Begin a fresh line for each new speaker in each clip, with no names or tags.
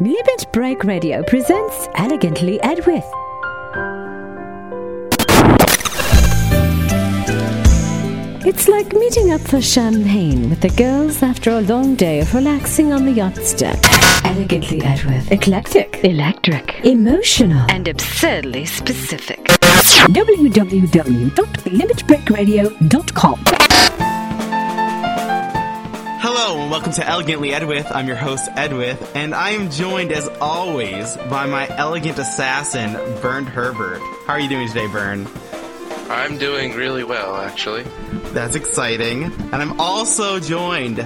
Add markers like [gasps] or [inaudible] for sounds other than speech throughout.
Limit Break Radio presents Elegantly Edwyth. It's like meeting up for champagne with the girls after a long day of relaxing on the yacht's deck. Elegantly Edwyth. Eclectic. Electric. Emotional. And absurdly specific. www.limitbreakradio.com
Hello and welcome to Elegantly Edwyth. I'm your host Edwyth, and I am joined as always by my elegant assassin, Berndherbert. How are you doing today, Bern?
I'm doing really well, actually.
That's exciting. And I'm also joined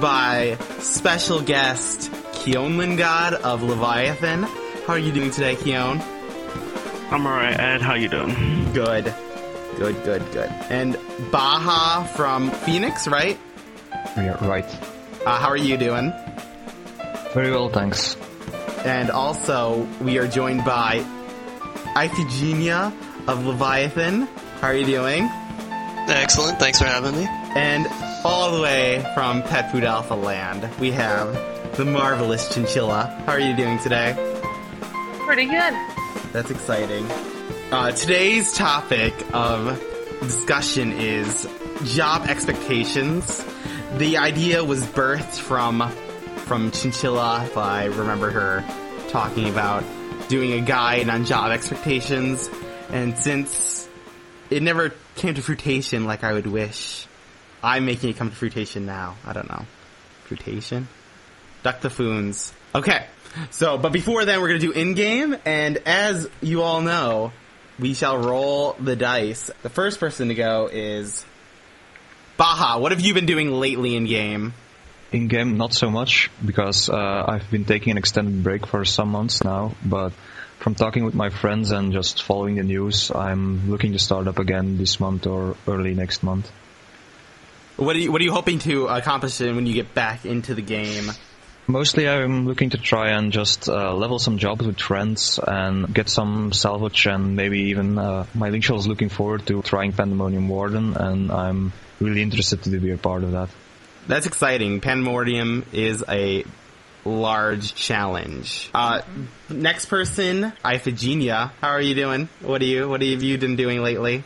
by special guest Kyonleingod of Leviathan. How are you doing today, Keon?
I'm alright, Ed. How you doing?
Good. Good, good, good. And Baha from Phoenix, right?
Yeah, right.
Uh, how are you doing?
Very well, thanks.
And also, we are joined by Iphigenia of Leviathan. How are you doing?
Excellent. Thanks for having me.
And all the way from Pet Food Alpha Land, we have the marvelous Chinchilla. How are you doing today?
Pretty good.
That's exciting. Uh, today's topic of discussion is job expectations. The idea was birthed from from Chinchilla, if I remember her talking about doing a guide on job expectations. And since it never came to fruition like I would wish, I'm making it come to fruition now. I don't know. Fruition? Duck the Foons. Okay. So, but before then, we're to do in-game, and as you all know, we shall roll the dice. The first person to go is Baha. What have you been doing lately in-game?
In game, not so much because uh, I've been taking an extended break for some months now. But from talking with my friends and just following the news, I'm looking to start up again this month or early next month.
What are you, what are you hoping to accomplish when you get back into the game?
Mostly, I'm looking to try and just uh, level some jobs with friends and get some salvage and maybe even uh, my Linkshell is looking forward to trying Pandemonium Warden and I'm really interested to be a part of that.
That's exciting. Pandemonium is a large challenge. Uh, next person, Iphigenia. How are you doing? What are you? What have you been doing lately?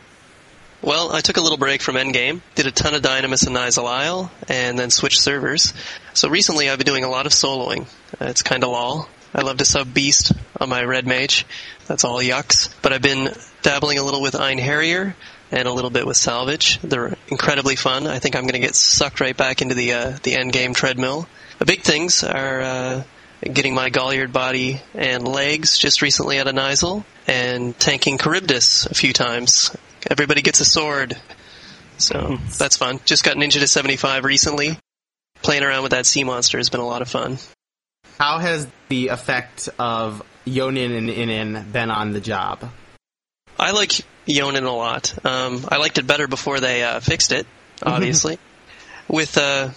Well, I took a little break from Endgame, did a ton of Dynamis and Nyzul Isle, and then switched servers. So recently I've been doing a lot of soloing. Uh, it's kinda lol. I love to sub Beast on my Red Mage. That's all yucks. But I've been dabbling a little with Einherjar and a little bit with Salvage. They're incredibly fun. I think I'm gonna get sucked right back into the, uh, the Endgame treadmill. The big things are, uh, getting my Galliard body and legs just recently out of Nyzul, and tanking Charybdis a few times. Everybody gets a sword. So that's fun. Just got Ninja to 75 recently. Playing around with that sea monster has been a lot of fun.
How has the effect of Yonin and Inin been on the job?
I like Yonin a lot. Um, I liked it better before they uh, fixed it, obviously. with uh,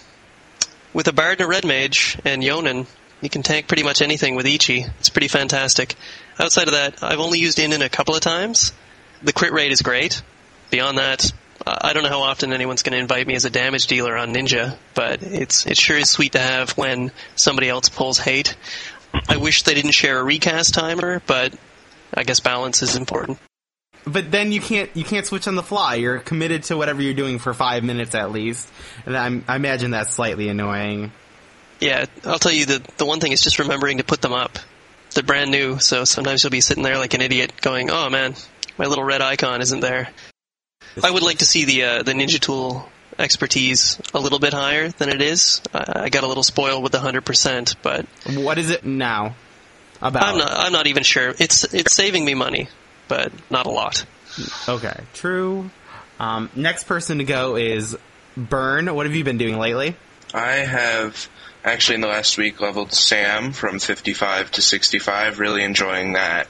with a Bard and a Red Mage and Yonin, you can tank pretty much anything with Ichi. It's pretty fantastic. Outside of that, I've only used Inin a couple of times. The crit rate is great. Beyond that, uh, I don't know how often anyone's going to invite me as a damage dealer on Ninja, but it's it sure is sweet to have when somebody else pulls hate. I wish they didn't share a recast timer, but I guess balance is important.
But then you can't you can't switch on the fly. You're committed to whatever you're doing for five minutes at least, and I'm, I imagine that's slightly annoying.
Yeah, I'll tell you the the one thing is just remembering to put them up. They're brand new, so sometimes you'll be sitting there like an idiot, going, "Oh man, my little red icon isn't there." I would like to see the uh, the Ninja Tool expertise a little bit higher than it is. I, I got a little spoiled with the hundred percent, but
What is it now? About
I'm not I'm not even sure. It's it's saving me money, but not a lot.
okay, true. Um, next person to go is Bern. What have you been doing lately?
I have actually in the last week leveled Sam from 55 to 65, really enjoying that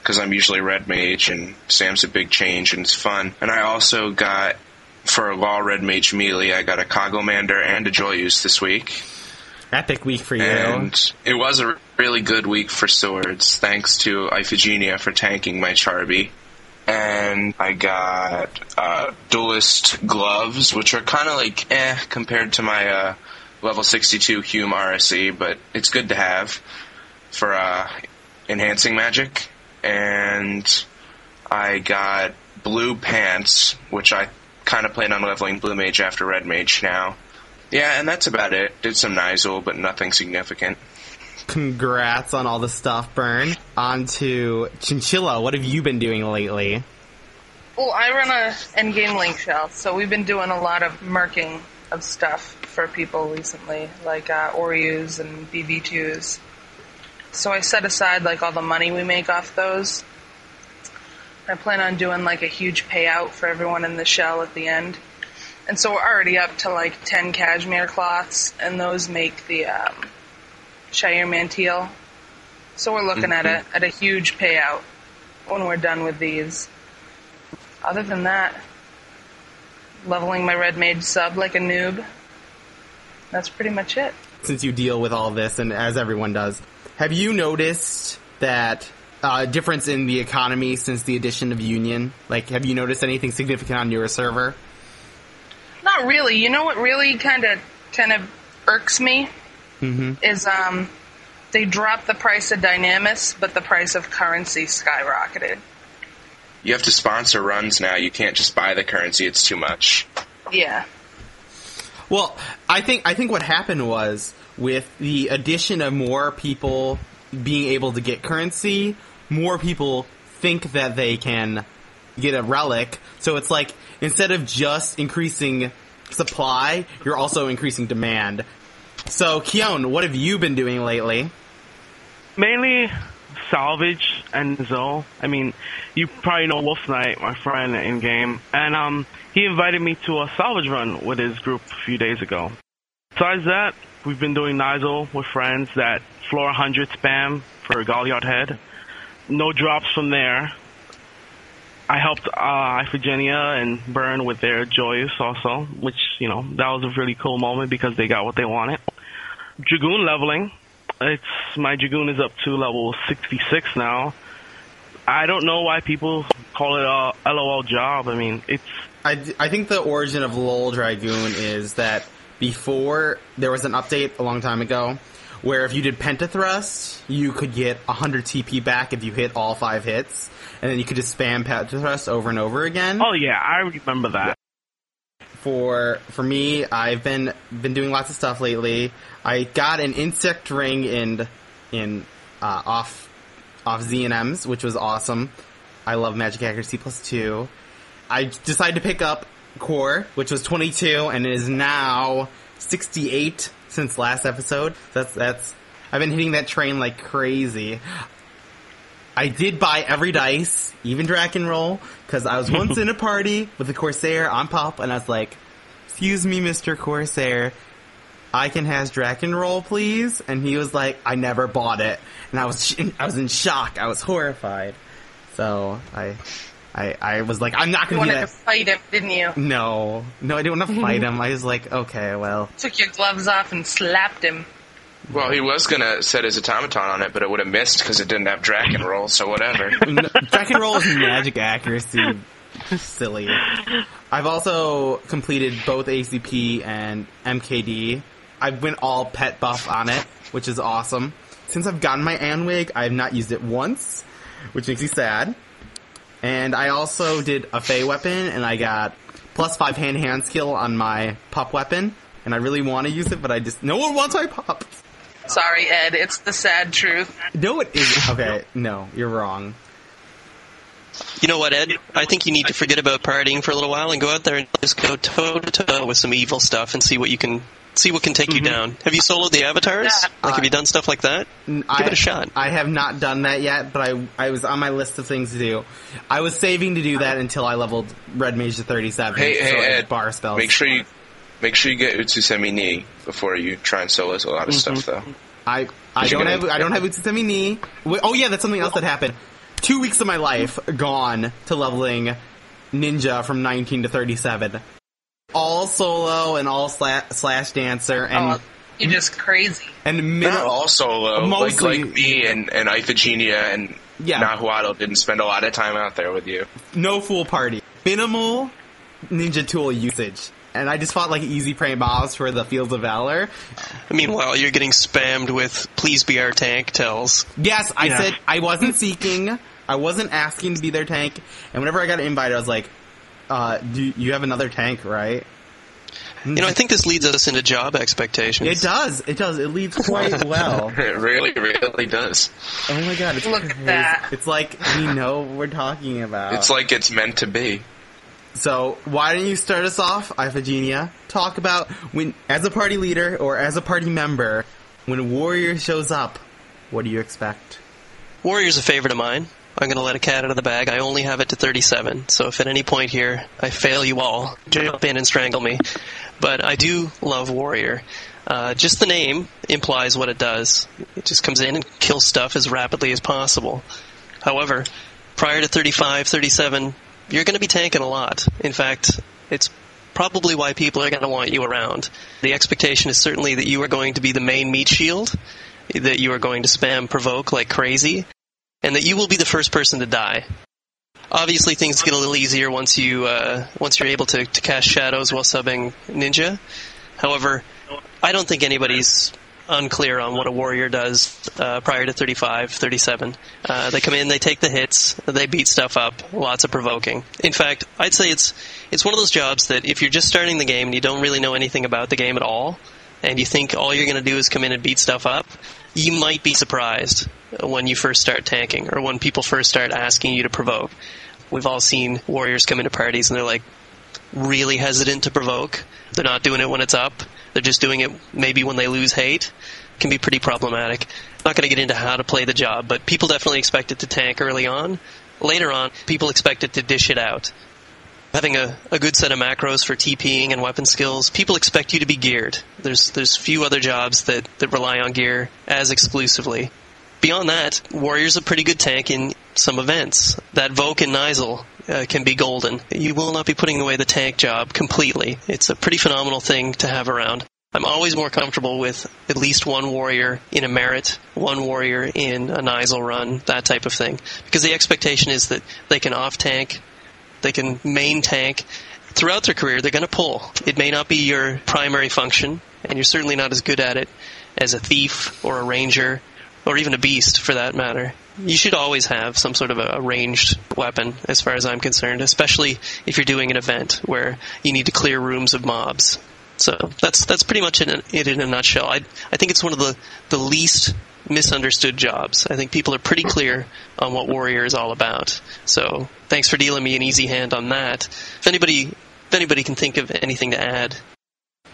because I'm usually red mage and Sam's a big change and it's fun. And I also got for a law red mage melee, I got a Cogomander and a Joyeuse this week.
Epic week for you.
And it was a really good week for swords, thanks to Iphigenia for tanking my Charby. And I got uh, duelist gloves, which are kind of like eh compared to my uh, level 62 Hume RSE, but it's good to have. for uh, enhancing magic, and I got blue pants, which I kind of plan on leveling blue mage after red mage now. Yeah, and that's about it. Did some Nyzul, but nothing significant.
Congrats on all the stuff, Bern. On to Chinchilla. What have you been doing lately?
Well, I run a endgame link shell, so we've been doing a lot of marking of stuff for people recently, like uh, Ouryus and BB2s. So I set aside like all the money we make off those. I plan on doing like a huge payout for everyone in the shell at the end. And so we're already up to like 10 cashmere cloths, and those make the um, Sha'ir Manteel. So we're looking at a at a huge payout when we're done with these. Other than that, leveling my red mage sub like a noob. That's pretty much it.
Since you deal with all this, and as everyone does, have you noticed that uh, difference in the economy since the addition of Union? Like, have you noticed anything significant on your server?
Not really. You know what really kind of kind of irks me
Mm-hmm.
is um they dropped the price of Dynamis, but the price of currency skyrocketed.
You have to sponsor runs now. You can't just buy the currency. It's too much.
Yeah.
Well, I think I think what happened was with the addition of more people being able to get currency, more people think that they can get a relic. So it's like instead of just increasing supply, you're also increasing demand. So Keon, what have you been doing lately?
Mainly salvage and Zoe. I mean, you probably know Wolf Knight, my friend in game, and um, he invited me to a salvage run with his group a few days ago. Besides that, we've been doing Nyzul with friends that floor 100 spam for Galliard Head. No drops from there. I helped uh, Iphigenia and Bern with their Joyeuse also, which, you know, that was a really cool moment because they got what they wanted. Dragoon leveling. It's my Dragoon is up to level 66 now. I don't know why people call it a LOL job. I mean, it's
I, I think the origin of LOL Dragoon is that before there was an update a long time ago where if you did Pentathrust, you could get 100 TP back if you hit all five hits, and then you could just spam Pentathrust over and over again.
oh yeah, I remember that.
For for me, I've been been doing lots of stuff lately. I got an insect ring in in uh, off off ZNMs, which was awesome. I love Magic Accuracy plus two. I decided to pick up Core, which was 22 and is now 68 since last episode. That's that's I've been hitting that train like crazy. I did buy every dice, even Dragon Roll, because I was [laughs] once in a party with a Corsair on pop, and I was like, "Excuse me, Mister Corsair, I can has Dragon Roll, please." And he was like, "I never bought it," and I was I was in shock. I was horrified. So I I I was like, "I'm not gonna do
wanted to fight him, didn't you?
No, no, I didn't want to [laughs] fight him. I was like, "Okay, well."
Took your gloves off and slapped him.
Well, he was gonna set his automaton on it, but it would have missed because it didn't have Dragon Roll. So whatever. [laughs]
No, Dragon Roll is magic accuracy. [laughs] Silly. I've also completed both ACP and MKD. I went all pet buff on it, which is awesome. Since I've gotten my Anwig, I have not used it once, which makes me sad. And I also did a Fey weapon, and I got plus five hand hand skill on my pop weapon. And I really want to use it, but I just no one wants my pop.
Sorry, Ed. It's the sad truth.
No, it isn't. Okay, no, you're wrong.
You know what, Ed? I think you need to forget about partying for a little while and go out there and just go toe to toe with some evil stuff and see what you can see what can take you mm-hmm. down. Have you soloed the avatars?
Yeah.
Like, have you done stuff like that?
N-
Give
I,
it a shot.
I have not done that yet, but I I was on my list of things to do. I was saving to do that until I leveled Red Mage to 37.
Hey,
so
hey, Ed.
bar spells.
Make sure you make sure you get Utsusemi ni before you try and solo a lot of stuff, mm-hmm. though.
I I don't
gonna-
have I don't have Utsusemi ni. Oh yeah, that's something else that happened. Two weeks of my life gone to leveling Ninja from 19 to 37. All solo and all sla- slash dancer and
Oh, you're just crazy.
and
Not
middle.
all solo.
Mostly-
like, like me and, and Iphigenia and
Yeah.
Nahuatl didn't spend a lot of time out there with you.
no fool party. Minimal ninja tool usage. and I just fought like easy prey mobs for the Fields of Valor.
Meanwhile, you're getting spammed with "Please be our tank" tells.
Yes, I
Yeah.
said I wasn't seeking, I wasn't asking to be their tank, and whenever I got an invite, I was like, uh, "Do you have another tank, right?"
You know, I think this leads us into job expectations.
It does. It does. It leads quite [laughs] well. [laughs]
It really, really does.
Oh my god! It's
Look at that.
It's like we know what we're talking about.
It's like it's meant to be.
So why don't you start us off, Iphigenia? Talk about when, as a party leader or as a party member, when a warrior shows up, what do you expect?
Warrior's a favorite of mine. I'm going to let a cat out of the bag. I only have it to 37, so if at any point here I fail you all, jump in and strangle me. But I do love Warrior. Uh, just the name implies what it does. It just comes in and kills stuff as rapidly as possible. However, prior to 35, 37, you're going to be tanking a lot. In fact, it's probably why people are going to want you around. The expectation is certainly that you are going to be the main meat shield, that you are going to spam provoke like crazy, and that you will be the first person to die. Obviously, things get a little easier once you uh, once you're able to, to cast shadows while subbing ninja. However, I don't think anybody's unclear on what a warrior does uh, prior to 35, 37. Uh, they come in, they take the hits, they beat stuff up, lots of provoking. In fact, I'd say it's it's one of those jobs that if you're just starting the game and you don't really know anything about the game at all, and you think all you're going to do is come in and beat stuff up, you might be surprised when you first start tanking or when people first start asking you to provoke. We've all seen warriors come into parties and they're like really hesitant to provoke. They're not doing it when it's up. They're just doing it maybe when they lose hate. Can be pretty problematic. Not going to get into how to play the job, but people definitely expect it to tank early on. Later on, people expect it to dish it out. Having a, a good set of macros for TPing and weapon skills, people expect you to be geared. There's there's few other jobs that, that rely on gear as exclusively. Beyond that, Warrior's a pretty good tank in some events. That Voke and Nyzul uh, can be golden. You will not be putting away the tank job completely. It's a pretty phenomenal thing to have around. I'm always more comfortable with at least one warrior in a merit, one warrior in a Nyzul run, that type of thing. Because the expectation is that they can off tank, they can main tank. Throughout their career, they're going to pull. It may not be your primary function, and you're certainly not as good at it as a thief or a ranger or even a beast for that matter. You should always have some sort of a ranged weapon, as far as I'm concerned, especially if you're doing an event where you need to clear rooms of mobs. So that's that's pretty much it in, a nutshell. I I think it's one of the the least misunderstood jobs. I think people are pretty clear on what Warrior is all about. So thanks for dealing me an easy hand on that. If anybody if anybody can think of anything to add,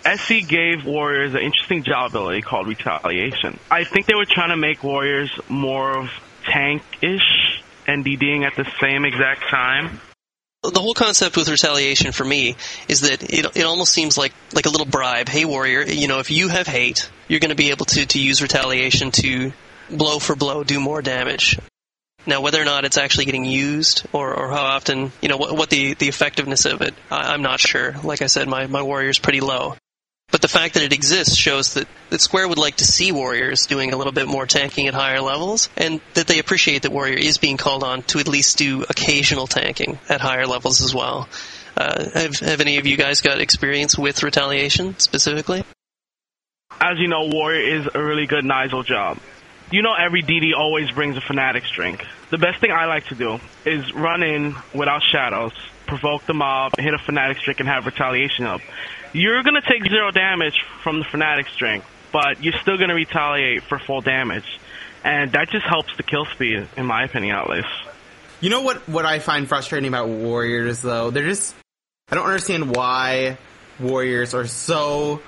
SE gave Warriors an interesting job ability called Retaliation. I think they were trying to make Warriors more of tank-ish and DDing at the same exact time.
The whole concept with retaliation for me is that it, it almost seems like like a little bribe. Hey, warrior, you know, if you have hate, you're going to be able to to use retaliation to blow for blow do more damage. Now, whether or not it's actually getting used, or, or how often, you know, what, what the, the effectiveness of it, I, I'm not sure. Like I said, my, my warrior's pretty low. But the fact that it exists shows that, that Square would like to see Warriors doing a little bit more tanking at higher levels, and that they appreciate that Warrior is being called on to at least do occasional tanking at higher levels as well. Uh, have, have any of you guys got experience with retaliation specifically?
As you know, Warrior is a really good Nyzul job. You know every DD always brings a Fanatic's drink. The best thing I like to do is run in without shadows, provoke the mob, hit a Fanatic's drink, and have retaliation up. You're gonna take zero damage from the Fanatic's drink, but you're still gonna retaliate for full damage. And that just helps the kill speed, in my opinion, at least.
You know what? What I find frustrating about warriors, though, they're just. I don't understand why warriors are so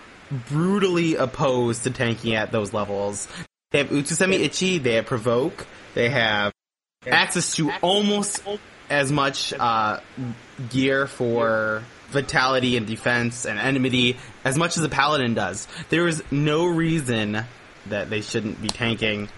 brutally opposed to tanking at those levels. They have Utsusemi Ichi, they have Provoke, they have access to almost as much uh, gear for vitality and defense and enmity as much as a paladin does. There is no reason that they shouldn't be tanking.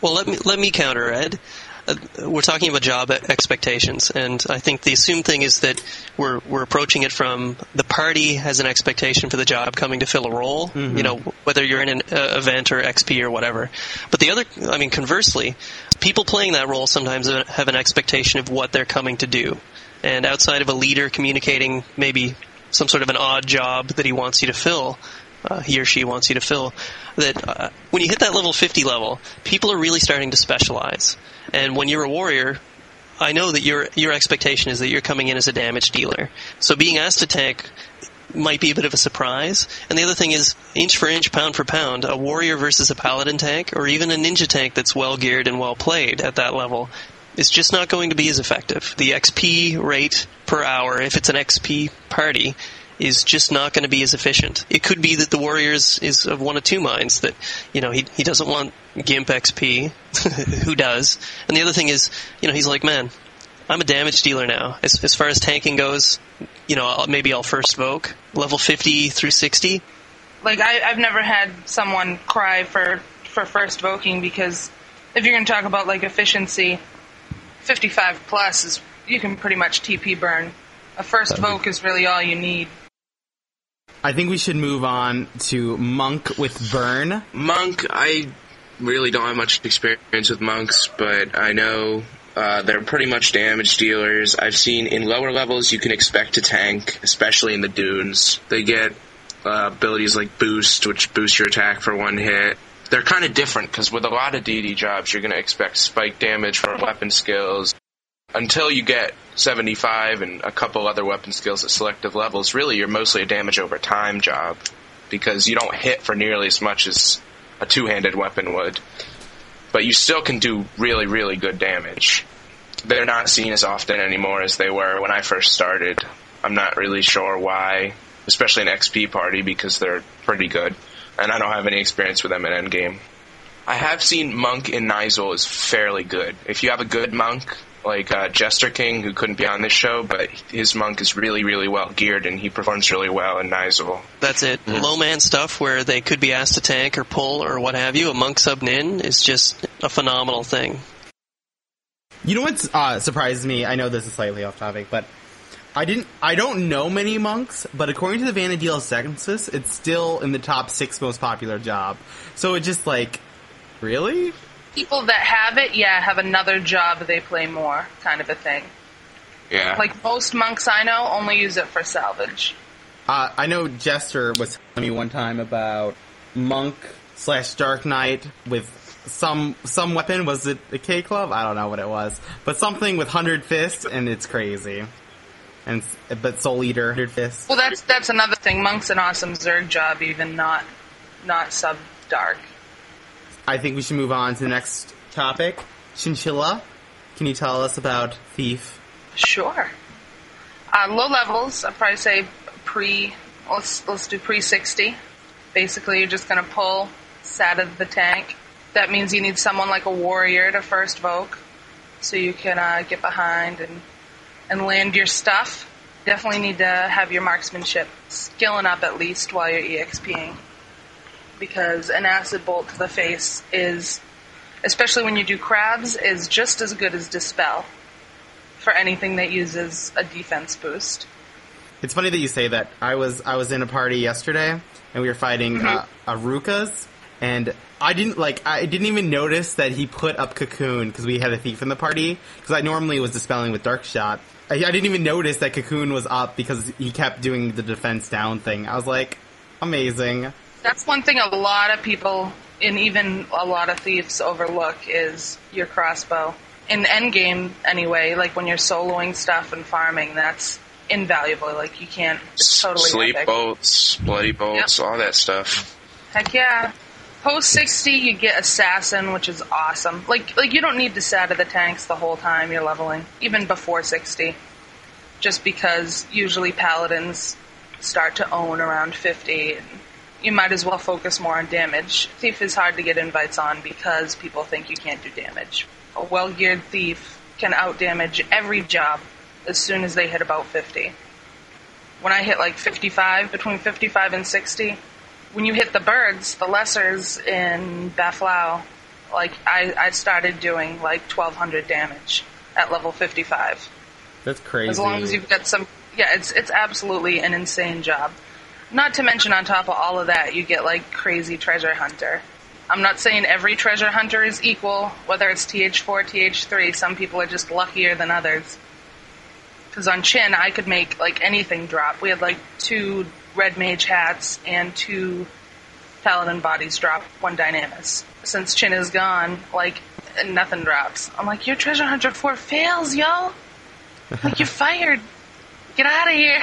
Well, let me let me counter, Ed. Uh, we're talking about job expectations, and I think the assumed thing is that we're we're approaching it from the party has an expectation for the job coming to fill a role. You know, whether you're in an uh, event or XP or whatever. But the other, I mean, conversely, people playing that role sometimes have an expectation of what they're coming to do, and outside of a leader communicating maybe some sort of an odd job that he wants you to fill, uh, he or she wants you to fill, that uh, when you hit that level 50 level, people are really starting to specialize. And when you're a warrior, I know that your your expectation is that you're coming in as a damage dealer. So being asked to tank might be a bit of a surprise. And the other thing is, inch for inch, pound for pound, a warrior versus a paladin tank, or even a ninja tank that's well geared and well played at that level, is just not going to be as effective. The XP rate per hour, if it's an XP party, is just not going to be as efficient. It could be that the Warriors is of one of two minds that, you know, he, he doesn't want GIMP XP. [laughs] Who does? And the other thing is, you know, he's like, man, I'm a damage dealer now. As, as far as tanking goes, you know, I'll, maybe I'll first Voke. Level 50 through 60.
Like I, I've never had someone cry for for first voking because if you're going to talk about like efficiency, 55 plus is you can pretty much TP burn. A first voke is really all you need.
I think we should move on to Monk with Bern.
Monk, I really don't have much experience with monks, but I know uh, they're pretty much damage dealers. I've seen in lower levels you can expect to tank, especially in the dunes. They get uh, abilities like boost, which boost your attack for one hit. They're kind of different because with a lot of DD jobs, you're going to expect spike damage from weapon skills. Until you get 75 and a couple other weapon skills at selective levels, really you're mostly a damage over time job because you don't hit for nearly as much as a two-handed weapon would. But you still can do really, really good damage. They're not seen as often anymore as they were when I first started. I'm not really sure why, especially in XP party because they're pretty good, and I don't have any experience with them in endgame. I have seen Monk in Nyzul is fairly good. If you have a good Monk, like uh, Jester King, who couldn't be on this show, but his monk is really, really well geared and he performs really well in Nyzul.
That's it. Low man stuff where they could be asked to tank or pull or what have you. A monk sub nin is just a phenomenal thing.
You know what uh, surprises me? I know this is slightly off topic, but I didn't. I don't know many monks, but according to the Vana'diel census, it's still in the top six most popular job. So it just like, really?
People that have it, yeah, have another job they play more, kind of a thing.
Yeah.
Like most monks I know only use it for salvage.
Uh, I know Jester was telling me one time about monk slash dark knight with some some weapon. Was it a K club? I don't know what it was, but something with hundred fists, and it's crazy. And but Soul Eater hundred fists.
Well, that's that's another thing. Monk's an awesome Zerg job, even not not sub dark.
I think we should move on to the next topic. Chinchilla. Can you tell us about Thief?
Sure. Uh, low levels, I'd probably say pre. Let's let's do pre sixty. Basically, you're just gonna pull SATA the tank. That means you need someone like a warrior to first voke, so you can uh, get behind and and land your stuff. Definitely need to have your marksmanship skilling up at least while you're EXPing, because an acid bolt to the face is, especially when you do crabs, is just as good as dispel for anything that uses a defense boost.
It's funny that you say that. I was I was in a party yesterday and we were fighting uh, Arukas, and I didn't like I didn't even notice that he put up Cocoon because we had a thief in the party because I normally was dispelling with Dark Shot. I, I didn't even notice that Cocoon was up because he kept doing the defense down thing. I was like, amazing.
That's one thing a lot of people, and even a lot of thieves, overlook is your crossbow. In endgame, anyway, like when you're soloing stuff and farming, that's invaluable. Like you can't. It's totally
Sleep
epic.
bolts, bloody bolts, all that stuff.
Heck yeah. Post sixty, you get assassin, which is awesome. Like like you don't need to SATA the tanks the whole time you're leveling, even before sixty, just because usually paladins start to own around fifty. You might as well focus more on damage. Thief is hard to get invites on because people think you can't do damage. A well geared thief can outdamage every job as soon as they hit about fifty. When I hit like fifty five, between fifty five and sixty, when you hit the birds, the lessers in Bhaflau, like I, I started doing like 1200 damage at level 55.
That's crazy.
As long as you've got some, yeah, it's it's absolutely an insane job. Not to mention, on top of all of that, you get like crazy treasure hunter. I'm not saying every treasure hunter is equal, whether it's TH4, TH3. Some people are just luckier than others. Because on Chin, I could make like anything drop. We had like two red mage hats and two paladin bodies drop, one dynamis. Since Chin is gone, like nothing drops. I'm like, your treasure hunter four fails, y'all. Like you're [laughs] fired. Get out of here.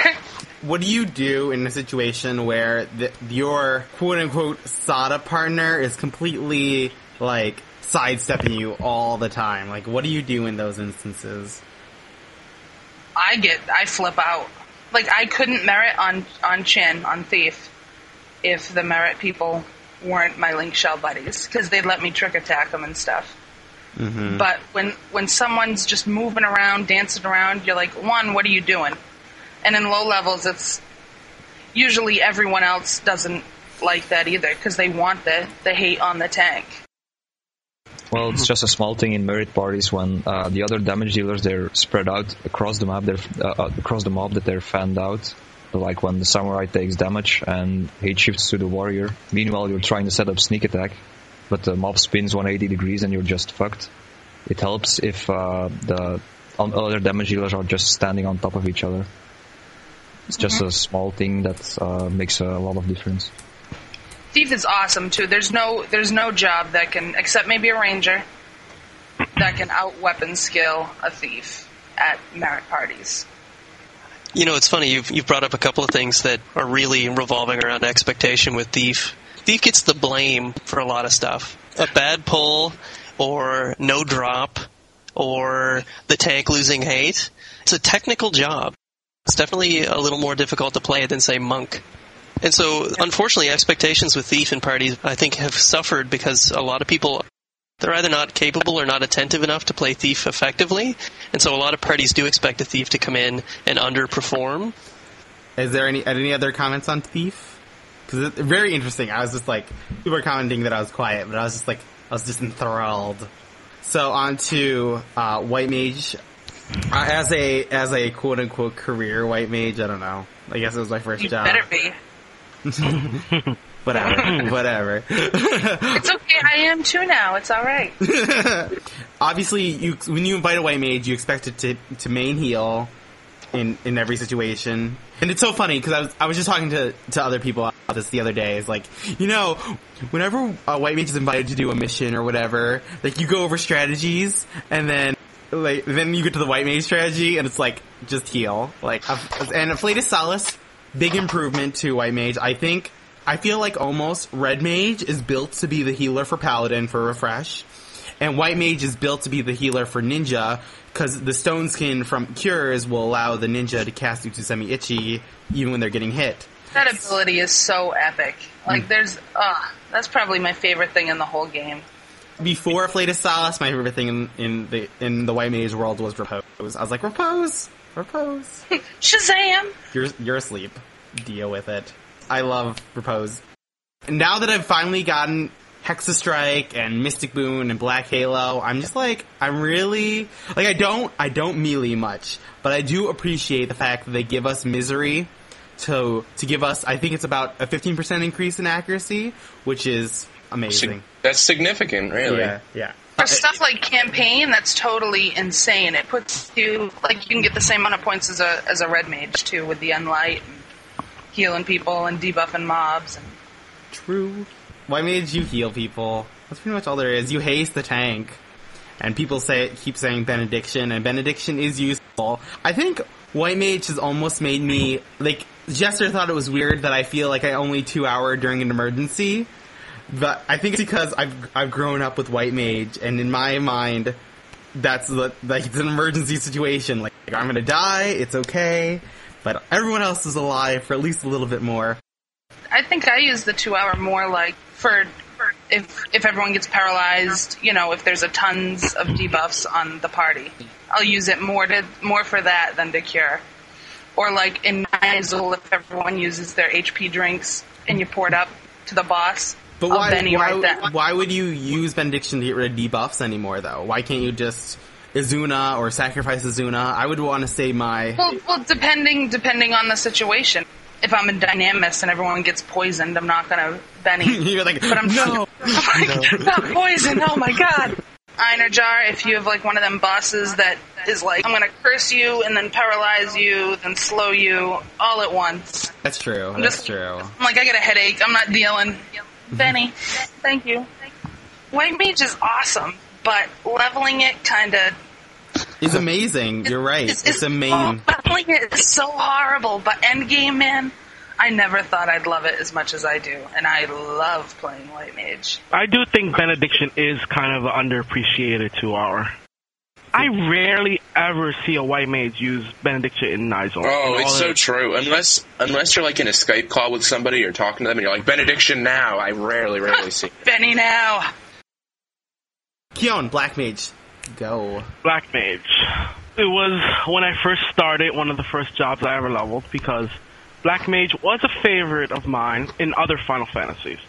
What do you do in a situation where the, your quote unquote SATA partner is completely like sidestepping you all the time? Like, what do you do in those instances?
I get, I flip out. Like I couldn't merit on on Chin on Thief if the merit people weren't my link shell buddies because they'd let me trick attack them and stuff.
Mm-hmm.
But when when someone's just moving around, dancing around, you're like, one, what are you doing? And in low levels, it's usually everyone else doesn't like that either because they want the the hate on the tank.
Well, it's just a small thing in merit parties when uh, the other damage dealers they're spread out across the map, they're uh, uh, across the mob that they're fanned out. Like when the samurai takes damage and hate shifts to the warrior. Meanwhile, you're trying to set up sneak attack, but the mob spins 180 degrees and you're just fucked. It helps if uh, the other damage dealers are just standing on top of each other. It's just
Mm-hmm.
a small thing that uh, makes a lot of difference.
Thief is awesome too. There's no there's no job that can except maybe a ranger that can out weapon skill a thief at merit parties.
You know, it's funny. You've you've brought up a couple of things that are really revolving around expectation with Thief. Thief gets the blame for a lot of stuff. A bad pull, or no drop, or the tank losing hate. It's a technical job. It's definitely a little more difficult to play than say Monk. And so, unfortunately, expectations with Thief and parties, I think, have suffered because a lot of people they're either not capable or not attentive enough to play Thief effectively, and so a lot of parties do expect a Thief to come in and underperform.
Is there any any other comments on Thief? Because it's very interesting. I was just like, people were commenting that I was quiet, but I was just like, I was just enthralled. So on to uh, White Mage. Uh, as a as a quote unquote career White Mage, I don't know. I guess it was my first
You
job.
better be. [laughs]
Whatever, [laughs] whatever.
It's okay. I am too now. It's all right. [laughs]
Obviously, you when you invite a White Mage, you expect it to to main heal in in every situation. And it's so funny because I was I was just talking to to other people about this the other day. It's like you know, whenever a white mage is invited to do a mission or whatever, like you go over strategies and then. Like then you get to the white mage strategy and it's like just heal like and Afflatus Solace big improvement to white mage I think I feel like almost red mage is built to be the healer for paladin for refresh and White Mage is built to be the healer for Ninja, because the Stone Skin from Cures will allow the Ninja to cast Utsusemi Ichi even when they're getting hit.
That ability is so epic. Like, there's, ah, that's probably my favorite thing in the whole game.
Before Afflatus Solace, my favorite thing in, in the in the White Mage world was Repose. I was like, Repose! Repose! [laughs]
Shazam!
you're, you're asleep. Deal with it. I love Repose. Now that I've finally gotten Hexa Strike and Mystic Boon and Black Halo, I'm just like, I'm really, like I don't, I don't melee much, but I do appreciate the fact that they give us misery to, to give us, I think it's about a 15% increase in accuracy, which is amazing.
That's significant, really.
Yeah, yeah.
For stuff like campaign, that's totally insane. It puts you, like, you can get the same amount of points as a, as a red mage, too, with the unlight and healing people and debuffing mobs. And
True. Why mage you heal people? That's pretty much all there is. You haste the tank. And people say keep saying benediction, and benediction is useful. I think White Mage has almost made me like Jester thought it was weird that I feel like I only two hour during an emergency. But I think it's because I've I've grown up with White Mage, and in my mind, that's the, like it's an emergency situation. Like I'm gonna die, it's okay, but everyone else is alive for at least a little bit more.
I think I use the two hour more like for if if everyone gets paralyzed, you know, if there's a tons of debuffs on the party, I'll use it more to more for that than to cure. Or like in Nyzul, if everyone uses their HP drinks and you pour it up to the boss,
But why,
Benny
why,
right then.
why would you use Benediction to get rid of debuffs anymore, though? Why can't you just Esuna or sacrifice Esuna? I would want to say my.
Well, well, depending depending on the situation. If I'm a dynamis and everyone gets poisoned, I'm not gonna Benny. [laughs]
You're like,
But I'm
no.
not [laughs] [laughs] poison. Oh my god! Einherjar, if you have like one of them bosses that is like, I'm gonna curse you and then paralyze you, then slow you all at once.
That's true.
I'm
That's
just-
true.
I'm like, I got a headache. I'm not dealing. Mm-hmm. Benny, thank you. White Mage is awesome, but leveling it kind of
It's amazing. You're right. It's, amazing.
Leveling it is so horrible, but Endgame, man, I never thought I'd love it as much as I do, and I love playing White Mage.
I do think Benediction is kind of an underappreciated two hour. I rarely ever see a white mage use Benediction in Nyzul.
Oh,
In
it's so
of-
true. Unless unless you're like in a Skype call with somebody, you're talking to them, and you're like benediction now. I rarely, rarely [laughs] see.
Benny now.
Keon, Black Mage, go.
Black Mage. It was when I first started, one of the first jobs I ever leveled because Black Mage was a favorite of mine in other Final Fantasies.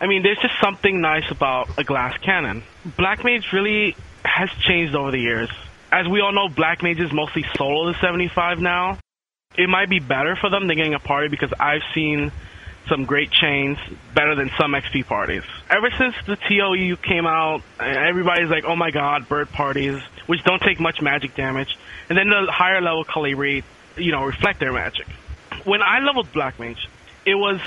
I mean, there's just something nice about a glass cannon. Black Mage really has changed over the years. As we all know, Black Mage is mostly solo to 75 now. It might be better for them than getting a party because I've seen some great chains better than some XP parties. Ever since the TOU came out, everybody's like, oh my god, bird parties, which don't take much magic damage. And then the higher level Colibri, you know, reflect their magic. When I leveled Black Mage, it was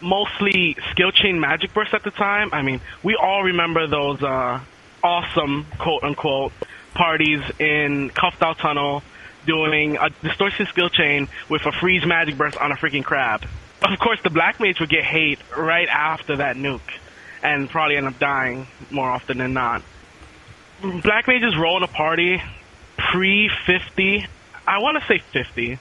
mostly skill chain magic burst at the time. I mean, we all remember those uh, awesome quote unquote parties in Kuftal Tunnel doing a distortion skill chain with a freeze magic burst on a freaking crab. Of course, the black mage would get hate right after that nuke and probably end up dying more often than not. Black mage's role in a party pre 50, I want to say 50,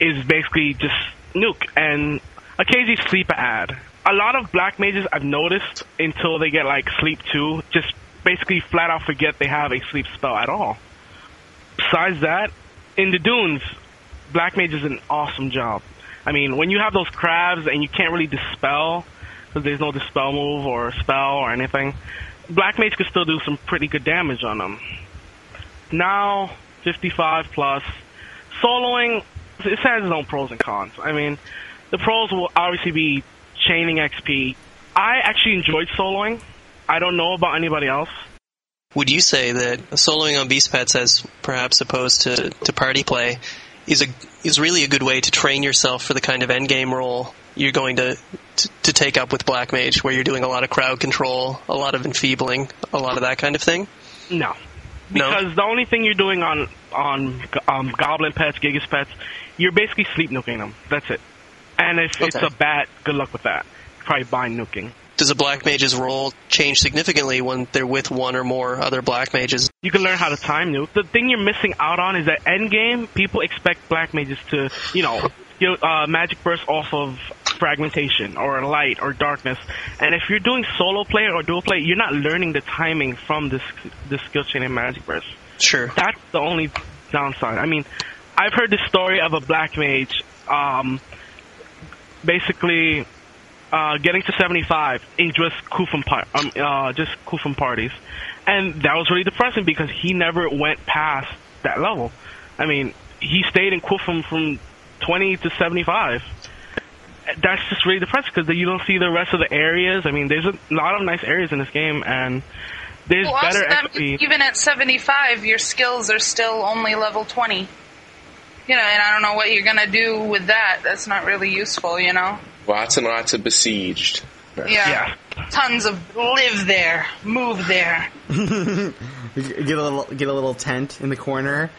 is basically just nuke and occasionally sleep ad. A lot of black mages I've noticed until they get like sleep 2 just basically flat out forget they have a sleep spell at all. Besides that, in the dunes, black mage is an awesome job. I mean, when you have those crabs and you can't really dispel because there's no dispel move or spell or anything, black mage can still do some pretty good damage on them. Now, 55 plus, soloing, it has its own pros and cons. I mean, the pros will obviously be chaining XP. I actually enjoyed soloing. I don't know about anybody else.
Would you say that soloing on Beast Pets as perhaps opposed to, to party play is a is really a good way to train yourself for the kind of endgame role you're going to, to to take up with Black Mage, where you're doing a lot of crowd control, a lot of enfeebling, a lot of that kind of thing?
No.
No?
Because the only thing you're doing on on um, Goblin pets, Gigas pets, you're basically sleep nuking them. That's it. And if it's a bat, good luck with that. Probably bind nuking.
Does a Black Mage's role change significantly when they're with one or more other Black Mages?
You can learn how to time nuke. The thing you're missing out on is that end game, people expect black mages to, you know, uh, magic burst off of fragmentation or light or darkness. And if you're doing solo play or dual play, you're not learning the timing from this this skill chain and magic burst.
Sure.
That's the only downside. I mean, I've heard the story of a black mage, um, basically uh, getting to 75 in just Qufim, par- um, uh, just Qufim parties, and that was really depressing because he never went past that level. I mean, he stayed in Qufim from 20 to 75. That's just really depressing because you don't see the rest of the areas. I mean, there's a lot of nice areas in this game, and there's
Well,
better XP.
even at 75, your skills are still only level 20. You know, and I don't know what you're gonna do with that. That's not really useful, you know?
Lots and lots of besieged.
Yeah.
Yeah.
Tons of live there, move there. [laughs]
Get a little get a little tent in the corner.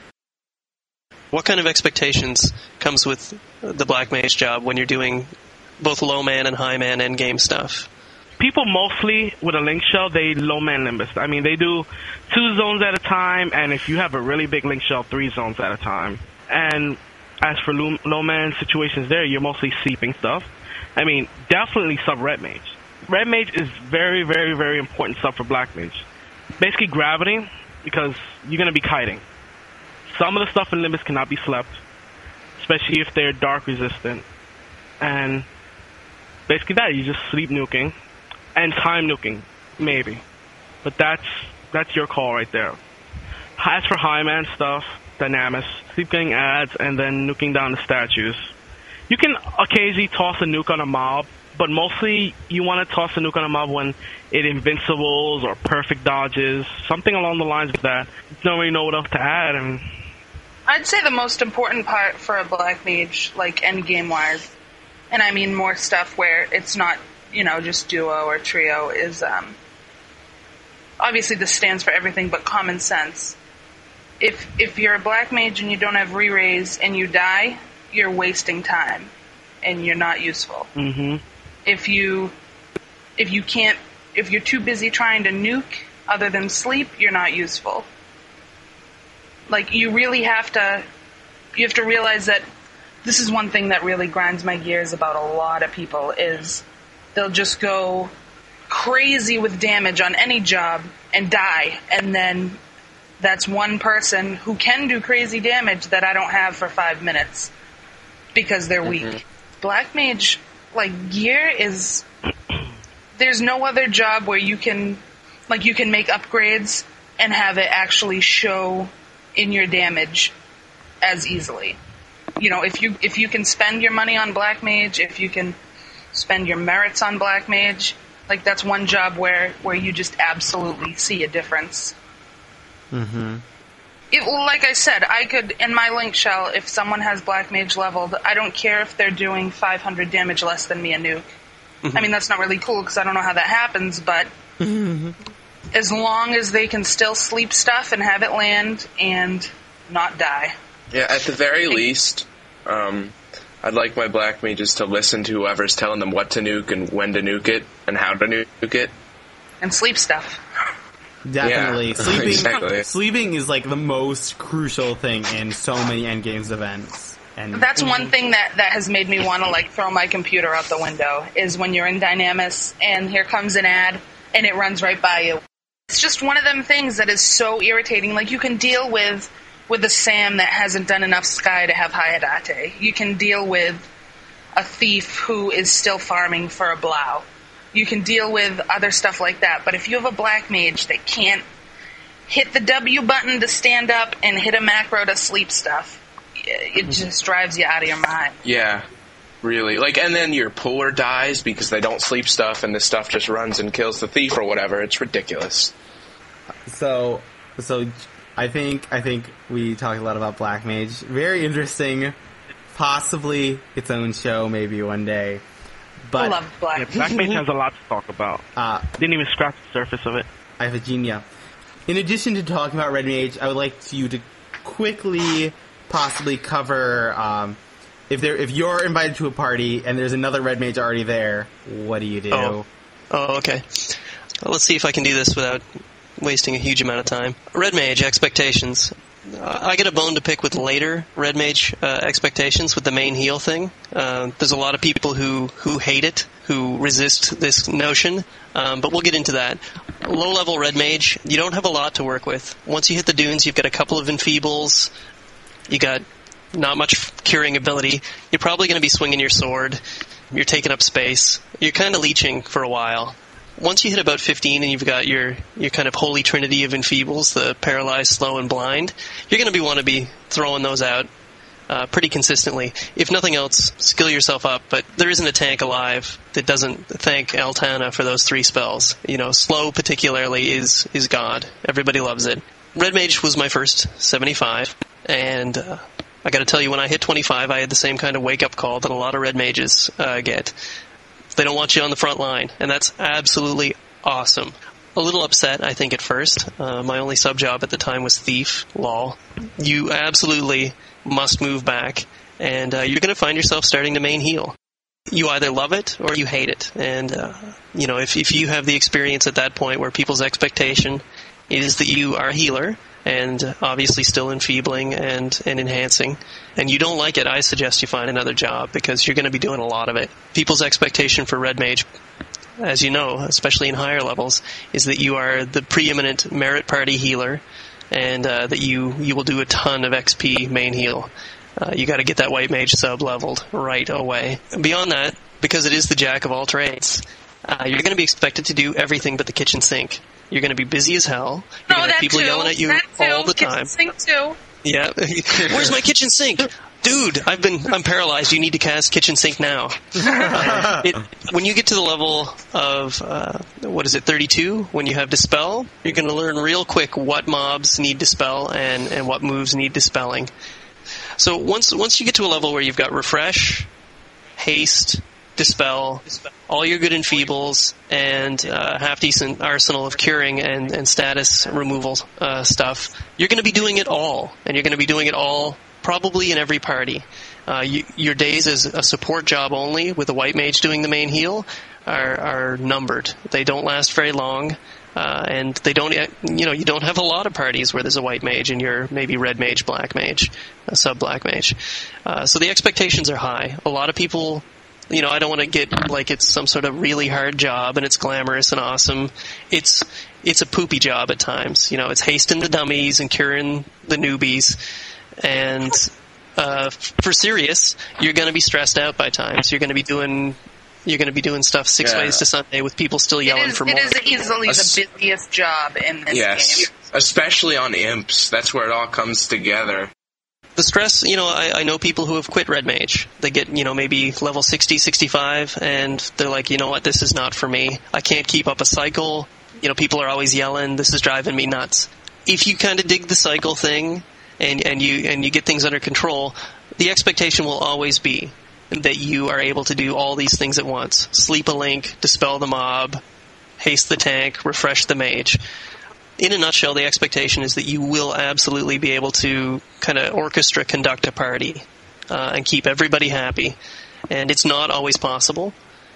What kind of expectations comes with the Black Mage job when you're doing both low man and high man end game stuff?
people mostly with a link shell they low man Limbus. I mean they do two zones at a time, and if you have a really big link shell, three zones at a time. And as for low, low man situations, there you're mostly seeping stuff. I mean definitely sub red mage. Red mage is very very very important sub for black mage. Basically gravity because you're gonna be kiting. Some of the stuff in Limbus cannot be slept, especially if they're dark resistant. And basically that you just sleep nuking and time nuking, maybe. But that's that's your call right there. As for high man stuff, Dynamis, sleep getting ads and then nuking down the statues. You can occasionally toss a nuke on a mob, but mostly you want to toss a nuke on a mob when it invincibles or perfect dodges, something along the lines of that. Don't really know what else to add, and
I'd say the most important part for a black mage, like end game wise, and I mean more stuff where it's not, you know, just duo or trio, is um, obviously this stands for everything but common sense. If if you're a black mage and you don't have re-raise and you die, you're wasting time, and you're not useful.
hmm
If you if you can't if you're too busy trying to nuke other than sleep, you're not useful. Like you really have to you have to realize that this is one thing that really grinds my gears about a lot of people is they'll just go crazy with damage on any job and die and then that's one person who can do crazy damage that I don't have for 5 minutes because they're weak. Black mage like gear is there's no other job where you can like you can make upgrades and have it actually show in your damage as easily. You know, if you if you can spend your money on black mage, if you can spend your merits on black mage, like that's one job where where you just absolutely see a difference.
Mm-hmm.
It, like I said, I could in my link shell if someone has black mage leveled, I don't care if they're doing 500 damage less than me a nuke. I mean, that's not really cool because I don't know how that happens, but as long as they can still sleep stuff and have it land and not die.
Yeah, at the very least, um, I'd like my black mages to listen to whoever's telling them what to nuke and when to nuke it and how to nuke it.
And sleep stuff.
Definitely.
Yeah, [laughs]
sleeping
exactly.
sleeping is like the most crucial thing in so many endgames events. And
That's one thing that, that has made me want to like throw my computer out the window is when you're in Dynamis and here comes an ad and it runs right by you. It's just one of them things that is so irritating. Like you can deal with with a Sam that hasn't done enough Sky to have Hayadate. You can deal with a thief who is still farming for a Blau. You can deal with other stuff like that. But if you have a black mage that can't hit the W button to stand up and hit a macro to sleep stuff, it mm-hmm. just drives you out of your mind.
Yeah, really. Like, and then your puller dies because they don't sleep stuff, and the stuff just runs and kills the thief or whatever. It's ridiculous.
So, so I think I think we talked a lot about Black Mage. Very interesting. Possibly its own show, maybe one day.
I
But
love black.
yeah, Black Mage has a lot to talk about.
uh,
Didn't even scratch the surface of it.
Iphigenia. In addition to talking about Red Mage, I would like you to quickly, possibly cover um, if there if you're invited to a party and there's another Red Mage already there. What do you do?
Oh. Oh, okay. Well, let's see if I can do this without wasting a huge amount of time. Red Mage expectations. I get a bone to pick with later Red Mage uh, expectations with the main heal thing. Uh, there's a lot of people who, who hate it, who resist this notion, um, but we'll get into that. Low level Red Mage, you don't have a lot to work with. Once you hit the dunes, you've got a couple of enfeebles, you got not much curing ability. You're probably going to be swinging your sword. You're taking up space. You're kind of leeching for a while. Once you hit about 15 and you've got your, your kind of holy trinity of enfeebles, the paralyzed, slow, and blind, you're going to be want to be throwing those out uh, pretty consistently. If nothing else, skill yourself up. But there isn't a tank alive that doesn't thank Altana for those three spells. You know, slow particularly is is God. Everybody loves it. Red Mage was my first 75, and uh, I got to tell you, when I hit 25, I had the same kind of wake up call that a lot of Red Mages uh, get. They don't want you on the front line, and that's absolutely awesome. A little upset, I think, at first. Uh, my only sub job at the time was Thief, lol. You absolutely must move back, and uh, you're going to find yourself starting to main heal. You either love it or you hate it, and uh, you know if if you have the experience at that point where people's expectation is that you are a healer and obviously still enfeebling and, and enhancing, and you don't like it, I suggest you find another job because you're going to be doing a lot of it. People's expectation for Red Mage, as you know, especially in higher levels, is that you are the preeminent merit party healer and uh, that you, you will do a ton of XP main heal. Uh, you got to get that white mage sub leveled right away. Beyond that, because it is the jack of all trades, uh, you're going to be expected to do everything but the kitchen sink. You're going to be busy as hell. You're
No,
going to
that
have people
too.
yelling at you
that too.
all the
Kitchen
time.
Sink too.
Yeah. [laughs] Where's my kitchen sink? dude, I've been, I'm paralyzed. You need to cast kitchen sink now. Uh, [laughs] it, when you get to the level of, uh, what is it, 32, when you have dispel, you're going to learn real quick what mobs need dispel and, and what moves need dispelling. So once, once you get to a level where you've got refresh, haste, dispel, all your good enfeebles, and uh, half decent arsenal of curing and, and status removal uh, stuff, you're going to be doing it all, and you're going to be doing it all probably in every party. Uh, you, your days as a support job only, with a white mage doing the main heal, are, are numbered. They don't last very long. Uh, and they don't, you know, you don't have a lot of parties where there's a white mage and you're maybe red mage, black mage, sub black mage. Uh, so the expectations are high. A lot of people you know, I don't want to get like it's some sort of really hard job and it's glamorous and awesome. It's it's a poopy job at times. You know, it's hasting the dummies and curing the newbies, and uh, for serious, you're going to be stressed out by times. You're going to be doing you're going to be doing stuff six
Yeah.
ways to Sunday with people still yelling
is,
for
it
more.
is easily the busiest job in this
Yes.
game.
Especially on imps. That's where it all comes together.
The stress, you know, I, I know people who have quit Red Mage. They get, you know, maybe level 60, 65, and they're like, you know what, this is not for me. I can't keep up a cycle. You know, people are always yelling, this is driving me nuts. If you kind of dig the cycle thing, and, and you, and you get things under control, the expectation will always be that you are able to do all these things at once. Sleep a link, dispel the mob, haste the tank, refresh the mage in a nutshell, the expectation is that you will absolutely be able to kind of orchestra conduct a party uh, and keep everybody happy. And it's not always possible.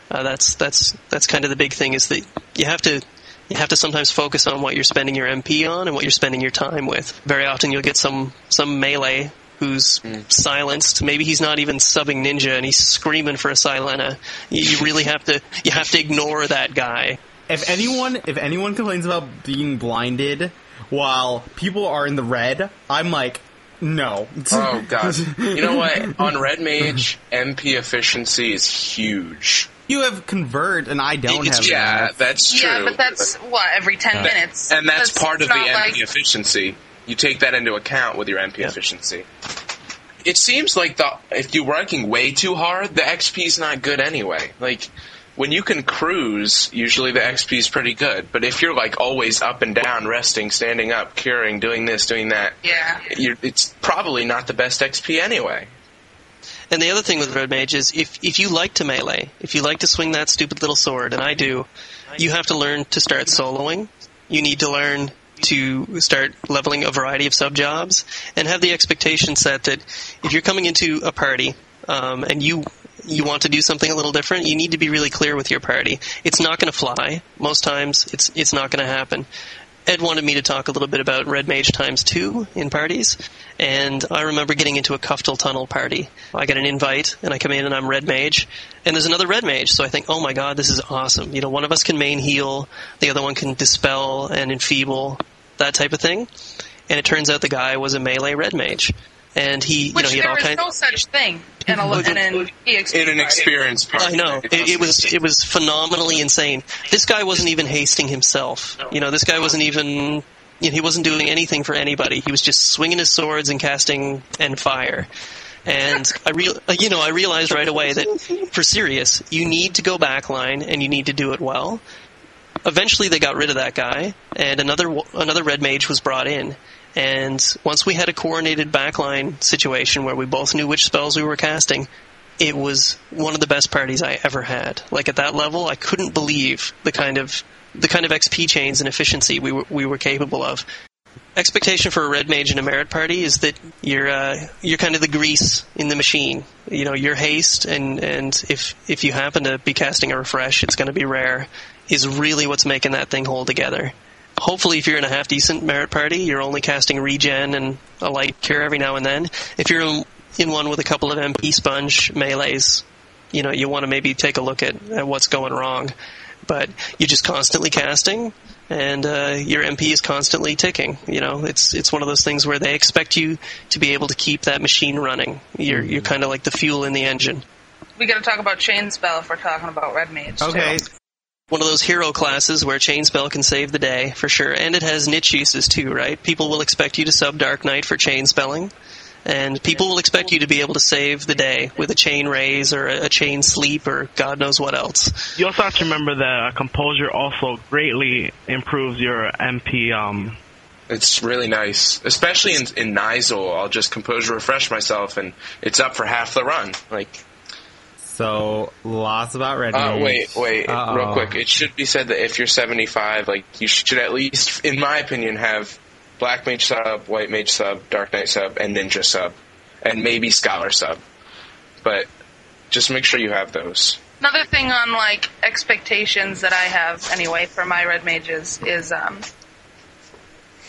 Uh, that's that's that's kind of the big thing is that you have to you have to sometimes focus on what you're spending your MP on and what you're spending your time with. Very often you'll get some some melee who's silenced. Maybe he's not even subbing ninja and he's screaming for a Silena. You, you really have to you have to ignore that guy.
If anyone, if anyone complains about being blinded while people are in the red, I'm like, no.
Oh god. You know what? On Red Mage, MP efficiency is huge.
you have convert, and I don't
It's-
have.
Yeah,
that.
that's true.
Yeah, but that's what every ten minutes,
and that's, part of the
not
MP
like-
efficiency. You take that into account with your MP
Yeah.
efficiency. It seems like the if you're working way too hard, the XP is not good anyway. Like when you can cruise, usually the XP is pretty good. But if you're like always up and down, resting, standing up, curing, doing this, doing that,
Yeah.
you're, it's probably not the best XP anyway.
And the other thing with Red Mage is if, if you like to melee, if you like to swing that stupid little sword, and I do, you have to learn to start soloing. You need to learn to start leveling a variety of sub jobs and have the expectation set that if you're coming into a party um, and you you want to do something a little different, you need to be really clear with your party. It's not going to fly. Most times, it's it's not going to happen. Ed wanted me to talk a little bit about Red Mage times two in parties, and I remember getting into a Kuftal Tunnel party. I get an invite, and I come in and I'm Red Mage, and there's another Red Mage, so I think, oh my god, this is awesome. You know, one of us can main heal, the other one can dispel and enfeeble, that type of thing. And it turns out the guy was a melee Red Mage, and he, you
Which
know, he had
there
all
is
kinds.
no such thing in a in an EXP
In an experience part.
I know it, it was it was phenomenally insane. This guy wasn't even hasting himself. You know, this guy wasn't even you know, he wasn't doing anything for anybody. He was just swinging his swords and casting and fire. And I real you know I realized right away that for serious, you need to go backline and you need to do it well. Eventually, they got rid of that guy, and another another red mage was brought in. And once we had a coordinated backline situation where we both knew which spells we were casting, it was one of the best parties I ever had. Like at that level, I couldn't believe the kind of the kind of XP chains and efficiency we were we were capable of. Expectation for a red mage in a merit party is that you're uh, you're kind of the grease in the machine. You know, your haste and and if if you happen to be casting a refresh, it's going to be rare. Is really what's making that thing hold together. Hopefully, if you're in a half decent merit party, you're only casting regen and a light cure every now and then. If you're in, in one with a couple of MP sponge melees, you know, you want to maybe take a look at, at what's going wrong. But you're just constantly casting, and uh, your MP is constantly ticking. You know, it's it's one of those things where they expect you to be able to keep that machine running. You're you're kind of like the fuel in the engine.
We got to talk about chain spell if we're talking about red mage. too.
Okay.
One of those hero classes where chain spell can save the day for sure, and it has niche uses too, right? People will expect you to sub Dark Knight for chain spelling. and people will expect you to be able to save the day with a chain raise or a, a chain sleep or God knows what else.
You also have to remember that uh, composure also greatly improves your MP. Um,
It's really nice, especially in in Nyzul. I'll just composure refresh myself, and it's up for half the run. Like,
So lots about red.
uh,
Mage.
wait, wait,
Uh-oh.
real quick. It should be said that if you're 75, like you should at least, in my opinion, have Black Mage sub, White Mage sub, Dark Knight sub, and Ninja sub, and maybe Scholar sub. But just make sure you have those.
Another thing on like expectations that I have anyway for my red mages is um,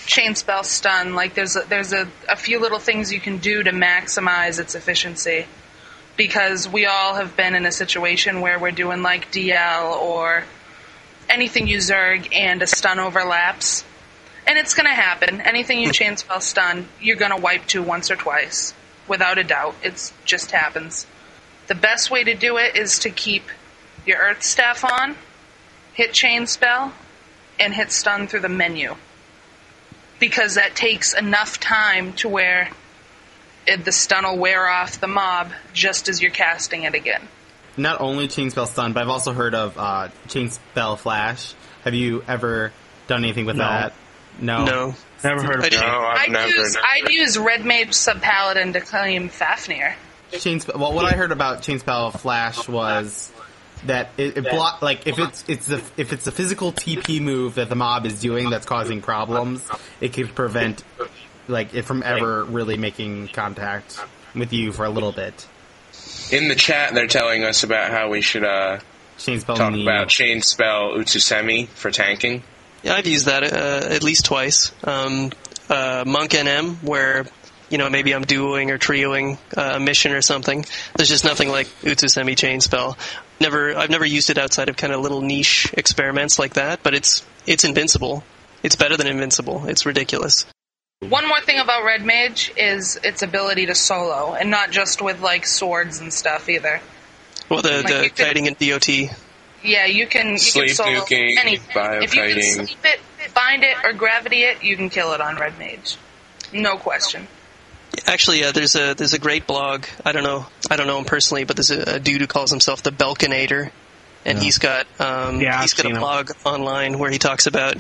chain spell stun. Like there's a, there's a, a few little things you can do to maximize its efficiency because we all have been in a situation where we're doing like DL or anything you zerg and a stun overlaps. And it's going to happen. Anything you hmm. chain spell stun, you're going to wipe to once or twice. Without a doubt. It just happens. The best way to do it is to keep your Earth Staff on, hit Chain Spell, and hit Stun through the menu. Because that takes enough time to where it, the stun will wear off the mob just as you're casting it again.
Not only chain spell stun, but I've also heard of uh, chain spell flash. Have you ever done anything with
No.
that? No.
No.
never heard of
I
that.
No, I've
I'd
never.
use, I'd use Red Mage Sub Paladin to claim Fafnir.
Chain spell. Well, what I heard about chain spell flash was that it, it block like if it's it's the if it's the physical TP move that the mob is doing that's causing problems, it could prevent like it from ever really making contact with you for a little bit.
In the chat, they're telling us about how we should uh,
Chain spell
talk
knee.
about chain spell Utsusemi for tanking.
Yeah, I've used that uh, at least twice. Um, uh, Monk NM, where you know maybe I'm duoing or trioing uh, a mission or something. There's just nothing like Utsusemi chain spell. Never, I've never used it outside of kind of little niche experiments like that. But it's it's invincible. It's better than invincible. It's ridiculous.
One more thing about Red Mage is its ability to solo, and not just with like swords and stuff either.
Well, the
Like
the
you could-
kiting and DOT.
Yeah, you can you
Sleep
can solo
nuking,
anything. If you can sleep it, bind it, or gravity it, you can kill it on Red Mage. No question.
Actually, uh, there's a there's a great blog. I don't know I don't know him personally, but there's a, a dude who calls himself the Belkinator, and he's got um,
Yeah,
he's
I've
got
seen
a
him.
blog online where he talks about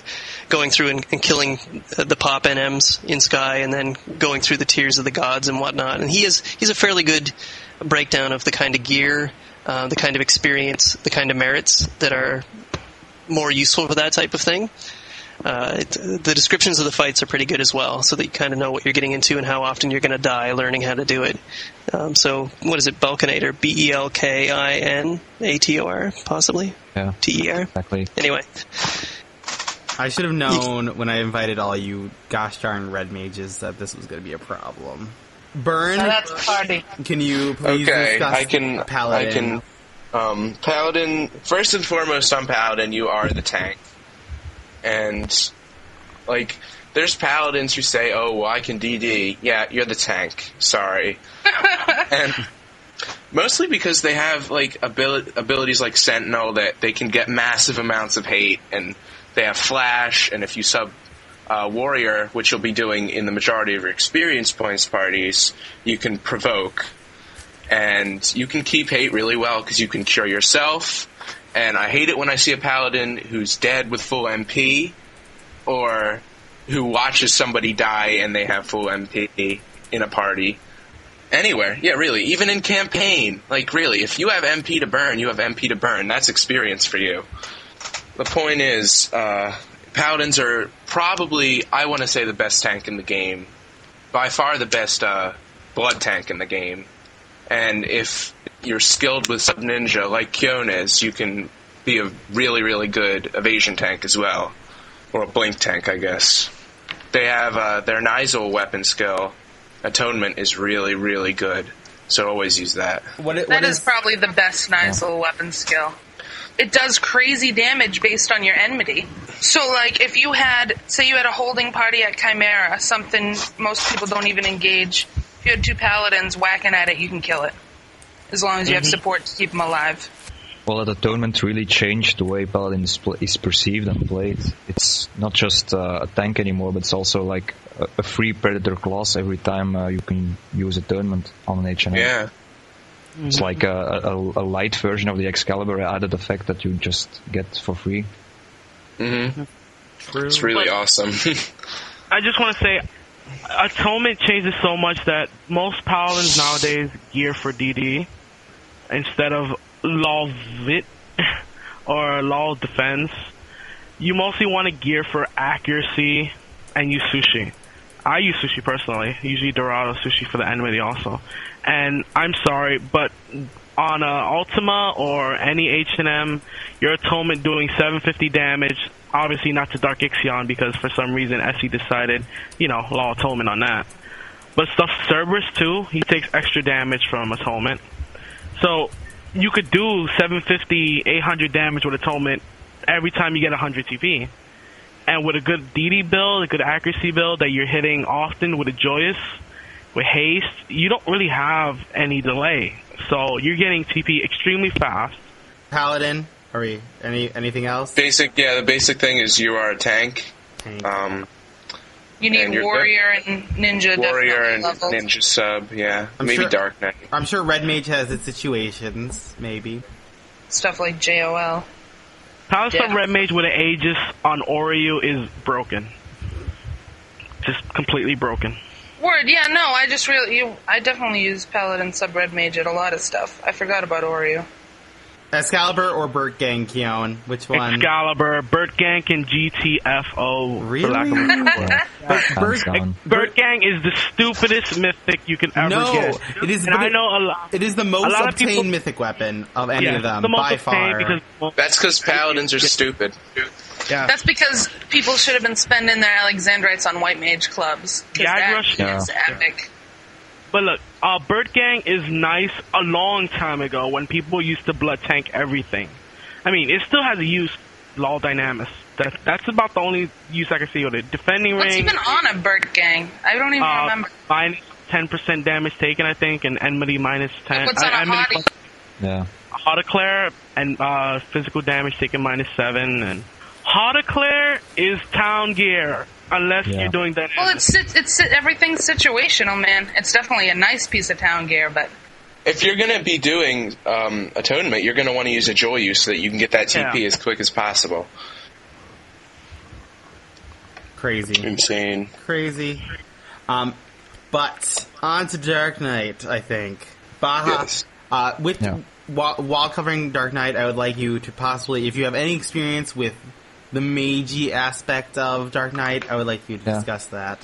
going through and, and killing uh, the pop NMs in Sky, and then going through the tiers of the gods and whatnot. And he is he's a fairly good breakdown of the kind of gear, uh, the kind of experience, the kind of merits that are more useful for that type of thing. Uh, it, the descriptions of the fights are pretty good as well, so that you kind of know what you're getting into and how often you're going to die learning how to do it. Um, so, what is it? Belkinator, B E L K I N A T O R, possibly
Yeah,
T E R.
exactly.
Anyway,
I should have known when I invited all you gosh darn red mages that this was going to be a problem. Bern,
Now that's party.
can you please
Okay,
discuss
I can.
Paladin?
I can. Um, Paladin. First and foremost, on Paladin, you are the tank, and like, there's Paladins who say, "Oh, well, I can DD." Yeah, you're the tank. Sorry, [laughs] and mostly because they have like abili- abilities like Sentinel that they can get massive amounts of hate, and they have Flash, and if you sub uh, Warrior, which you'll be doing in the majority of your experience points parties, you can provoke and you can keep hate really well because you can cure yourself. And I hate it when I see a paladin who's dead with full MP, or who watches somebody die and they have full MP in a party. Anywhere, yeah, really, even in campaign, like really, if you have MP to burn, you have MP to burn. That's experience for you. The point is, uh, paladins are probably, I want to say, the best tank in the game. By far the best uh, blood tank in the game. And if you're skilled with sub ninja like Kyon is, you can be a really, really good evasion tank as well. Or a blink tank, I guess. They have uh, their Nyzul weapon skill. Atonement is really, really good. So always use that.
What, it-
That
what
is probably the best Nyzul weapon skill. It does crazy damage based on your enmity. So, like, if you had, say, you had a holding party at Chimera, something most people don't even engage. If you had two paladins whacking at it, you can kill it, as long as you have support to keep them alive.
Well, that atonement really changed the way Paladin is, pl- is perceived and played. It's not just uh, a tank anymore, but it's also like a, a free Predator class every time uh, you can use a tournament on an H&M.
Yeah.
It's like a, a, a light version of the Excalibur added effect that you just get for free.
hmm It's really awesome. [laughs]
I just want to say, Atonement changes so much that most paladins nowadays gear for DD instead of Law Vit [laughs] or Law Defense. You mostly want to gear for accuracy and use sushi. I use sushi personally, usually Dorado sushi for the enemy also. And I'm sorry, but on a Ultima or any H&M, your atonement doing 750 damage, obviously not to Dark Ixion because for some reason SE decided, you know, law atonement on that. But stuff Cerberus too, he takes extra damage from atonement. So you could do 750, 800 damage with atonement every time you get 100 TP. And with a good DD build, a good accuracy build that you're hitting often with a Joyeuse, with haste, you don't really have any delay. So you're getting TP extremely fast.
Paladin, are we any anything else?
basic, yeah, the basic thing is you are a tank.
Tank.
Um,
You need
And you're
warrior and ninja
warrior and
leveled.
ninja sub, yeah.
I'm
Maybe
sure-
Dark Knight.
I'm sure Red Mage has its situations, maybe.
Stuff like JOL.
Power Sub
Yeah.
Red Mage with an Aegis on Ouryu is broken. Just completely broken.
Word, yeah, no, I just really, you, I definitely use Paladin sub red mage at a lot of stuff. I forgot about Ouryu.
Excalibur or Burt Gang Kyon? Which one?
Excalibur, Burtgang, and GTFO.
Really?
lack of a better word. [laughs]
But Burt,
Burtgang is the stupidest mythic you can ever
no,
get.
it is.
And I know a lot.
It is the most
lot
obtained
people-
mythic weapon of any
yeah,
of them
the most
by far.
because
That's because paladins are stupid.
yeah,
That's because people should have been spending their Alexandrites on white mage clubs. 'cause
Gag
that
rush?
is
Yeah.
epic.
But look, uh, Burtgang is nice a long time ago when people used to blood tank everything. I mean, it still has a use, Law Dynamis. That, that's about the only use I can see with it. Defending
What's
ring,
even on a Burtgang? I don't even
uh,
remember.
minus 10% damage taken, I think, and enmity minus 10.
What's on
I,
a
I mean,
hottie?
Yeah.
Hauteclair and uh, physical damage taken minus 7. And Hauteclair is town gear, unless
Yeah.
you're doing that.
Well, it's it's, it's everything's situational, man. It's definitely a nice piece of town gear, but
If you're gonna be doing um, atonement, you're gonna want to use a Joyeuse so that you can get that TP
Yeah.
as quick as possible.
Crazy,
Insane.
crazy. Um, but on to Dark Knight. I think Baha.
Yes.
Uh, with
Yeah.
while, while covering Dark Knight, I would like you to possibly, if you have any experience with the magey aspect of Dark Knight, I would like you to
Yeah.
discuss that.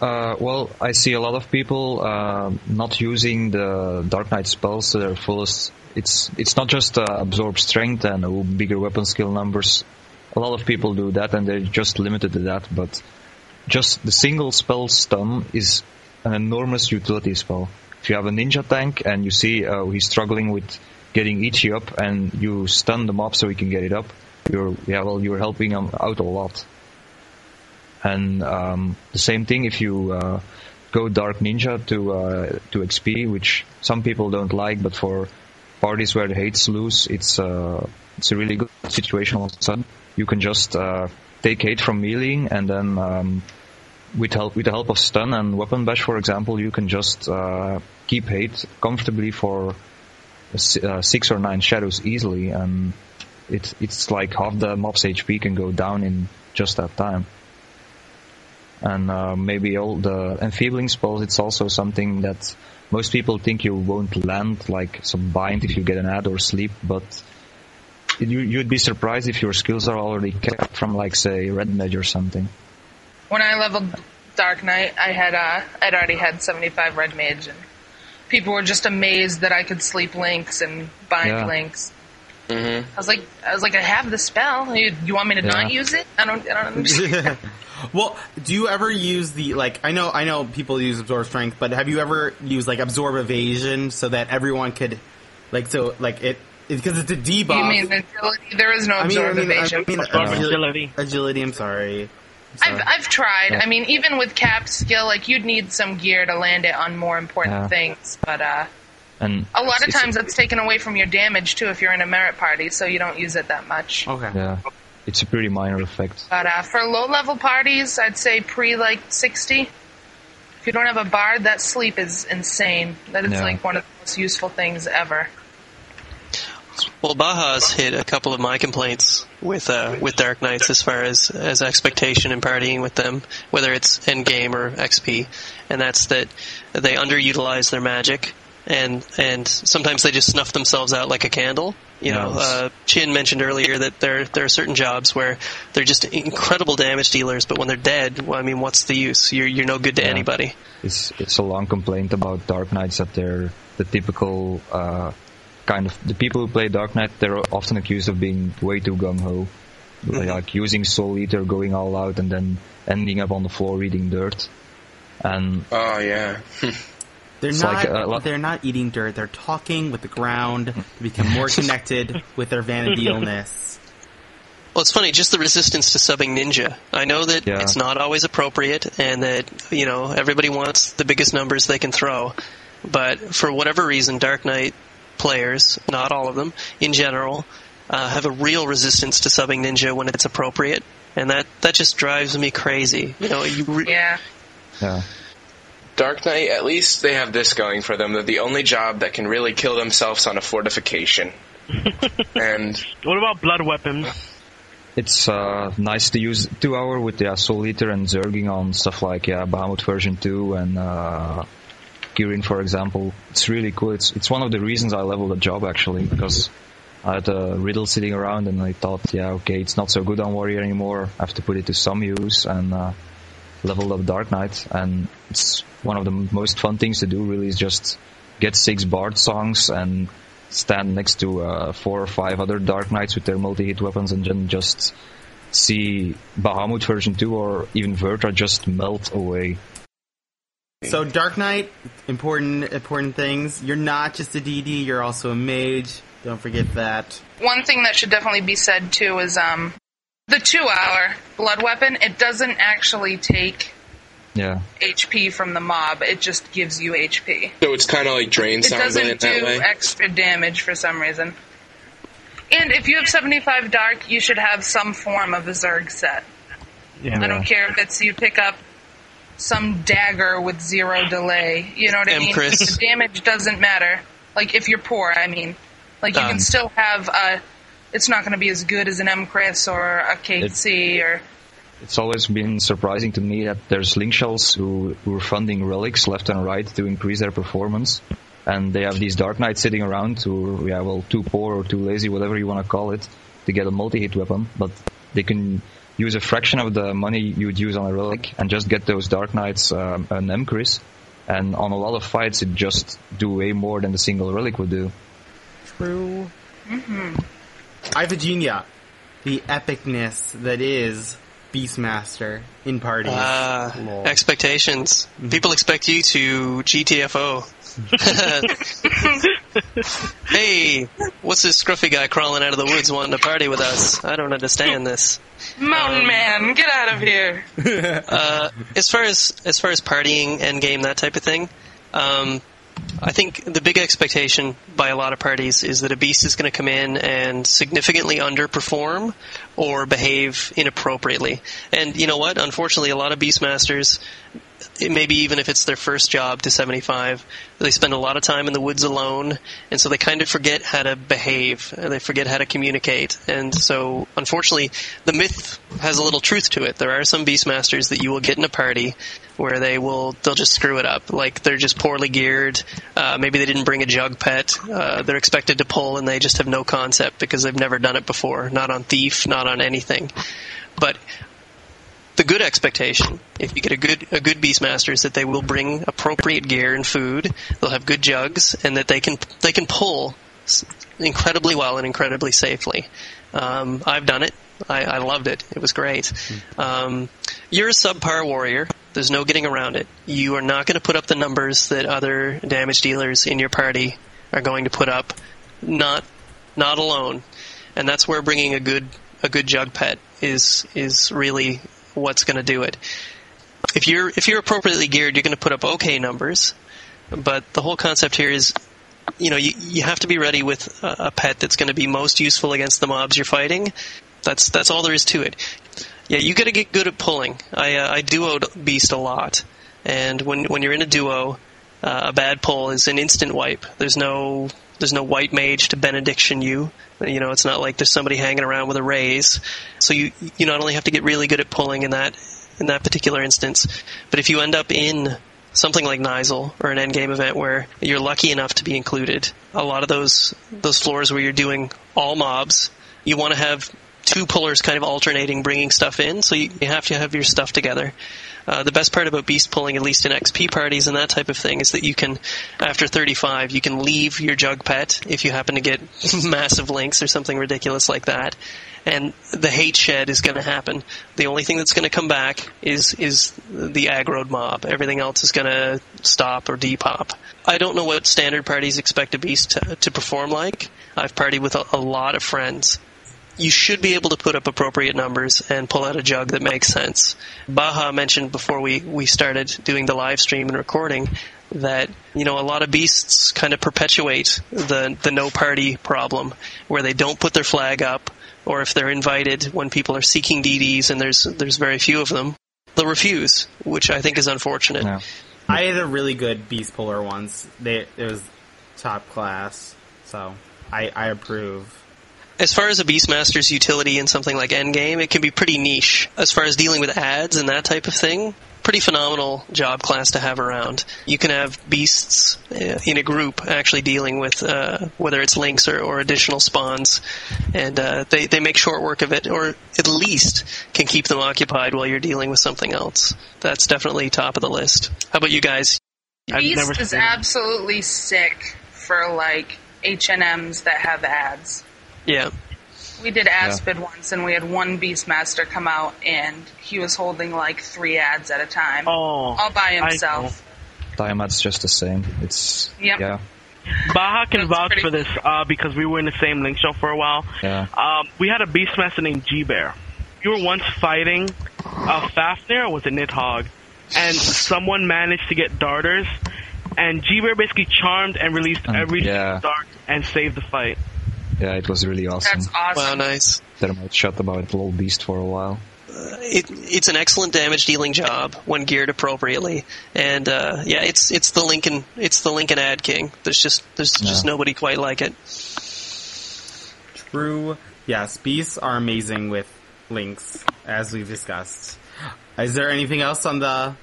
Uh, well, I see a lot of people uh, not using the Dark Knight spells to their fullest. It's it's not just uh, absorb strength and uh, bigger weapon skill numbers. A lot of people do that, and they're just limited to that. But just the single spell stun is an enormous utility spell. If you have a ninja tank and you see uh, he's struggling with getting Ichi up, and you stun the mob so he can get it up, you're yeah, well, you're helping them out a lot. And um, the same thing if you uh, go Dark Ninja to uh, to XP, which some people don't like, but for parties where the hate's loose, it's uh, it's a really good situation all of a sudden. You can just uh, take hate from meleeing, and then um, with help with the help of stun and weapon bash, for example, you can just uh, keep hate comfortably for uh, six or nine shadows easily, and it's it's like half the mob's HP can go down in just that time and uh, maybe all the enfeebling spells. It's also something that most people think you won't land, like some bind if you get an ad or sleep, but you, you'd be surprised if your skills are already kept from, like, say, red mage or something.
when I leveled Dark Knight, I had uh, I'd already had 75 red mage, and people were just amazed that I could sleep links and bind
Yeah.
links.
Hmm
I was like, I was like, I have the spell. You, you want me to
Yeah.
not use it? I don't. I don't understand. [laughs]
well, do you ever use the like? I know, I know, people use absorb strength, but have you ever used like absorb evasion so that everyone could, like, so like it because it's a debuff.
you mean agility? There is no
I mean, I
absorb
mean, I
evasion.
mean,
Absorb
agil-
agility.
Agility. I'm sorry. I'm
I've. I've tried.
Yeah.
I mean, even with cap skill, like you'd need some gear to land it on more important
Yeah.
things. But uh,
And
a lot of
it's-
times that's taken away from your damage too if you're in a merit party, so you don't use it that much.
okay.
Yeah. it's a pretty minor effect.
But uh, for low level parties, I'd say pre like 60. If you don't have a bard, that sleep is insane. That is
Yeah.
like one of the most useful things ever.
Well, Baha's hit a couple of my complaints with uh, with Dark Knights as far as as expectation and partying with them, whether it's end game or XP, and that's that they underutilize their magic, and and sometimes they just snuff themselves out like a candle. You know,
Yes.
uh, Chin mentioned earlier that there there are certain jobs where they're just incredible damage dealers, but when they're dead, well, I mean, what's the use? You're you're no good to
Yeah.
anybody.
It's it's a long complaint about Dark Knights that they're the typical uh, kind of the people who play Dark Knight. They're often accused of being way too gung ho, like using Soul Eater, going all out, and then ending up on the floor eating dirt. And
Oh yeah. [laughs]
They're
It's
not.
like a lot-
they're not eating dirt. They're talking with the ground to become more [laughs] connected with their vanity illness.
Well, it's funny, just the resistance to subbing Ninja. I know that
Yeah.
it's not always appropriate and that, you know, everybody wants the biggest numbers they can throw. But for whatever reason, Dark Knight players, not all of them, in general, uh, have a real resistance to subbing Ninja when it's appropriate. And that, that just drives me crazy. You know, you re-
Yeah.
yeah,
Dark Knight, at least they have this going for them. They're the only job that can really kill themselves on a fortification. [laughs] and
What about blood weapons?
it's uh, nice to use two hour with the Soul Eater and Zerging on stuff like yeah, Bahamut version two and uh, Kirin, for example. It's really cool. It's it's one of the reasons I leveled the job actually because I had a Ridill sitting around and I thought, yeah, okay, it's not so good on Warrior anymore. I have to put it to some use and uh, leveled up Dark Knight. And it's one of the most fun things to do. Really, is just get six Bard songs and stand next to uh, four or five other Dark Knights with their multi-hit weapons and then just see Bahamut version 2 or even Vrtra just melt away.
So Dark Knight, important important things. You're not just a DD. You're also a mage. Don't forget that.
One thing that should definitely be said too is um, the two hour blood weapon. It doesn't actually take
Yeah.
HP from the mob. It just gives you HP.
so it's kind of like Drain
It
Sound in
doesn't
it that
do
way.
extra damage for some reason. And if you have 75 dark, you should have some form of a Zerg set.
Yeah.
I don't care if it's you pick up some dagger with zero delay. You know what I mean?
Empress.
The damage doesn't matter. Like if you're poor, I mean, like you
Um.
can still have a. It's not going to be as good as an Empress or a KC or.
It's always been surprising to me that there's link shells who, who are funding relics left and right to increase their performance. And they have these Dark Knights sitting around who are, yeah, well, too poor or too lazy, whatever you want to call it, to get a multi-hit weapon. But they can use a fraction of the money you would use on a relic and just get those Dark Knights um, an Emcris. And on a lot of fights, it just do way more than the single relic would do.
True. Mm-hmm. Iphigenia, the epicness that is Beastmaster in parties.
Uh,
Lol.
expectations. People expect you to GTFO. [laughs] hey, what's this scruffy guy crawling out of the woods wanting to party with us? I don't understand this.
Mountain Man, get out of here! [laughs]
Uh, as far as as far as partying, end game, that type of thing, um, I think the big expectation by a lot of parties is that a beast is going to come in and significantly underperform or behave inappropriately. And you know what? Unfortunately, a lot of beastmasters, it, maybe even if it's their first job to 75, they spend a lot of time in the woods alone, and so they kind of forget how to behave. They forget how to communicate, and so unfortunately, the myth has a little truth to it. There are some beastmasters that you will get in a party where they will they'll just screw it up. Like they're just poorly geared. Uh, maybe they didn't bring a jug pet. Uh, they're expected to pull, and they just have no concept because they've never done it before. Not on thief, not on anything. But the good expectation, if you get a good a good beastmaster, is that they will bring appropriate gear and food. They'll have good jugs, and that they can they can pull incredibly well and incredibly safely. Um, I've done it. I, I loved it. It was great. Um, you're a subpar warrior. There's no getting around it. You are not going to put up the numbers that other damage dealers in your party are going to put up. Not not alone. And that's where bringing a good a good jug pet is is really what's going to do it. If you're if you're appropriately geared, you're going to put up okay numbers. But the whole concept here is, you know, you you have to be ready with a, a pet that's going to be most useful against the mobs you're fighting, That's that's all there is to it. Yeah, you got to get good at pulling. I uh, I duoed Beast a lot, and when when you're in a duo, uh, a bad pull is an instant wipe. There's no there's no white mage to benediction you. You know, it's not like there's somebody hanging around with a raise. So you you not only have to get really good at pulling in that in that particular instance, but if you end up in something like Nyzul or an endgame event where you're lucky enough to be included, a lot of those those floors where you're doing all mobs, you want to have two pullers kind of alternating bringing stuff in, so you, you have to have your stuff together. Uh, the best part about beast pulling, at least in XP parties and that type of thing, is that you can, after 35, you can leave your jug pet if you happen to get [laughs] massive links or something ridiculous like that, and the hate shed is going to happen. The only thing that's going to come back is is the aggroed mob. Everything else is going to stop or depop. I don't know what standard parties expect a beast to, to perform like. I've partied with a, a lot of friends you should be able to put up appropriate numbers and pull out a jug that makes sense. Baha mentioned before we, we started doing the live stream and recording that, you know, a lot of beasts kind of perpetuate the, the no party problem where they don't put their flag up or if they're invited when people are seeking DDs and there's, there's very few of them, they'll refuse, which I think is unfortunate.
Yeah.
I had a really good beast puller once. They, it was top class, so I, I approve.
As far as a Beastmaster's utility in something like Endgame, it can be pretty niche. As far as dealing with ads and that type of thing, pretty phenomenal job class to have around. You can have beasts uh, in a group actually dealing with uh, whether it's links or, or additional spawns, and uh, they they make short work of it, or at least can keep them occupied while you're dealing with something else. That's definitely top of the list. How about you guys?
Beast is absolutely sick for like H and M's that have ads.
Yeah.
We did Aspid once, and we had one Beastmaster come out, and he was holding like three ads at a time,
Oh,
all by himself.
Tiamat's just the same. It's
Yep.
yeah,
Baha can
That's
vouch for this uh, because we were in the same link show for a while.
yeah.
Um, we had a Beastmaster named G Bear. You were once fighting a Fafnir, or was it Nidhogg? And someone managed to get darters, and G Bear basically charmed and released
Um,
every
yeah.
dart and saved the fight.
Yeah, it was really awesome.
That's awesome.
Wow, nice.
Thermite shut about Lol Beast for a while.
it, it's an excellent damage dealing job when geared appropriately, and uh, yeah, it's it's the Lincoln it's the Lincoln Ad King. There's just there's just nobody quite like it.
True. Yes, beasts are amazing with links, as we've discussed. Is there anything else on the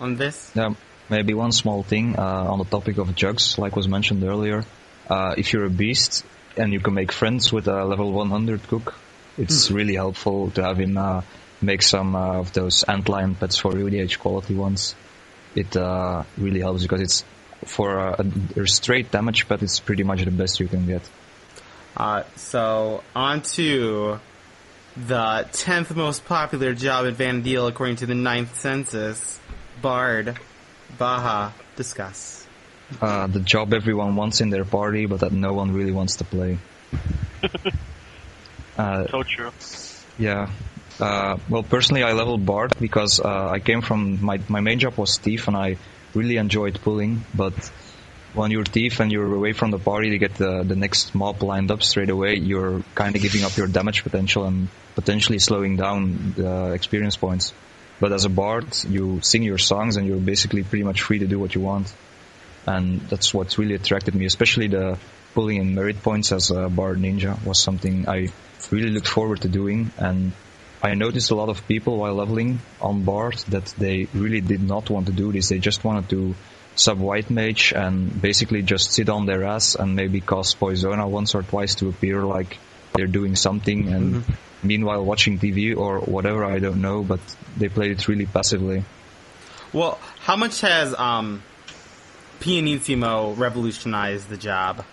on this?
Yeah, maybe one small thing uh, on the topic of jugs, like was mentioned earlier. Uh, if you're a beast and you can make friends with a level 100 cook, it's really helpful to have him uh, make some uh, of those antlion pets for UDH quality ones. It uh, really helps because it's for a, a straight damage pet. It's pretty much the best you can get.
Uh, so on to the tenth most popular job at Vana'diel according to the ninth census. Bard, Baha, discuss.
Uh, the job everyone wants in their party, but that no one really wants to play. [laughs] uh,
So true.
Yeah. Uh, well, personally, I leveled Bard because uh, I came from my my main job was thief, and I really enjoyed pulling. But when you're thief and you're away from the party to get the the next mob lined up straight away, you're kind of giving up your damage potential and potentially slowing down the experience points. But as a bard, you sing your songs and you're basically pretty much free to do what you want. And that's what really attracted me, especially the pulling in merit points as a bard ninja was something I really looked forward to doing. And I noticed a lot of people while leveling on bard that they really did not want to do this. They just wanted to sub white mage and basically just sit on their ass and maybe cast Poisona once or twice to appear like they're doing something and meanwhile watching TV or whatever, I don't know, but they played it really passively.
Well, how much has um, Pianissimo revolutionized the job?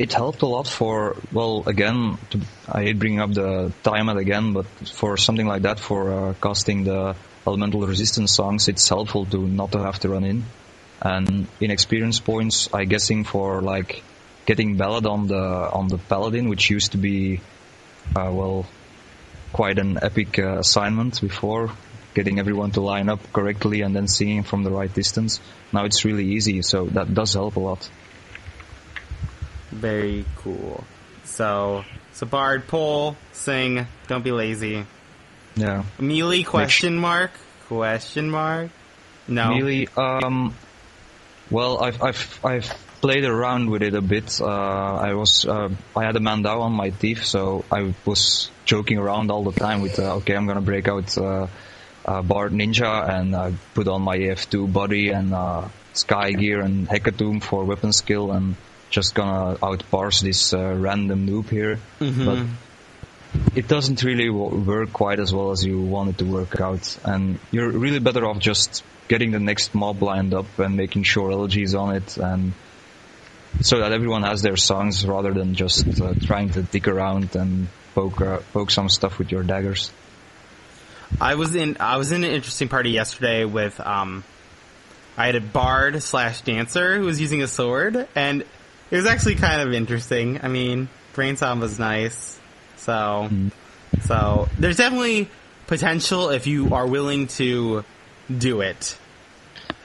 It helped a lot for, well, again, to, I hate bringing up the Tiamat again, but for something like that, for uh, casting the elemental resistance songs, it's helpful to not to have to run in. And in experience points, I guessing for like getting ballad on the on the paladin, which used to be, uh, well, quite an epic uh, assignment before, getting everyone to line up correctly and then singing from the right distance. Now it's really easy, so that does help a lot.
Very cool. So, So Bard, pull, sing, don't be lazy.
Yeah.
Melee question mark? Question mark? No.
Melee, um, well, I've, I've, I've played around with it a bit. Uh, I was, uh, I had a Mandau on my teeth, so I was joking around all the time with, uh, okay, I'm gonna break out, uh, Bard Ninja and uh, put on my AF2 body and, uh, Sky Gear and Hecatomb for weapon skill and just gonna outparse this, uh, random noob here. But it doesn't really wo- work quite as well as you want it to work out. And you're really better off just getting the next mob lined up and making sure LG is on it and so that everyone has their songs rather than just uh, trying to dig around and poke uh, poke some stuff with your daggers.
I was in I was in an interesting party yesterday with um I had a bard slash dancer who was using a sword and it was actually kind of interesting. I mean, Brainstorm was nice. So so there's definitely potential if you are willing to do it.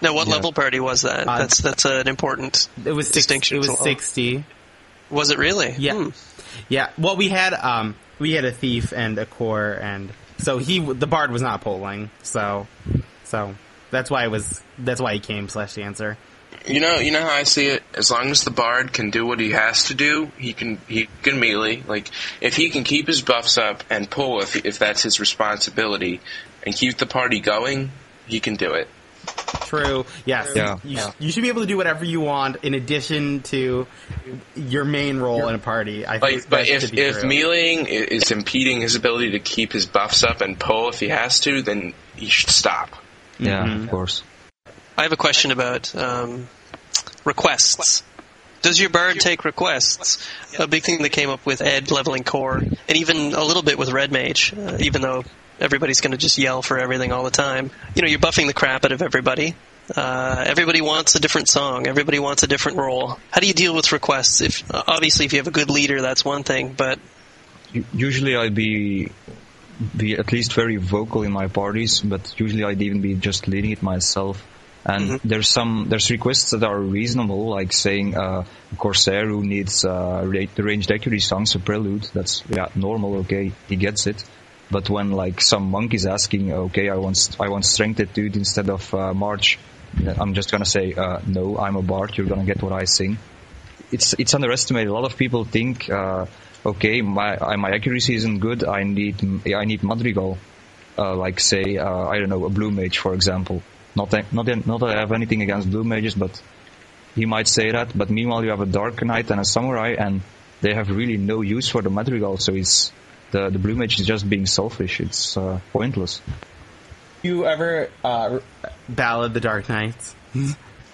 Now, what
Yeah.
level party was that?
Uh,
that's that's an important.
It was six,
Distinction
it was
as
60.
Was it really?
Yeah.
Hmm.
Yeah. Well, we had um we had a thief and a core and so he the bard was not polling. So so that's why it was that's why he came slash dancer.
You know, you know how I see it. As long as the bard can do what he has to do, he can he can melee. Like if he can keep his buffs up and pull if if that's his responsibility, and keep the party going, he can do it.
True. Yes.
Yeah.
You, sh- you should be able to do whatever you want in addition to your main role in a party. I think
Like, but if
should
if
true.
meleeing is impeding his ability to keep his buffs up and pull if he has to, then he should stop.
Yeah,
Mhm.
of course.
I have a question about um, requests. Does your bard take requests? A big thing that came up with Ed leveling core, and even a little bit with Red Mage, uh, even though everybody's going to just yell for everything all the time. You know, you're buffing the crap out of everybody. Uh, everybody wants a different song. Everybody wants a different role. How do you deal with requests? If obviously, if you have a good leader, that's one thing. But
Usually I'd be be at least very vocal in my parties, but usually I'd even be just leading it myself. And there's some there's requests that are reasonable, like saying uh, Corsair who needs uh, ra- the ranged accuracy songs a prelude. That's yeah normal. Okay, he gets it. But when like some monk is asking, okay, I want I want strength dude instead of uh, march, I'm just gonna say uh, no. I'm a bard. You're gonna get what I sing it's it's underestimated. A lot of people think, uh, okay, my my accuracy isn't good. I need I need madrigal, uh, like say uh, I don't know a blue mage for example. Not that, not not that I have anything against blue mages, but he might say that. But meanwhile, you have a dark knight and a samurai, and they have really no use for the madrigal. So it's the the blue mage is just being selfish. It's uh, pointless.
you ever uh, ballad the Dark Knights?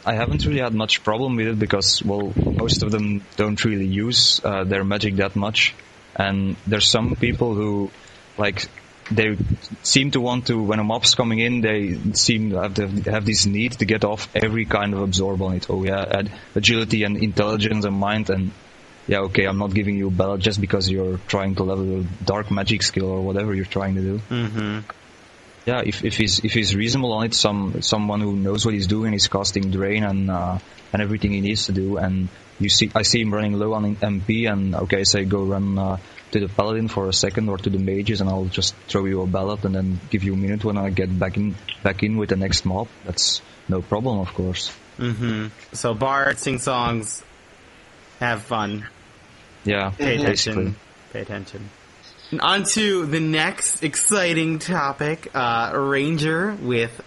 I haven't really had much problem with it because, well, most of them don't really use uh, their magic that much, and there's some people who, like, they seem to want to when a mob's coming in, they seem to have, to have this need to get off every kind of absorb on it. Oh yeah, add agility and intelligence and mind and. Yeah, okay, I'm not giving you a ballot just because you're trying to level your dark magic skill or whatever you're trying to do
Mm-hmm.
yeah, if if he's if he's reasonable on it, some someone who knows what he's doing, is casting drain and uh, and everything he needs to do, and you see, I see him running low on MP, and okay, I say go run uh, to the paladin for a second or to the mages, and I'll just throw you a ballot and then give you a minute when I get back in back in with the next mob. That's no problem, of course.
Mm-hmm. So bard, sing songs, have fun,
Yeah,
pay attention,
basically.
pay attention. And on to the next exciting topic, uh, Ranger with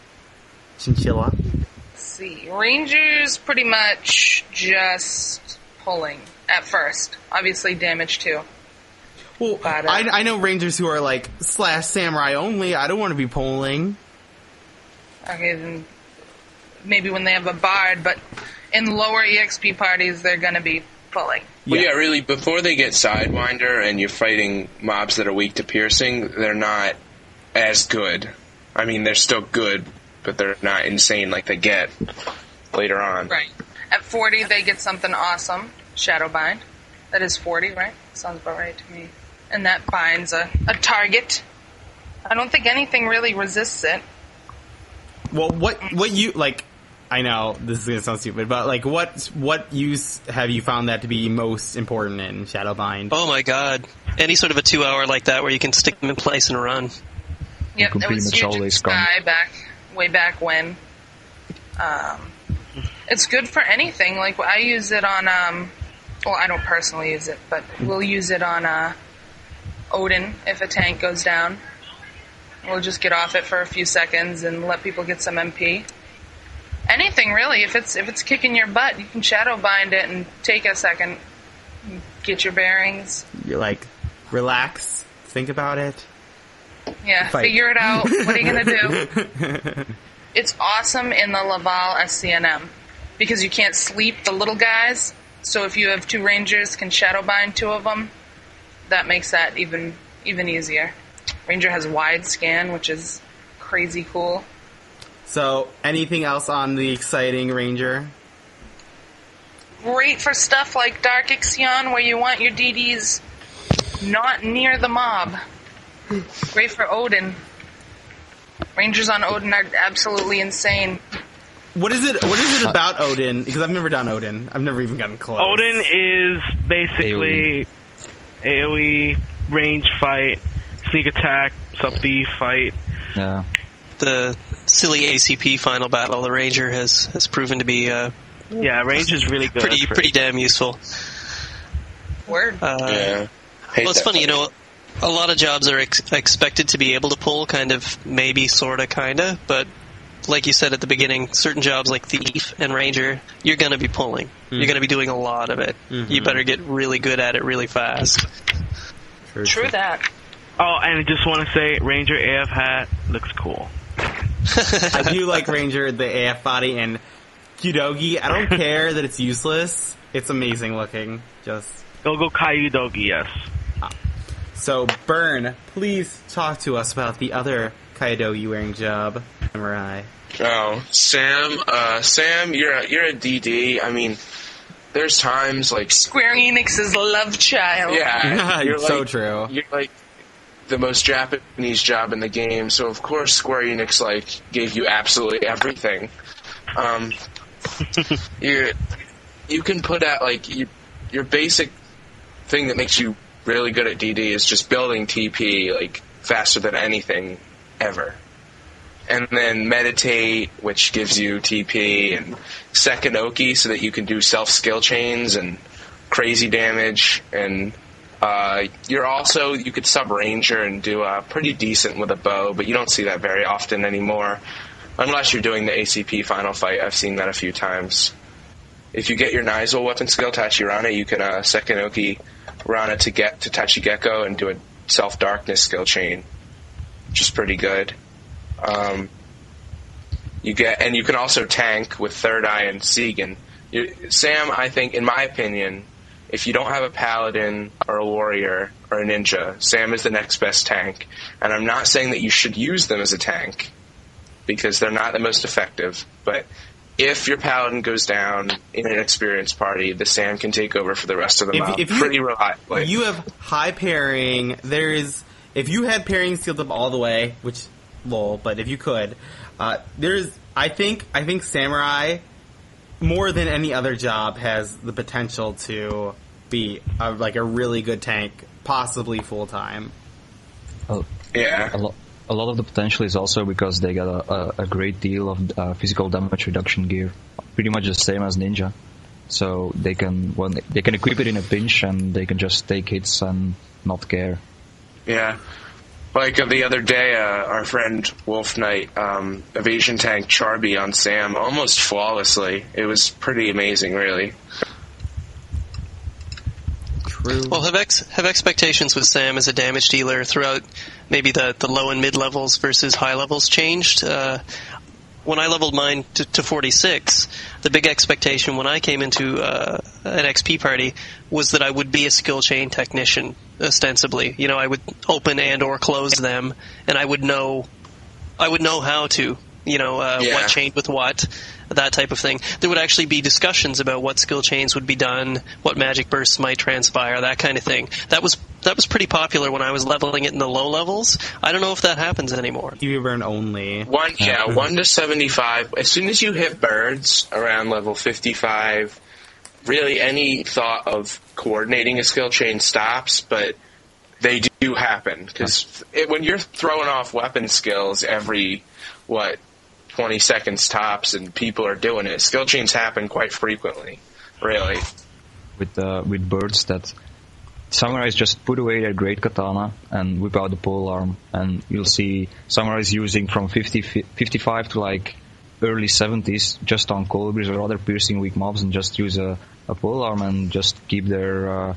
Chinchilla.
Let's see. Rangers pretty much just pulling at first. Obviously damage too.
Well,
But, uh,
I, I know Rangers who are like slash samurai only. I don't want to be polling.
Okay, then maybe when they have a bard, but in lower EXP parties they're gonna be pulling.
Well,
Yeah.
yeah, really. Before they get Sidewinder and you're fighting mobs that are weak to piercing, they're not as good. I mean, they're still good, but they're not insane like they get later on.
Right. At 40 they get something awesome. Shadowbind. That is 40, right? Sounds about right to me. And that binds a, a target. I don't think anything really resists it.
Well, what what you like? I know this is gonna sound stupid, but like, what what use have you found that to be most important in Shadowbind?
oh my god, any sort of a two hour like that where you can stick them in place and run.
Yep,
can
it was
much
huge in. Sky back way back when. Um, it's good for anything. Like I use it on. Um, well, I don't personally use it, but we'll use it on uh, Odin if a tank goes down. We'll just get off it for a few seconds and let people get some MP. Anything really. If it's if it's kicking your butt, you can shadow bind it and take a second, get your bearings.
You're like, relax, think about it.
Yeah,
Fight.
figure it out. What are you gonna do? [laughs] it's awesome in the Laval SCNM because you can't sleep the little guys. So if you have two rangers, can shadow bind two of them. That makes that even even easier. Ranger has wide scan, which is crazy cool.
So, anything else on the exciting Ranger?
Great for stuff like Dark Ixion, where you want your DDs not near the mob. Great for Odin. Rangers on Odin are absolutely insane.
What is it? What is it about Odin? Because I've never done Odin. I've never even gotten close.
Odin is basically AoE, range fight, sneak attack, sub B fight.
Yeah.
The silly ACP final battle, the Ranger has, has proven to be uh,
Yeah, range is really good.
pretty pretty damn useful.
Word.
Uh,
Yeah. Hate
Well, it's
that
funny, you know, a lot of jobs are ex- expected to be able to pull, kind of, maybe, sorta, kinda, but like you said at the beginning, certain jobs like Thief and Ranger, you're gonna be pulling. You're gonna be doing a lot of it. You better get really good at it really fast.
True,
True that.
Oh, and I just want to say, Ranger AF hat looks cool. [laughs]
I do like Ranger, the AF body, and Kyudogi. I don't care that it's useless. It's amazing looking. Just
It'll go Kyudogi, yes.
so, Bern. Please talk to us about the other Kyudogi wearing job, Samurai.
Oh, Sam, uh, Sam, you're a, you're a DD. I mean, there's times like,
Square Enix's love child.
yeah, [laughs] you're
so
like,
true.
You're like the most Japanese job in the game, so of course Square Enix like gave you absolutely everything. Um, [laughs] you you can put out like you, your basic thing that makes you really good at DD is just building TP like faster than anything ever. And then meditate, which gives you TP, and Sekkanoki, so that you can do self skill chains and crazy damage. And uh, you're also you could sub ranger and do uh, pretty decent with a bow, but you don't see that very often anymore, unless you're doing the ACP final fight. I've seen that a few times. If you get your Nyzul weapon skill Tachi: Rana, you can uh, Sekkanoki Rana to get to Tachi: Gekko and do a self darkness skill chain, which is pretty good. Um, you get, and you can also tank with Third Eye and Seigan. Sam, I think, in my opinion, if you don't have a paladin or a warrior or a ninja, Sam is the next best tank. And I'm not saying that you should use them as a tank because they're not the most effective. But if your paladin goes down in an experienced party, the Sam can take over for the rest of the
If-
mob
if you-
pretty reliably.
You have high pairing. There is if you had pairing sealed up all the way, which lol, but if you could, uh, there's I think I think samurai more than any other job has the potential to be a, like a really good tank, possibly full time.
yeah.
A lot, a lot of the potential is also because they got a, a, a great deal of uh, physical damage reduction gear, pretty much the same as Ninja. So they can when they can equip it in a pinch and they can just take hits and not care.
Yeah. Like uh, the other day, uh, our friend Wolf Knight, um, evasion tank Charby on Sam almost flawlessly. It was pretty amazing, really.
True.
Well, have ex- have expectations with Sam as a damage dealer throughout maybe the, the low and mid levels versus high levels changed? Uh, when I leveled mine to, to 46, the big expectation when I came into uh, an XP party was that I would be a skill chain technician, ostensibly. You know, I would open and or close them, and I would know, I would know how to. You know, uh,
Yeah.
what chained with what, that type of thing. There would actually be discussions about what skill chains would be done, what magic bursts might transpire, that kind of thing. That was that was pretty popular when I was leveling it in the low levels. I don't know if that happens anymore.
You burn only.
One, yeah, one to seventy-five. As soon as you hit birds around level fifty-five, really any thought of coordinating a skill chain stops. But they do happen because when you're throwing off weapon skills every what 20 seconds tops and people are doing it, skill chains happen quite frequently. Really.
With uh, with birds that samurais just put away their great katana and whip out the pole arm, and you'll see samurais using from 50, 55 to like early 70s just on colibris or other piercing weak mobs and just use a, a pole arm and just keep their uh,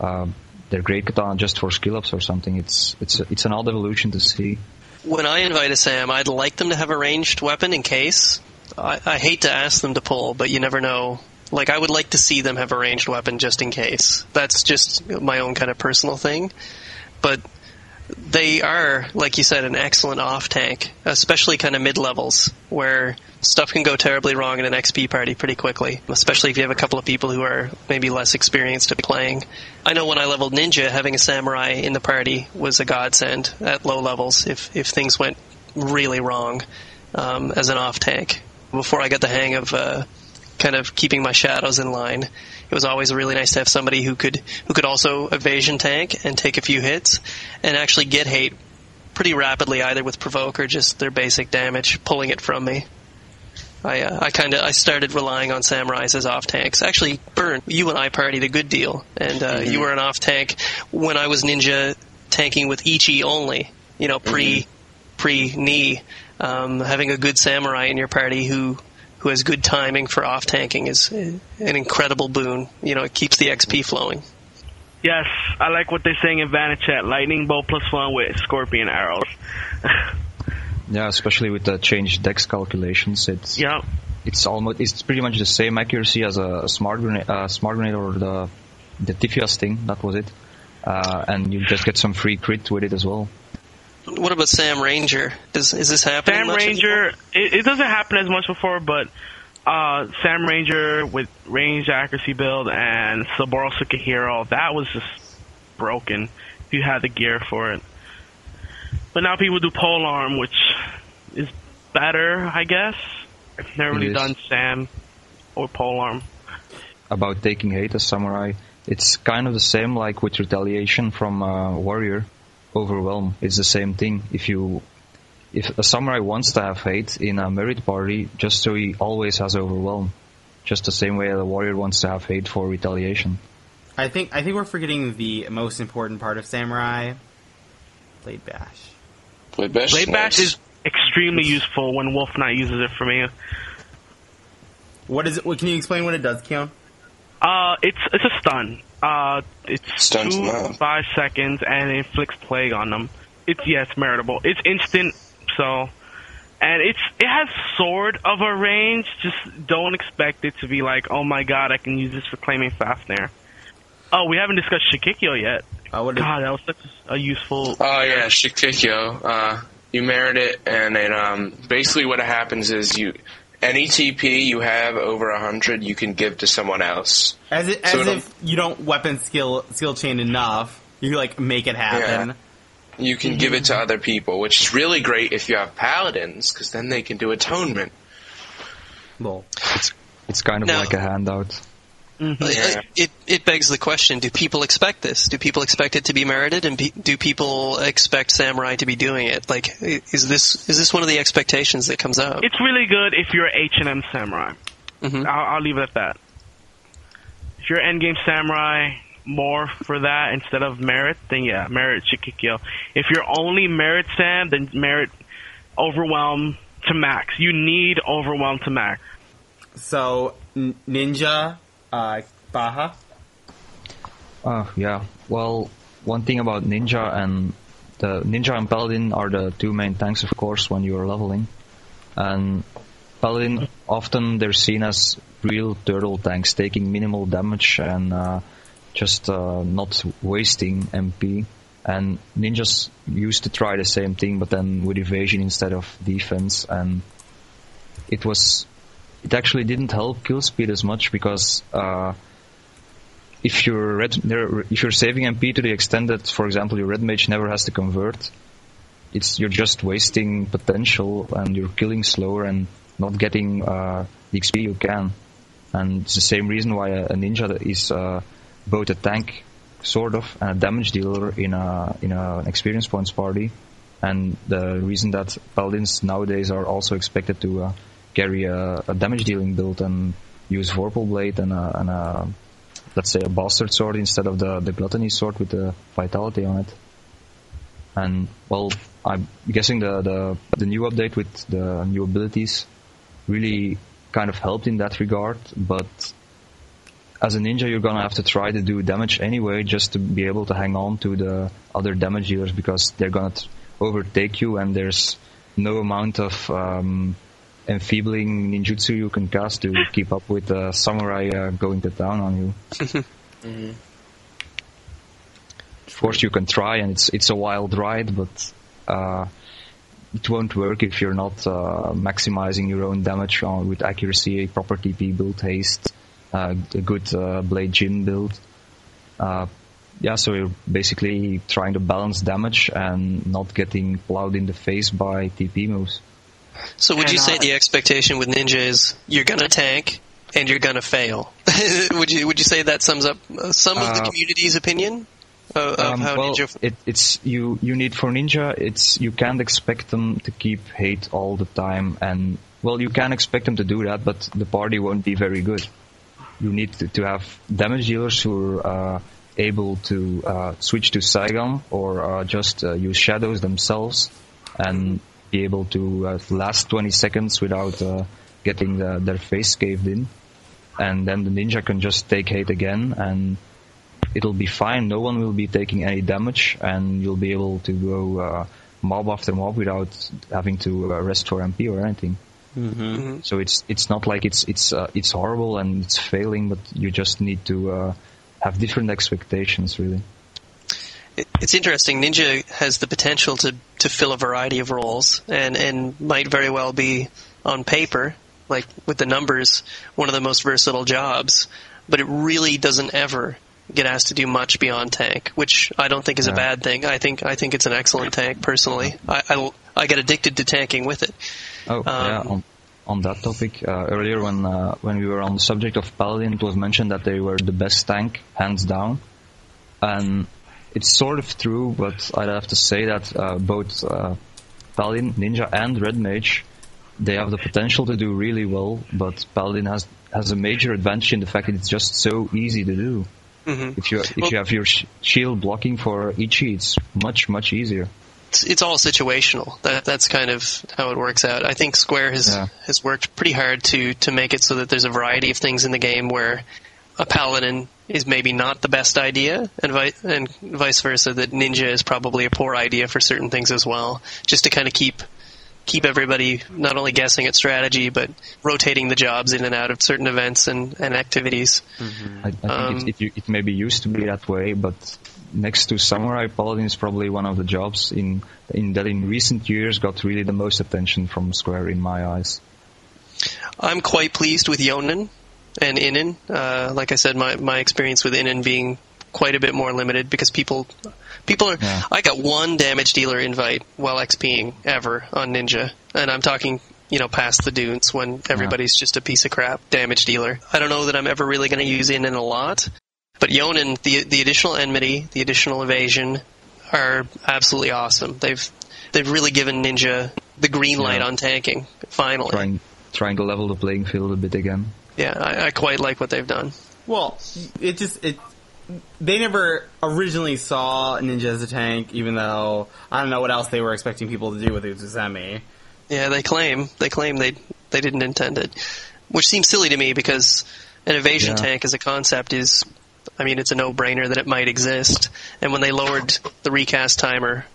uh, their great katana just for skill ups or something. It's it's it's an odd evolution to see.
When I invite a Sam, I'd like them to have a ranged weapon in case. I, I hate to ask them to pull, but you never know like I would like to see them have a ranged weapon just in case. That's just my own kind of personal thing. But they are, like you said, an excellent off tank, especially kind of mid levels where stuff can go terribly wrong in an XP party pretty quickly, especially if you have a couple of people who are maybe less experienced at playing. I know when I leveled Ninja, having a samurai in the party was a godsend at low levels if, if things went really wrong um, as an off tank. Before I got the hang of uh, kind of keeping my shadows in line. It was always really nice to have somebody who could who could also evasion tank and take a few hits and actually get hate pretty rapidly, either with provoke or just their basic damage, pulling it from me. I uh, I kind of I started relying on samurais as off tanks. Actually, Bern, you and I partied a good deal, and uh, mm-hmm. you were an off tank when I was ninja tanking with Ichi only. You know, pre mm-hmm. pre knee. Um, having a good samurai in your party who who has good timing for off tanking is an incredible boon. You know, it keeps the XP flowing.
Yes, I like what they're saying in Vanachat. Lightning bolt plus one with scorpion arrows. [laughs]
yeah, especially with the changed dex calculations. It's
yeah.
It's almost it's pretty much the same accuracy as a smart grenade, uh, smart grenade or the the Tiphia Sting. That was it, uh, and you just get some free crit with it as well.
What about Sam Ranger? Is is this happening?
Sam Ranger, it, it, doesn't happen as much before, but uh, Sam Ranger with range accuracy build and Saburo Sukahiro, that was just broken. If you had the gear for it, but now people do pole arm, which is better, I guess. I've never really done Sam or pole arm.
About taking hate as samurai, it's kind of the same like with retaliation from uh, warrior overwhelm. It's the same thing. If you if a samurai wants to have hate in a merit party, just so he always has overwhelm. Just the same way the warrior wants to have hate for retaliation.
I think I think we're forgetting the most important part of samurai. Blade bash.
Blade bash.
Blade bash is extremely useful when Wolf Knight uses it for me.
What is it? What, can you explain what it does, Kyon?
Uh, it's it's a stun. Uh, it's
Stuns
two five seconds and it inflicts plague on them. It's yes, meritable. It's instant, so and it's it has sort of a range. Just don't expect it to be like, oh my god, I can use this for claiming Fafnir. Oh, we haven't discussed Shikikoyo yet.
Oh,
God, that was such a useful.
Oh yeah, Shikikoyo. Uh, you merit it, and it um basically what happens is you any TP you have over hundred, you can give to someone else.
As, it, as so if you don't weapon skill skill chain enough, you like make it happen.
Yeah. You can mm-hmm. give it to other people, which is really great if you have paladins, because then they can do atonement.
Well,
it's it's kind of like a handout.
Mm-hmm. Yeah. It it begs the question: Do people expect this? Do people expect it to be merited, and be, do people expect samurai to be doing it? Like, is this is this one of the expectations that comes out?
It's really good if you're H and M samurai. Mm-hmm. I'll, I'll, leave it at that. If you're endgame samurai, more for that instead of merit, then yeah, merit Shikikoyo. If you're only merit sam, then merit overwhelm to max. You need overwhelm to max.
So ninja uh, Baha?
Uh, yeah. Well, one thing about Ninja and the Ninja and Paladin are the two main tanks, of course, when you are leveling. And Paladin, often they're seen as real turtle tanks, taking minimal damage and uh, just uh, not wasting MP. And ninjas used to try the same thing, but then with evasion instead of defense, and it was it actually didn't help kill speed as much because uh, if you're red, if you're saving MP to the extent that, for example, your red mage never has to convert, it's you're just wasting potential and you're killing slower and not getting uh, the XP you can. And it's the same reason why a, ninja is uh, both a tank sort of, and a damage dealer in a in a, an experience points party. And the reason that paladins nowadays are also expected to uh, carry a, a, damage dealing build and use Vorpal Blade and a, and a let's say a bastard sword instead of the the gluttony sword with the vitality on it. And well, I'm guessing the the, the new update with the new abilities really kind of helped in that regard, but as a ninja, you're gonna have to try to do damage anyway, just to be able to hang on to the other damage dealers because they're gonna t- overtake you, and there's no amount of um, enfeebling ninjutsu you can cast to keep up with the samurai uh, going to town on you. [laughs] mm-hmm. Of course, you can try, and it's it's a wild ride, but uh, it won't work if you're not uh, maximizing your own damage on, with accuracy, proper TP build, haste, uh, a good uh, Blade Jin build. Uh, yeah, so you're basically trying to balance damage and not getting plowed in the face by TP moves.
So would you say the expectation with Ninja is you're gonna tank and you're gonna fail? [laughs] would you would you say that sums up some of the community's opinion? Of, um,
well, it, it's you. You need for ninja. It's you can't expect them to keep hate all the time, and well, you can expect them to do that, but the party won't be very good you need to, to have damage dealers who are uh, able to uh, switch to Seigan or uh, just uh, use shadows themselves and be able to uh, last 20 seconds without uh, getting the, their face caved in. And then the ninja can just take hate again and it'll be fine. No one will be taking any damage and you'll be able to go mob after mob without having to rest for MP or anything. Mm-hmm. mm-hmm. So it's it's not like it's it's uh, it's horrible and it's failing, but you just need to uh, have different expectations, really.
It's interesting. Ninja has the potential to, to fill a variety of roles, and, and might very well be on paper, like with the numbers, one of the most versatile jobs. But it really doesn't ever get asked to do much beyond tank, which I don't think is yeah. a bad thing. I think I think it's an excellent tank personally. I, I, I get addicted to tanking with it.
Oh um, yeah. On, on, that topic, uh, earlier when uh, when we were on the subject of Paladin, it was mentioned that they were the best tank, hands down, and it's sort of true. But I'd have to say that uh, both uh, Paladin, Ninja, and Red Mage, they have the potential to do really well. But Paladin has has a major advantage in the fact that it's just so easy to do. Mm-hmm. If you if well, you have your sh- shield blocking for Ichi, it's much much easier
it's, it's all situational. That that's kind of how it works out. I think Square has yeah. has worked pretty hard to to make it so that there's a variety of things in the game where a paladin is maybe not the best idea, and, vi- and vice versa. That ninja is probably a poor idea for certain things as well, just to kind of keep keep everybody not only guessing at strategy but rotating the jobs in and out of certain events and, and activities.
Mm-hmm. I, I, think um, it, it, it maybe used to be that way, but next to Samurai, Paladin is probably one of the jobs in in that in recent years got really the most attention from Square in my eyes.
I'm quite pleased with Yonin and Innin. Uh, like I said, my my experience with Innin being quite a bit more limited because people people are. Yeah. I got one damage dealer invite while XPing ever on Ninja, and I'm talking you know, past the dunes when everybody's yeah. just a piece of crap damage dealer. I don't know that I'm ever really going to use Inen a lot, but Yonin, the the additional enmity, the additional evasion, are absolutely awesome. They've they've really given Ninja the green light yeah. on tanking. Finally,
trying trying to level the playing field a bit again.
Yeah, I, I quite like what they've done.
Well, it just it they never originally saw Ninja as a tank, even though I don't know what else they were expecting people to do with Utsusemi.
Yeah, they claim they claim they they didn't intend it, which seems silly to me because an evasion yeah. tank as a concept is I mean, it's a no-brainer that it might exist. And when they lowered the recast timer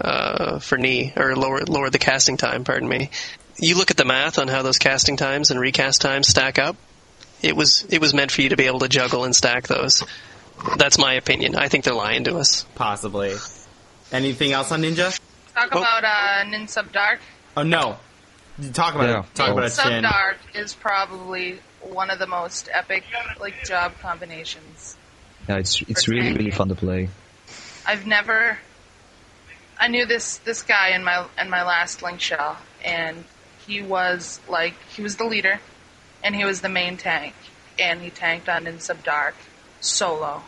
uh, for knee, or lowered lowered the casting time, pardon me, you look at the math on how those casting times and recast times stack up. It was it was meant for you to be able to juggle and stack those. That's my opinion. I think they're lying to us.
Possibly. Anything else on Ninja?
Talk oh. about uh, Nin Sub Dark.
Oh no. Talk about yeah. it. Talk oh. about it.
Sub Dark is probably one of the most epic like job combinations.
Yeah, it's it's really really fun to play.
I've never. I knew this this guy in my in my last link shell, and he was like he was the leader, and he was the main tank, and he tanked on in Dark solo,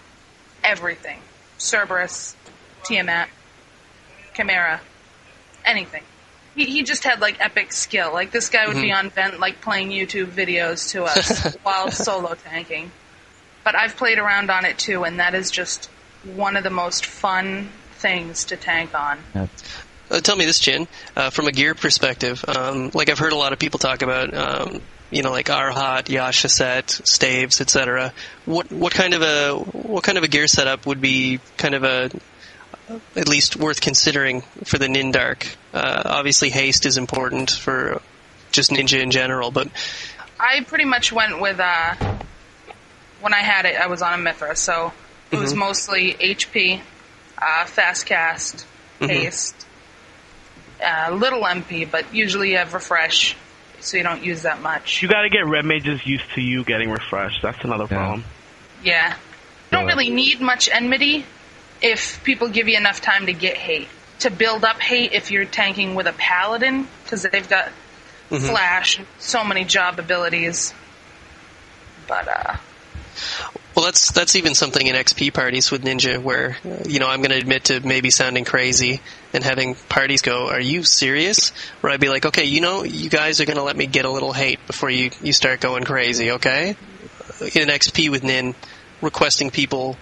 everything. Cerberus, Tiamat, Chimera, anything. He, he just had like epic skill. Like this guy would be mm-hmm. on vent like playing YouTube videos to us [laughs] while solo tanking. But I've played around on it too, and that is just one of the most fun things to tank on.
Uh, tell me this, Jin, uh, from a gear perspective. Um, like I've heard a lot of people talk about, um, you know, like Arhat, Yasha set, staves, etc. What what kind of a what kind of a gear setup would be kind of a at least worth considering for the Nindark? Uh, obviously, haste is important for just ninja in general, but
I pretty much went with uh, when I had it. I was on a Mithra, so it was mostly HP, uh, fast cast, haste, uh, little MP, but usually you have refresh, so you don't use that much.
You got to get red mages used to you getting refreshed. That's another
Yeah.
problem.
Yeah, you don't really need much enmity if people give you enough time to get hate. To build up hate, if you're tanking with a paladin, because they've got flash, so many job abilities. But uh,
Well, that's that's even something in XP parties with Ninja, where you know I'm going to admit to maybe sounding crazy and having parties go, "Are you serious?" Where I'd be like, "Okay, you know, you guys are to let me get a little hate before you you start going crazy, okay?" In XP with Nin, requesting people,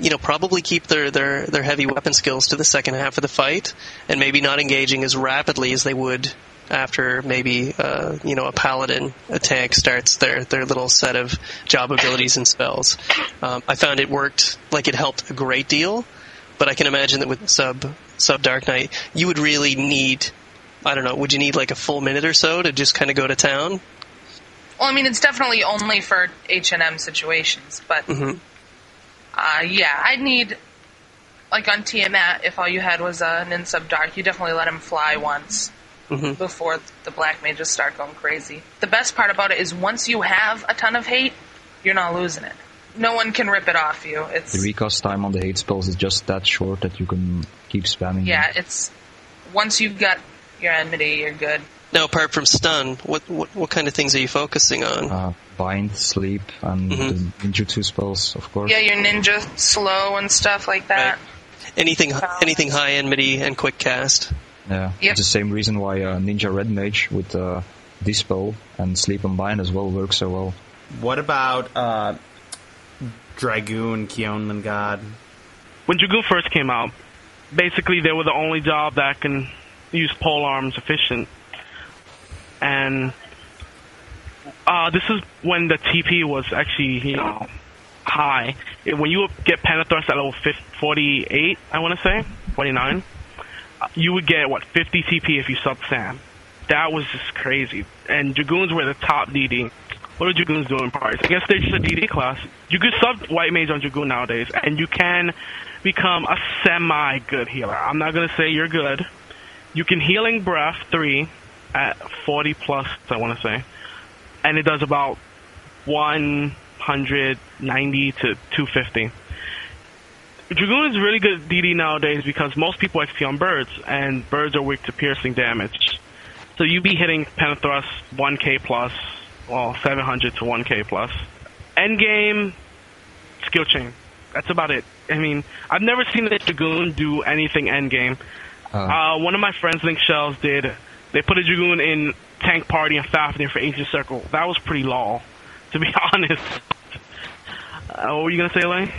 you know, probably keep their their their heavy weapon skills to the second half of the fight, and maybe not engaging as rapidly as they would after maybe uh, you know a paladin a tank starts their their little set of job abilities and spells. Um, I found it worked like it helped a great deal, but I can imagine that with sub sub Dark Knight, you would really need I don't know, would you need like a full minute or so to just kind of go to town?
well, I mean, it's definitely only for H and M situations, but
Mhm.
uh, yeah, I'd need like on Tiamat if all you had was a Nin sub dark, you definitely let him fly once
Mhm.
before the black mages start going crazy. The best part about it is once you have a ton of hate, you're not losing it. No one can rip it off you. It's
The recast time on the hate spells is just that short that you can keep spamming.
yeah, it's once you've got your enmity, you're good.
Now, apart from stun, what what, what kind of things are you focusing on?
Uh, bind, sleep, and
Mhm.
the ninjutsu spells, of course.
Yeah, your ninja slow and stuff like that.
anything
Balance.
anything high enmity and quick cast.
Yeah,
Yep.
it's the same reason why uh, Ninja Red Mage with uh, Dispel and Sleep and Bind as well works so well.
What about uh, Dragoon, Kyonleingod?
When Dragoon first came out, basically they were the only job that can use pole arms efficient. And uh, this is when the TP was actually, you know, high. When you would get Penta Thrust at level 50, 48, I want to say, 49, uh, you would get, what, 50 TP if you sub Sam. That was just crazy. And Dragoons were the top DD. What are Dragoons doing in parties? I guess they're just a DD class. You could sub White Mage on Dragoon nowadays, and you can become a semi good healer. I'm not gonna say you're good. You can healing breath three at 40 plus, I want to say, and it does about 190 to 250. Dragoon is really good DD nowadays because most people XP on birds, and birds are weak to piercing damage. So you be hitting Penta Thrust 1k plus, well 700 to 1k plus. Endgame, skill chain. That's about it. I mean, I've never seen a Dragoon do anything endgame.
Uh,
Uh, one of my friends, Link Shells, did. They put a Dragoon in Tank Party and Fafnir for Ancient Circle. That was pretty lol, to be [laughs] honest. Uh, what were you gonna say, Lane?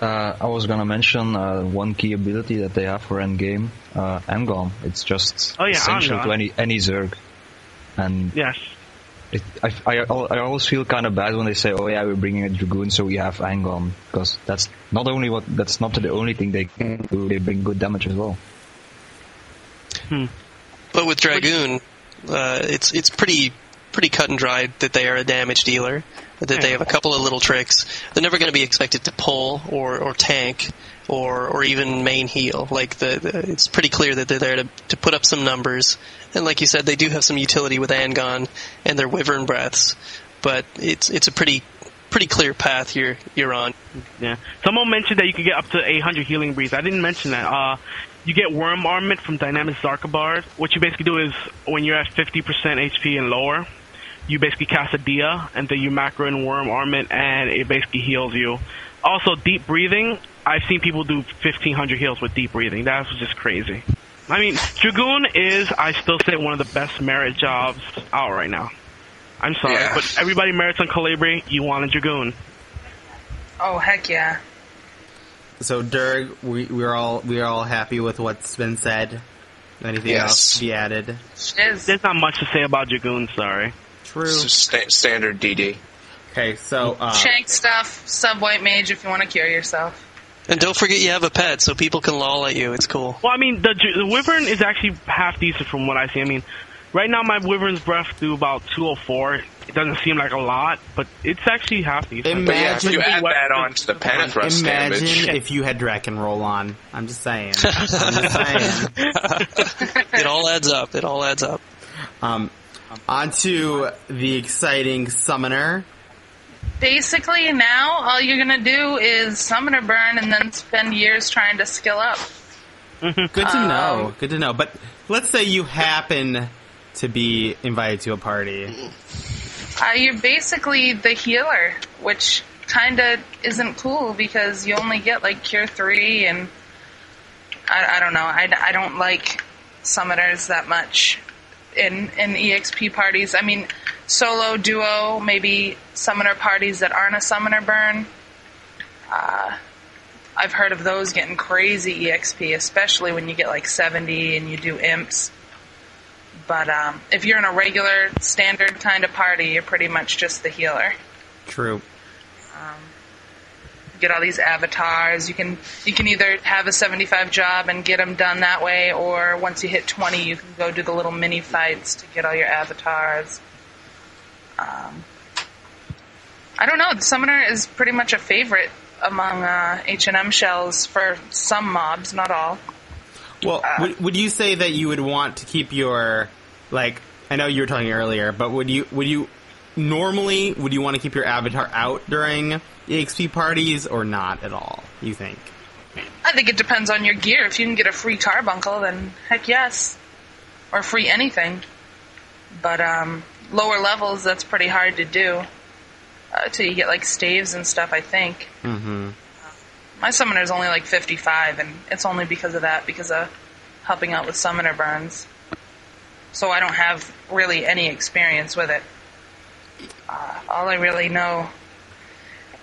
uh, I was gonna mention uh, one key ability that they have for endgame, uh, Angon. It's just
Oh, yeah,
essential to any any Zerg. And
Yes.
It, I, I, I always feel kind of bad when they say, "Oh yeah, we're bringing a dragoon, so we have Angon," because that's not only what that's not the only thing they can do. They bring good damage as well.
But with Dragoon, uh, it's it's pretty pretty cut and dried that they are a damage dealer. That they have a couple of little tricks. They're never going to be expected to pull or, or tank or or even main heal. Like the, the it's pretty clear that they're there to to put up some numbers. And like you said, they do have some utility with Angon and their Wyvern breaths. But it's it's a pretty pretty clear path you're you're on.
Yeah. Someone mentioned that you could get up to 800 healing breeze. I didn't mention that. Uh, you get Wyrm Armet from Dynamis Xarcabard. What you basically do is when you're at 50% HP and lower, you basically cast a Dia, and then you macro in Wyrm Armet, and it basically heals you. Also, deep breathing. I've seen people do 1500 heals with deep breathing. That was just crazy. I mean, Dragoon is, I still say, one of the best merit jobs out right now. I'm sorry,
Yeah.
but everybody merits on Colibri. You want a Dragoon.
Oh heck yeah.
So, Dirg, we, we're all we're all happy with what's been said. Anything
Yes.
else to be added?
It is.
There's not much to say about Dragoon, sorry.
True.
It's just sta- standard DD.
Okay, so uh,
Shank stuff, sub white mage if you want to cure yourself.
And don't forget you have a pet, so people can lol at you. It's cool.
Well, I mean, the, the Wyvern is actually half decent from what I see. I mean, right now my Wyvern's breath do about 204. It doesn't seem like a lot, but it's actually half decent.
But yeah, if
Imagine-
you add that on to the Penta Thrust
imagine
damage,
if you had Drachen roll on. I'm just saying. [laughs] I'm just saying.
It all adds up. It all adds up.
Um, on to the exciting summoner.
Basically, now all you're gonna do is summoner burn and then spend years trying to skill up.
Good to know. Good to know. But let's say you happen to be invited to a party.
Uh, you're basically the healer, which kind of isn't cool because you only get like cure three, and I, I don't know. I, I don't like summoners that much in in exp parties. I mean, solo, duo, maybe summoner parties that aren't a summoner burn. Uh, I've heard of those getting crazy exp, especially when you get like 70 and you do imps. But um, if you're in a regular, standard kind of party, you're pretty much just the healer.
True.
Get all these avatars. You can you can either have a 75 job and get them done that way, or once you hit 20, you can go do the little mini fights to get all your avatars. Um, I don't know. The summoner is pretty much a favorite among uh, H&M shells for some mobs, not all.
Well, would, would you say that you would want to keep your like? I know you were talking earlier, but would you would you normally would you want to keep your avatar out during EXP parties or not at all? You think?
I think it depends on your gear. If you can get a free carbuncle, then heck yes. Or free anything. But um, lower levels, that's pretty hard to do. Uh, till you get like staves and stuff, I think.
Mm-hmm.
My summoner's only like 55, and it's only because of that, because of helping out with summoner burns. So I don't have really any experience with it. Uh, all I really know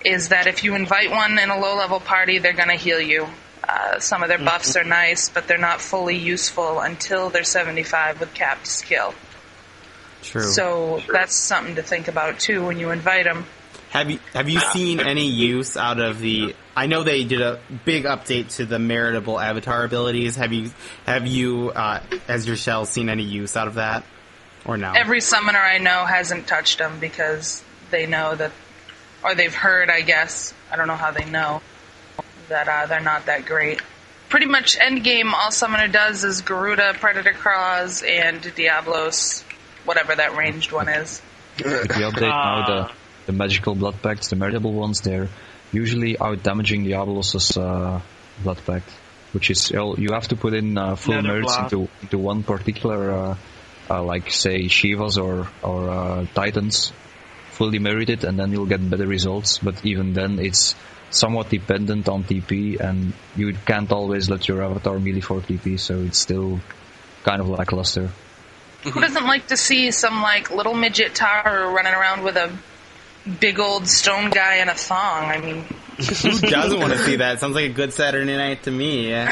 is that if you invite one in a low level party, they're going to heal you. Uh, some of their buffs are nice, but they're not fully useful until they're 75 with capped skill.
True.
So that's something to think about too when you invite them.
Have you have you seen any use out of the? I know they did a big update to the meritable avatar abilities. Have you have you uh, as your shell seen any use out of that, or no?
Every summoner I know hasn't touched them because they know that, or they've heard, I guess. I don't know how they know that uh, they're not that great. Pretty much end game, all summoner does is Garuda, Predator Claws, and Diabolos, whatever that ranged one is.
With the update now, the, the magical blood pacts, the meritable ones, they're usually out damaging Diabolos's uh, blood pact, which is well, you have to put in uh, full
Nether
merits into into one particular, uh, uh, like say Shivas or or uh, Titans, fully merited, and then you'll get better results. But even then, it's somewhat dependent on TP, and you can't always let your avatar melee for TP, so it's still kind of lackluster. Mm-hmm.
Who doesn't like to see some like little midget tower running around with a big old stone guy in a thong? I mean,
Who doesn't want to see that? Sounds like a good Saturday night to me. Yeah. [laughs]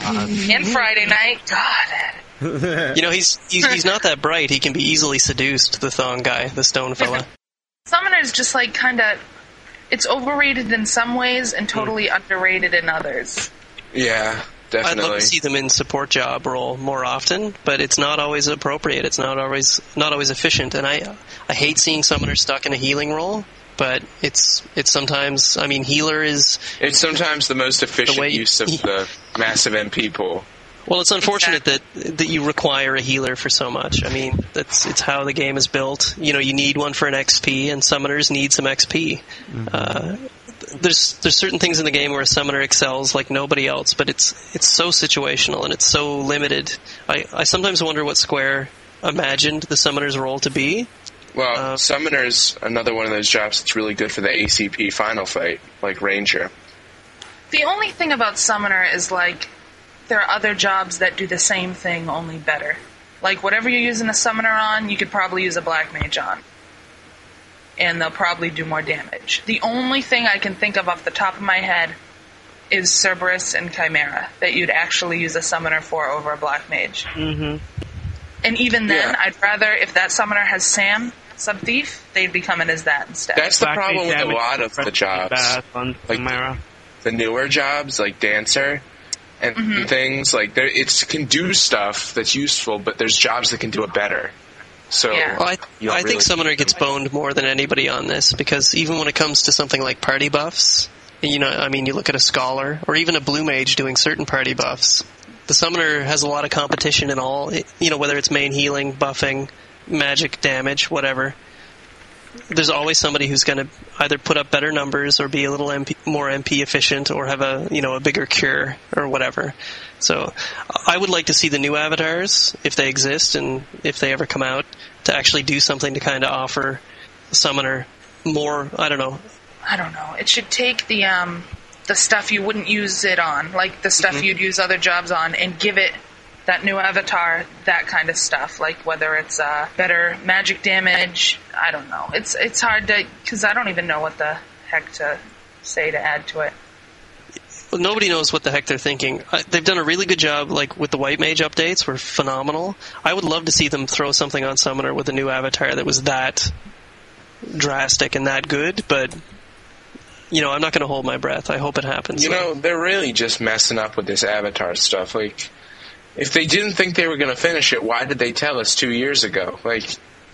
and Friday night, God.
You know, he's, he's he's not that bright. He can be easily seduced. The thong guy, the stone fella.
Summoner's just like kind of. It's overrated in some ways and totally hmm. underrated in others.
yeah,
I'd love to see them in support job role more often, but it's not always appropriate. It's not always not always efficient, and I I hate seeing summoners stuck in a healing role. But it's it's sometimes. I mean, healer is
It's sometimes the most efficient
way-
use of [laughs] the massive MP pool.
Well, it's unfortunate that that you require a healer for so much. I mean, that's it's how the game is built. You know, you need one for an XP, and summoners need some XP. Uh, there's there's certain things in the game where a summoner excels like nobody else, but it's it's so situational and it's so limited. I I sometimes wonder what Square imagined the summoner's role to be,
Well,
Uh,
Summoner's another one of those jobs that's really good for the ACP final fight, like Ranger.
The only thing about Summoner is like there are other jobs that do the same thing only better. Like whatever you're using a Summoner on, you could probably use a Black Mage on. And they'll probably do more damage. The only thing I can think of off the top of my head is Cerberus and Chimera that you'd actually use a Summoner for over a Black Mage.
hmm
And even then,
Yeah.
I'd rather, if that Summoner has Sam, Sub Thief, they'd be coming as that instead.
That's the
Black
problem with a lot of the jobs. Like-
Chimera.
The newer jobs, like Dancer and
Mm-hmm.
things, like there, it can do stuff that's useful, but there's jobs that can do it better. So
Yeah.
Well, I,
you don't
I
really-
think Summoner gets boned more than anybody on this because even when it comes to something like party buffs, you know, I mean, you look at a Scholar or even a Blue Mage doing certain party buffs. The Summoner has a lot of competition in all, you know, whether it's main healing, buffing, magic damage, whatever. There's always somebody who's going to either put up better numbers or be a little MP, more MP efficient or have a you know a bigger cure or whatever. So I would like to see the new avatars if they exist and if they ever come out to actually do something to kind of offer summoner more. I don't know.
I don't know. It should take the um the stuff you wouldn't use it on, like the stuff
Mm-hmm.
you'd use other jobs on, and give it that new avatar that kind of stuff. Like whether it's uh, better magic damage. I don't know. It's it's hard to because I don't even know what the heck to say to add to it.
Nobody knows what the heck they're thinking. Uh, they've done a really good job, like with the White Mage updates, were phenomenal. I would love to see them throw something on Summoner with a new avatar that was that drastic and that good, but you know, I'm not going to hold my breath. I hope it happens.
You know, they're really just messing up with this Avatar stuff. Like, if they didn't think they were going to finish it, why did they tell us two years ago? Like,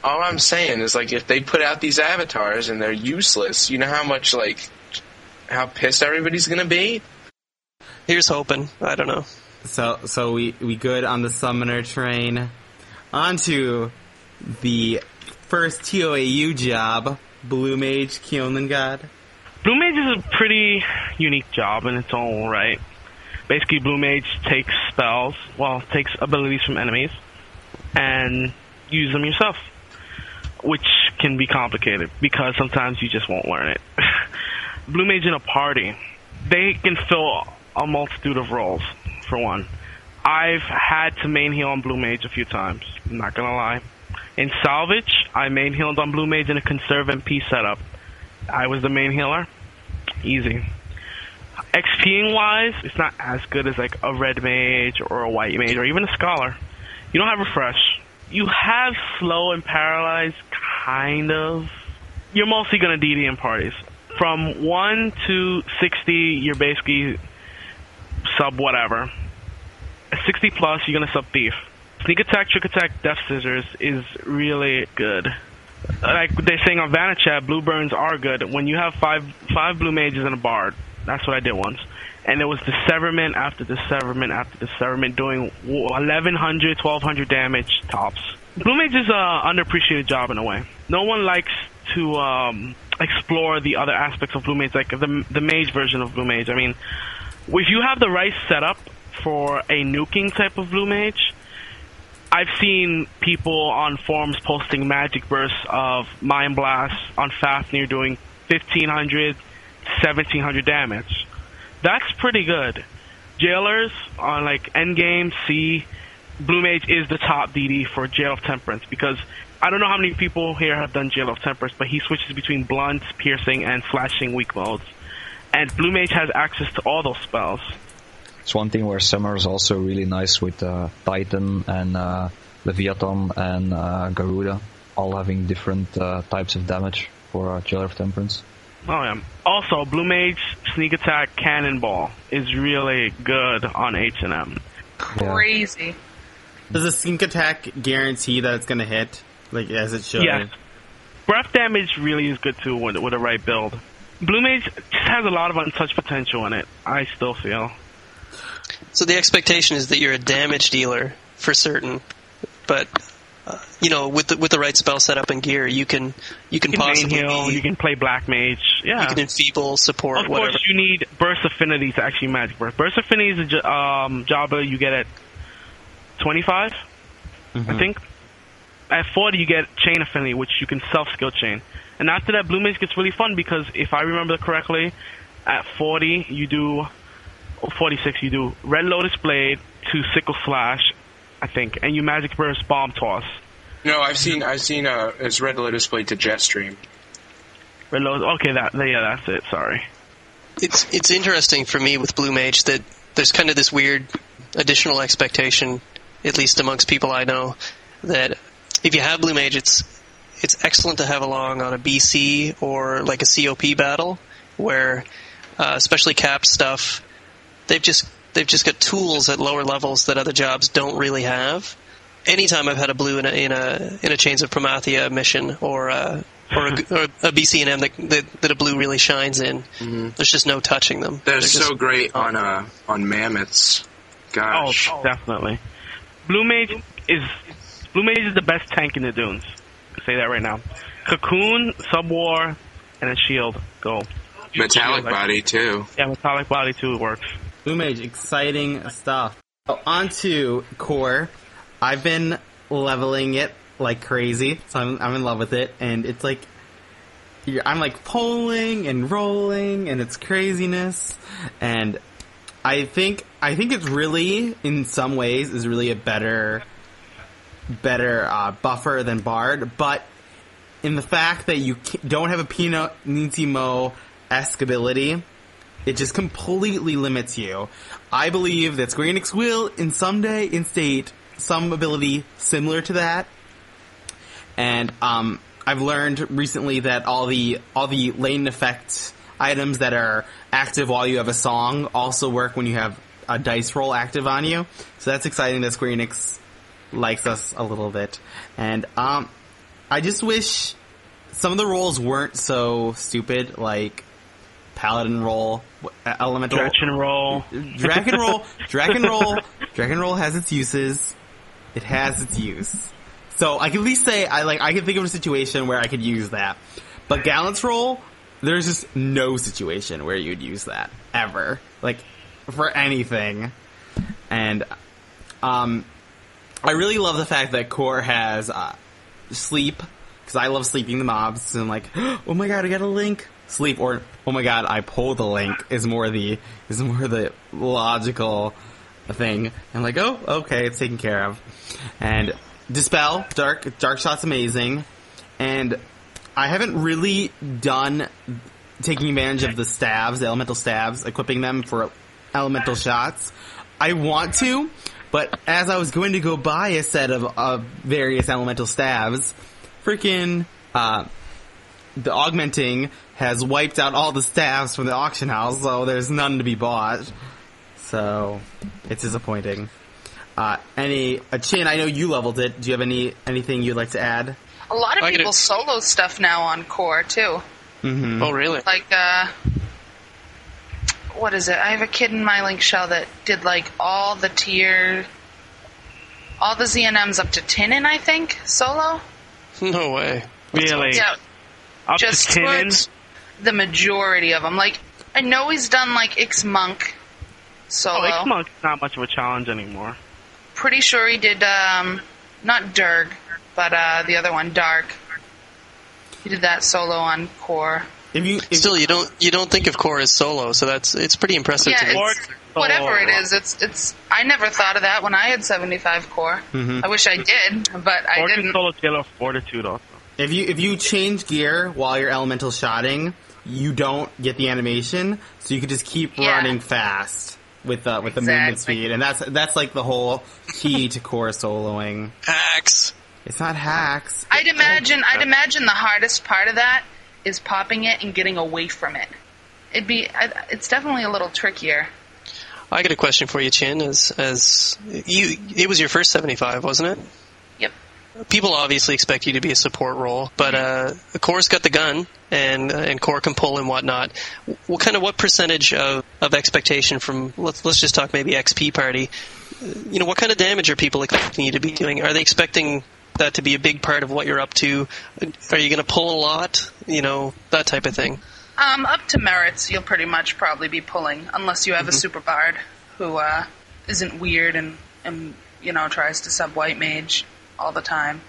all I'm saying is, like, if they put out these avatars and they're useless, you know how much, like, how pissed everybody's going to be?
Here's hoping. I don't know.
So so we we good on the summoner train. On to the first TOAU job, Blue Mage Kyonleingod.
Blue Mage is a pretty unique job in its own right. Basically, Blue Mage takes spells, well, takes abilities from enemies, and use them yourself, which can be complicated because sometimes you just won't learn it. [laughs] Blue Mage in a party, they can fill a multitude of roles. For one, I've had to main heal on Blue Mage a few times. I'm not gonna lie. In Salvage, I main healed on Blue Mage in a conserve MP setup. I was the main healer. Easy. XPing wise, it's not as good as like a red mage or a white mage or even a scholar. You don't have refresh. You have slow and paralyzed, kind of. You're mostly gonna DD in parties. From one to sixty, you're basically sub whatever. At sixty plus, you're gonna sub thief. Sneak attack, trick attack, death scissors is really good like they're saying on Vanachat, blue burns are good. When you have five five blue mages and a bard, that's what I did once. And it was the severment after the severment after the severment doing 1100, 1200 damage tops. Blue mage is an underappreciated job in a way. No one likes to um, explore the other aspects of blue mage, like the the mage version of blue mage. I mean, if you have the right setup for a nuking type of blue mage, I've seen people on forums posting magic bursts of Mind Blast on Fafnir doing 1500, 1700 damage. That's pretty good. Jailers on like Endgame, C, Blue Mage is the top DD for Jail of Temperance because I don't know how many people here have done Jail of Temperance, but he switches between blunt, piercing, and slashing weak modes. And Blue Mage has access to all those spells.
It's one thing where Summer is also really nice with uh, Titan and uh, Leviathan and uh, Garuda, all having different uh, types of damage for uh, Jailer of Temperance.
Oh yeah. Also, Blue Mage Sneak Attack Cannonball is really good on H and M.
Crazy.
Does a sneak attack guarantee that it's gonna hit, like as it should?
Yes. Breath damage really is good too with, with a right build. Blue Mage just has a lot of untouched potential in it. I still feel.
So the expectation is that you're a damage dealer for certain, but uh, you know, with the with the right spell setup and gear, you can you can,
You can
possibly
heal.
be-
You can play Black Mage. Yeah.
you can enfeeble support
of
whatever.
course, you need Burst Affinity to actually magic burst. Burst Affinity is a jo- um, job you get at 25, I think. at 40 you get chain affinity, which you can self skill chain. And after that, blue mage gets really fun because if I remember correctly, at 40 you do, or 46 you do red lotus blade to sickle slash, I think, and you magic burst bomb toss.
No, I've seen I've seen uh, it's red lotus blade to jet stream.
Red lotus. Okay, that yeah, that's it. Sorry.
It's it's interesting for me with Blue Mage that there's kind of this weird additional expectation, at least amongst people I know, that if you have Blue Mage, it's it's excellent to have along on a BC or like a COP battle, where uh, especially cap stuff, they've just they've just got tools at lower levels that other jobs don't really have. Anytime I've had a blue in a in a in a Chains of Promathia mission or a or a, or a BCNM that, that that a blue really shines in, there's just no touching them.
They're,
just-
so great on uh on mammoths. Gosh.
Oh, definitely. Blue mage is blue mage is the best tank in the dunes. I'll say that right now. Cocoon, sub war, and a shield. Go.
Metallic
Shield,
body too.
Yeah, metallic body too works.
Blue Mage, exciting stuff. So on to core. I've been leveling it like crazy, so I'm, I'm in love with it, and it's like I'm like pulling and rolling, and it's craziness, and I think I think it's really in some ways is really a better better uh, buffer than Bard, but in the fact that you don't have a Pianissimo esque ability, it just completely limits you. I believe that Square Enix will, in someday, instate some ability similar to that. And um, I've learned recently that all the all the lane effect items that are active while you have a song also work when you have a dice roll active on you. So that's exciting that Square Enix likes us a little bit. And um, I just wish some of the rolls weren't so stupid, like paladin roll, elemental
Dragon roll.
Dragon roll, [laughs] dragon roll, dragon roll has its uses. It has its use. So I can at least say I like I can think of a situation where I could use that. But gallant's roll, there's just no situation where you'd use that ever, like for anything. And um, I really love the fact that core has uh, sleep because I love sleeping the mobs and like, [gasps] oh my god, I got a link. Sleep or oh my god, I pull the link is more the is more the logical thing. And like, oh, okay, it's taken care of. And dispel, dark, dark shot's amazing. And I haven't really done taking advantage of the stabs, the elemental stabs, equipping them for elemental shots. I want to, but as I was going to go buy a set of, of various elemental stabs, freaking uh, the augmenting has wiped out all the stabs from the auction house, so there's none to be bought. So it's disappointing. Uh, any a chin? I know you leveled it. Do you have any anything you'd like to add?
A lot of people solo stuff now on core too.
Oh, really?
Like, uh, what is it? I have a kid in my link shell that did like all the tier, all the ZNMs up to Tinnin, I think, solo. [laughs]
No way.
Really?
Yeah,
Up
just
to Tinnin?
towards the majority of them. Like, I know he's done like X Monk solo.
Oh, X Monk's not much of a challenge anymore.
Pretty sure he did, um, not Durg, but uh, the other one, Dark. He did that solo on core.
If you if,
Still, you don't you don't think of core as solo, so that's it's pretty impressive
Yeah,
to me.
It's, whatever it is, it's it's. I never thought of that when I had 75 core. Mm-hmm. I wish I did, but I
Orchid
didn't.
solo tail of fortitude also.
if you if you change gear while you're elemental shotting, you don't get the animation, so you can just keep
Yeah.
running fast with the with the movement speed, and that's that's like the whole key to core soloing.
Axe.
It's not hacks.
I'd imagine. I'd imagine the hardest part of that is popping it and getting away from it. It'd be. It's definitely a little trickier.
I got a question for you, Chin. As as you, it was your first seventy five, wasn't it?
Yep.
People obviously expect you to be a support role, but uh, Core's got the gun, and uh, and Core can pull and whatnot. What kind of what percentage of, of expectation from let's let's just talk maybe XP party? uh, You know, what kind of damage are people expecting you to be doing? Are they expecting that to be a big part of what you're up to? Are you going to pull a lot? You know, that type of thing.
Um, up to merits, you'll pretty much probably be pulling, unless you have a super bard who uh, isn't weird and, and you know tries to sub white mage all the time.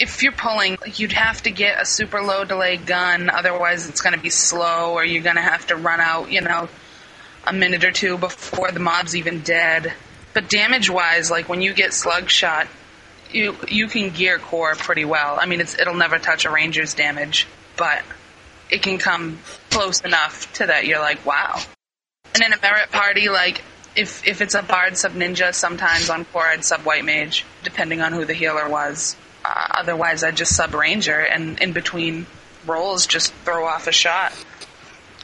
if you're pulling, you'd have to get a super low delay gun, otherwise it's going to be slow, or you're going to have to run out, you know, a minute or two before the mob's even dead. But damage wise, like when you get slug shot, you you can gear core pretty well. I mean, it's it'll never touch a ranger's damage, but it can come close enough to that you're like, wow. And in a merit party, like if if it's a bard sub ninja, sometimes on core I'd sub white mage, depending on who the healer was. Uh, otherwise, I'd just sub ranger, and in between rolls, just throw off a shot.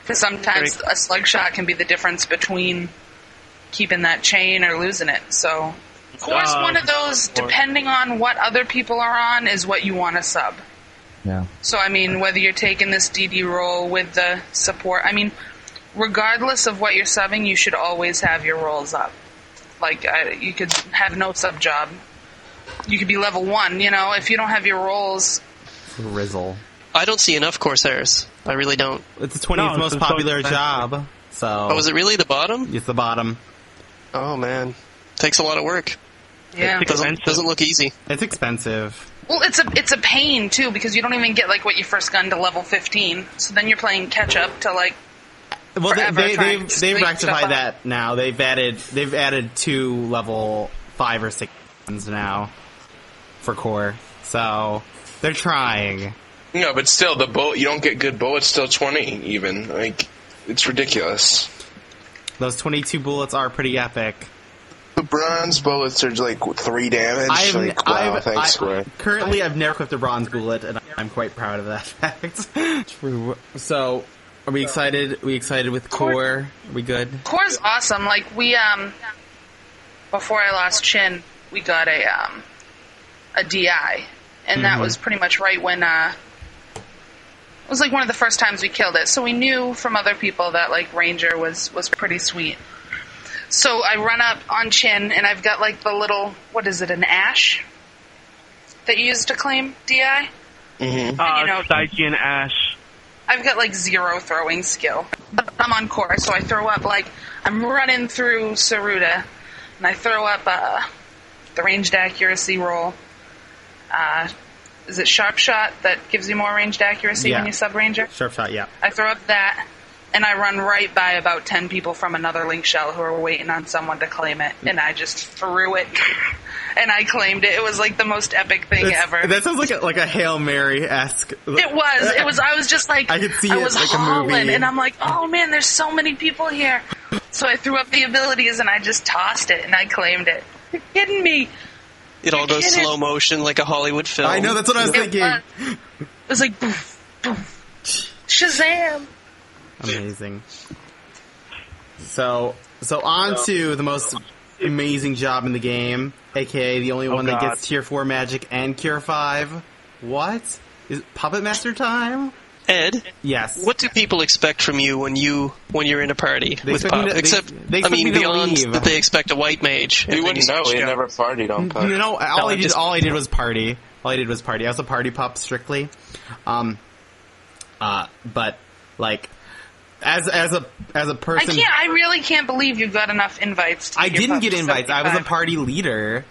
Because sometimes a slug shot can be the difference between keeping that chain or losing it. So, core's
Uh,
one of those.
core.
Depending on what other people are on, is what you want to sub.
Yeah.
So I mean, whether you're taking this DD role with the support, I mean, regardless of what you're subbing, you should always have your rolls up. Like I, you could have no sub job. You could be level one. You know, if you don't have your rolls,
Rizzle.
I don't see enough Corsairs. I really don't.
It's the 20th
No, it's
most
so
popular
expensive.
job. So
Oh, is it really the bottom?
it's the bottom.
Oh man, takes a lot of work.
Yeah.
It's
Doesn't doesn't look easy.
It's expensive.
Well, it's a it's a pain too because you don't even get like what you first gun to level 15. So then you're playing catch up to like
Well, they,
Forever
they,
trying
they've they've rectified
stuff
that now. They've added they've added two level five or six ones now for core. So they're trying.
No, but still, the bullet you don't get good bullets till twenty even. Like it's ridiculous.
Those twenty two bullets are pretty epic.
The bronze bullets are like three damage.
I've,
like wow,
I've
thanks,
I-
Square.
currently I've never equipped a bronze bullet, and I'm quite proud of that [laughs] fact. True. So, are we excited? we excited with core? Are we good?
Core's awesome. Like we um before I lost Chin, we got a um a DI. And that was pretty much right when uh it was like one of the first times we killed it. So we knew from other people that like Ranger was was pretty sweet. So I run up on Chin and I've got like the little what is it, an ash that you use to claim DI?
Mm-hmm.
Uh,
you know-
Psyche and Ash.
I've got like zero throwing skill. I'm on core, so I throw up like I'm running through Saruda, and I throw up uh, the ranged accuracy roll. Uh, is it sharp shot that gives you more ranged accuracy
Yeah.
when you sub ranger?
Sharp shot, yeah.
I throw up that, and I run right by about ten people from another link shell who are waiting on someone to claim it, and I just threw it, [laughs] and I claimed it. It was like the most epic thing
That's-
ever.
That sounds like a, like a hail mary esque.
It was. It was. I was just like [laughs]
I could see
I
it
was
like a
hauling,
movie.
and I'm like, oh man, there's so many people here. So I threw up the abilities and I just tossed it and I claimed it. You're kidding me?
It all goes
kidding.
slow motion like a Hollywood film.
I know that's what I was
It
thinking.
was, it was like boof, boof, Shazam!
Amazing. So, so on to the most amazing job in the game, aka the only
Oh,
one that gets tier four magic and cure five. What is it Puppet Master time?
Ed,
Yes.
what do people expect from you when you when you're in a party
They
with
expect
Pop?
to- they-
Except,
they
I mean,
me
beyond
leave.
that they expect a white mage.
You wouldn't know.
switch
We never partied on Puff.
You know, all
No,
I
I
did,
just-
all I did was party. All I did was party. I was a party pup strictly. Um, uh, but like, as as a as a
I
person, I
can't. I really can't believe you got enough invites. To
I didn't get invites. I was a party leader.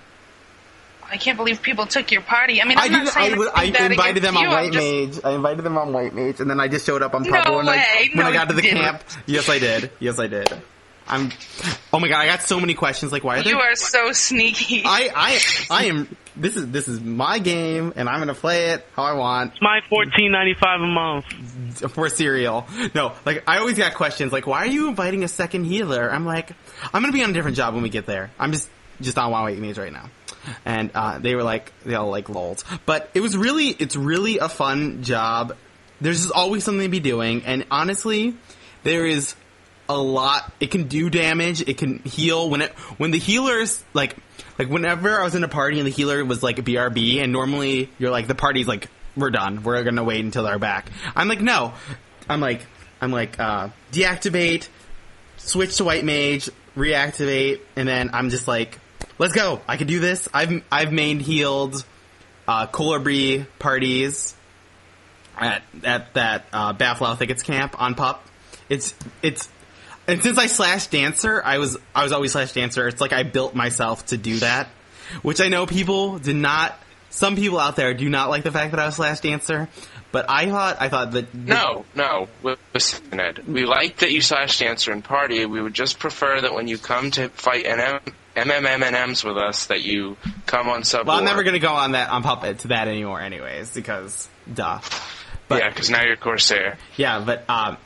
I can't believe people took your party. I mean, I'm
I
not
didn't.
saying
I, was- I invited them on
you,
White
just-
Mage. I invited them on White Mage, and then I just showed up on
No
Purple when I
way.
when I got to the
didn't.
camp. Yes, I did. Yes, I did. I'm. Oh my god! I got so many questions. Like, why are they?
You are so sneaky.
I I I am. This is this is my game, and I'm gonna play it how I want.
It's my fourteen ninety five a month. [laughs]
for cereal. No, like I always got questions like, "Why are you inviting a second healer?" I'm like, "I'm gonna be on a different job when we get there. I'm just just on Wild Wait Mage right now." And uh, they were like, they all like lols. But it was really, it's really a fun job. There's just always something to be doing, and honestly, there is a lot. It can do damage. It can heal when it when the healers like like whenever I was in a party and the healer was like a BRB, and normally you're like the party's like we're done. We're gonna wait until they're back. I'm like no. I'm like I'm like uh, deactivate, switch to white mage, reactivate, and then I'm just like let's go. I can do this. I've I've main healed uh, Colibri parties at at that uh, Bhaflau Thickets camp on Pup. It's it's and since I slash dancer, I was I was always slash dancer. It's like I built myself to do that, which I know people did not some people out there do not like the fact that I was last dancer, but I thought I thought that
No, no. Listen, Ed. We like that you slash dancer and party. We would just prefer that when you come to fight NM, MMMNMs with us, that you come on sub.
Well, I'm never gonna go on that on puppet to that anymore, anyways, because duh. But
yeah, because now you're Corsair.
Yeah, but um,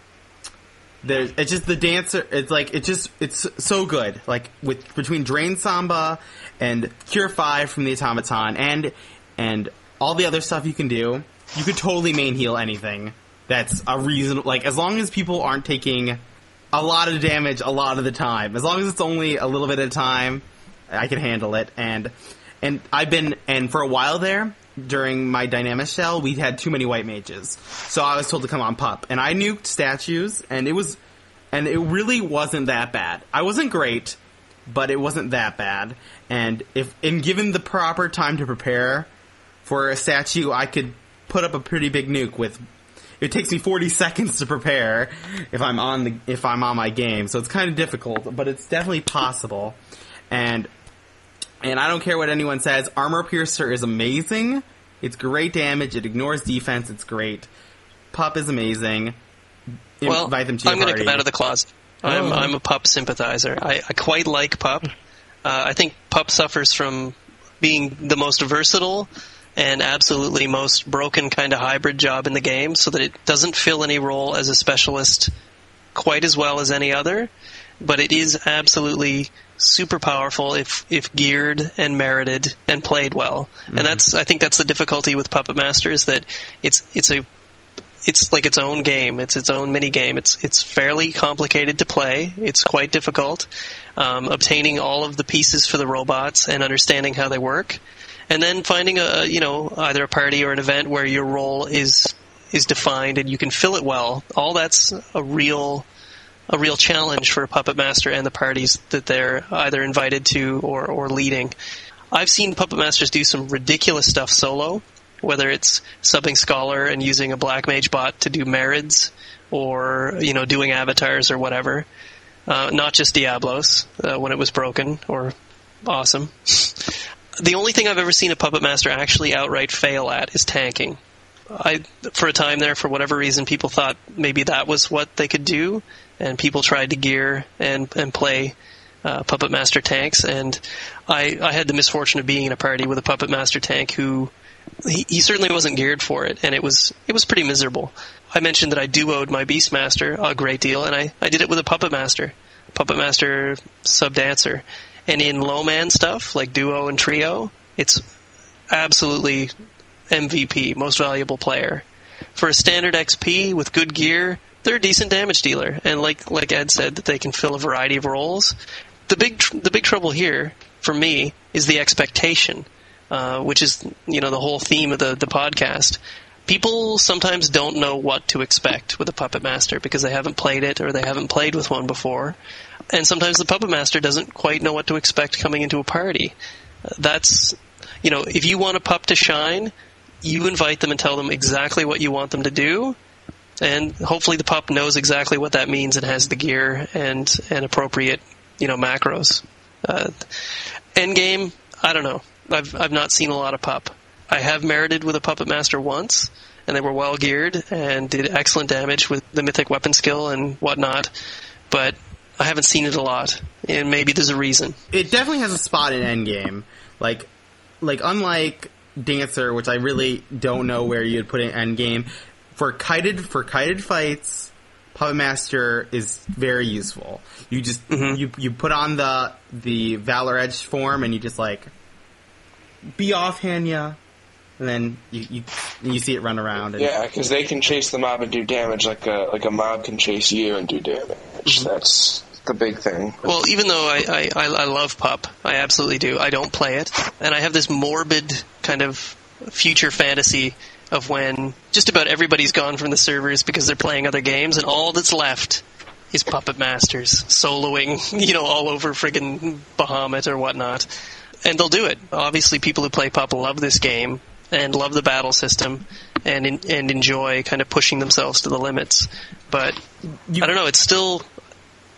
there's it's just the dancer. It's like it's just it's so good. Like with between Drain Samba and Cure Five from the Automaton and and all the other stuff you can do, you could totally main heal anything. That's a reason. Like as long as people aren't taking a lot of damage a lot of the time, as long as it's only a little bit at a time, I can handle it. And and I've been and for a while there during my Dynamis shell, we had too many white mages, so I was told to come on pup, and I nuked statues, and it was and it really wasn't that bad. I wasn't great, but it wasn't that bad. And if and given the proper time to prepare for a statue, I could put up a pretty big nuke with. It takes me 40 [laughs] seconds to prepare if I'm on the if I'm on my game, so it's kind of difficult, but it's definitely possible. And and I don't care what anyone says, Armor Piercer is amazing. It's great damage. It ignores defense. It's great. Pup is amazing.
Well,
Invite to
I'm going to come out of the closet. I'm,
Oh.
I'm a pup sympathizer. I, I quite like pup. Uh, I think pup suffers from being the most versatile and absolutely most broken kind of hybrid job in the game, so that it doesn't fill any role as a specialist quite as well as any other. But it is absolutely super powerful if if geared and merited and played well. And that's I think that's the difficulty with Puppet Master is that it's it's a it's like its own game. It's its own mini game. It's it's fairly complicated to play. It's quite difficult. Um, obtaining all of the pieces for the robots and understanding how they work, and then finding a you know either a party or an event where your role is is defined and you can fill it well. All that's a real a real challenge for a puppet master and the parties that they're either invited to or, or leading. I've seen puppet masters do some ridiculous stuff solo, whether it's subbing scholar and using a black mage bot to do merids or you know doing avatars or whatever. Uh, not just Diabolos uh, when it was broken or awesome. The only thing I've ever seen a puppet master actually outright fail at is tanking. I for a time there, for whatever reason, people thought maybe that was what they could do, and people tried to gear and and play uh, puppet master tanks. And I I had the misfortune of being in a party with a puppet master tank who he, he certainly wasn't geared for it, and it was it was pretty miserable. I mentioned that I duoed my Beastmaster a great deal, and I, I did it with a Puppet Master, Puppet Master sub dancer. And in low man stuff like duo and trio, it's absolutely MVP, most valuable player. For a standard XP with good gear, they're a decent damage dealer, and like like Ed said, that they can fill a variety of roles. The big tr- the big trouble here for me is the expectation, uh, which is you know the whole theme of the the podcast. People sometimes don't know what to expect with a puppet master because they haven't played it or they haven't played with one before, and sometimes the puppet master doesn't quite know what to expect coming into a party. That's you know if you want a pup to shine, you invite them and tell them exactly what you want them to do, and hopefully the pup knows exactly what that means and has the gear and and appropriate you know macros. Uh, end game, I don't know. I've I've not seen a lot of pup. I have merited with a puppet master once, and they were well geared and did excellent damage with the mythic weapon skill and whatnot. But I haven't seen it a lot, and maybe there's a reason.
it definitely has a spot in Endgame. Like, like unlike Dancer, which I really don't know where you'd put in Endgame. For kited for kited fights, Puppet Master is very useful. You just mm-hmm. you you put on the the Valor Edge form and you just like be off Hanya, and then you you, you see it run around. And,
Yeah, because they can chase the mob and do damage like a like a mob can chase you and do damage. Mm-hmm. That's the big thing.
Well, even though I, I, I I love Pup, I absolutely do. I don't play it, and I have this morbid kind of future fantasy of when just about everybody's gone from the servers because they're playing other games, and all that's left is Puppet Masters soloing, [laughs] you know, all over friggin' Bahamut or whatnot, and they'll do it. Obviously, people who play Pup love this game and love the battle system and in, and enjoy kind of pushing themselves to the limits. But I don't know. It's still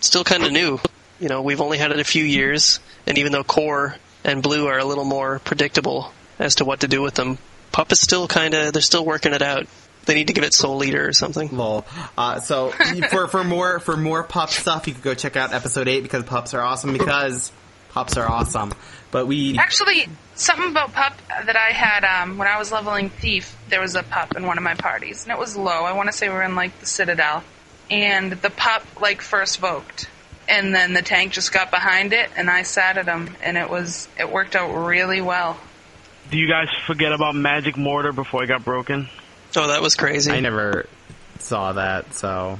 still kind of new. You know, we've only had it a few years, and even though core and blue are a little more predictable as to what to do with them. Pup is still kind of they're still working it out. They need to give it Soul Eater or something.
Lol. Uh, so [laughs] for for more for more pup stuff, you could go check out episode eight because pups are awesome. Because pups are awesome. But we
Actually, something about pup that I had um, when I was leveling thief. There was a pup in one of my parties, and it was low. I want to say we were in like the Citadel, and the pup like first voked, and then the tank just got behind it, and I sat at him, and it was it worked out really well.
Do you guys forget about Magic Mortar before it got broken?
Oh, that was crazy.
I never saw that. So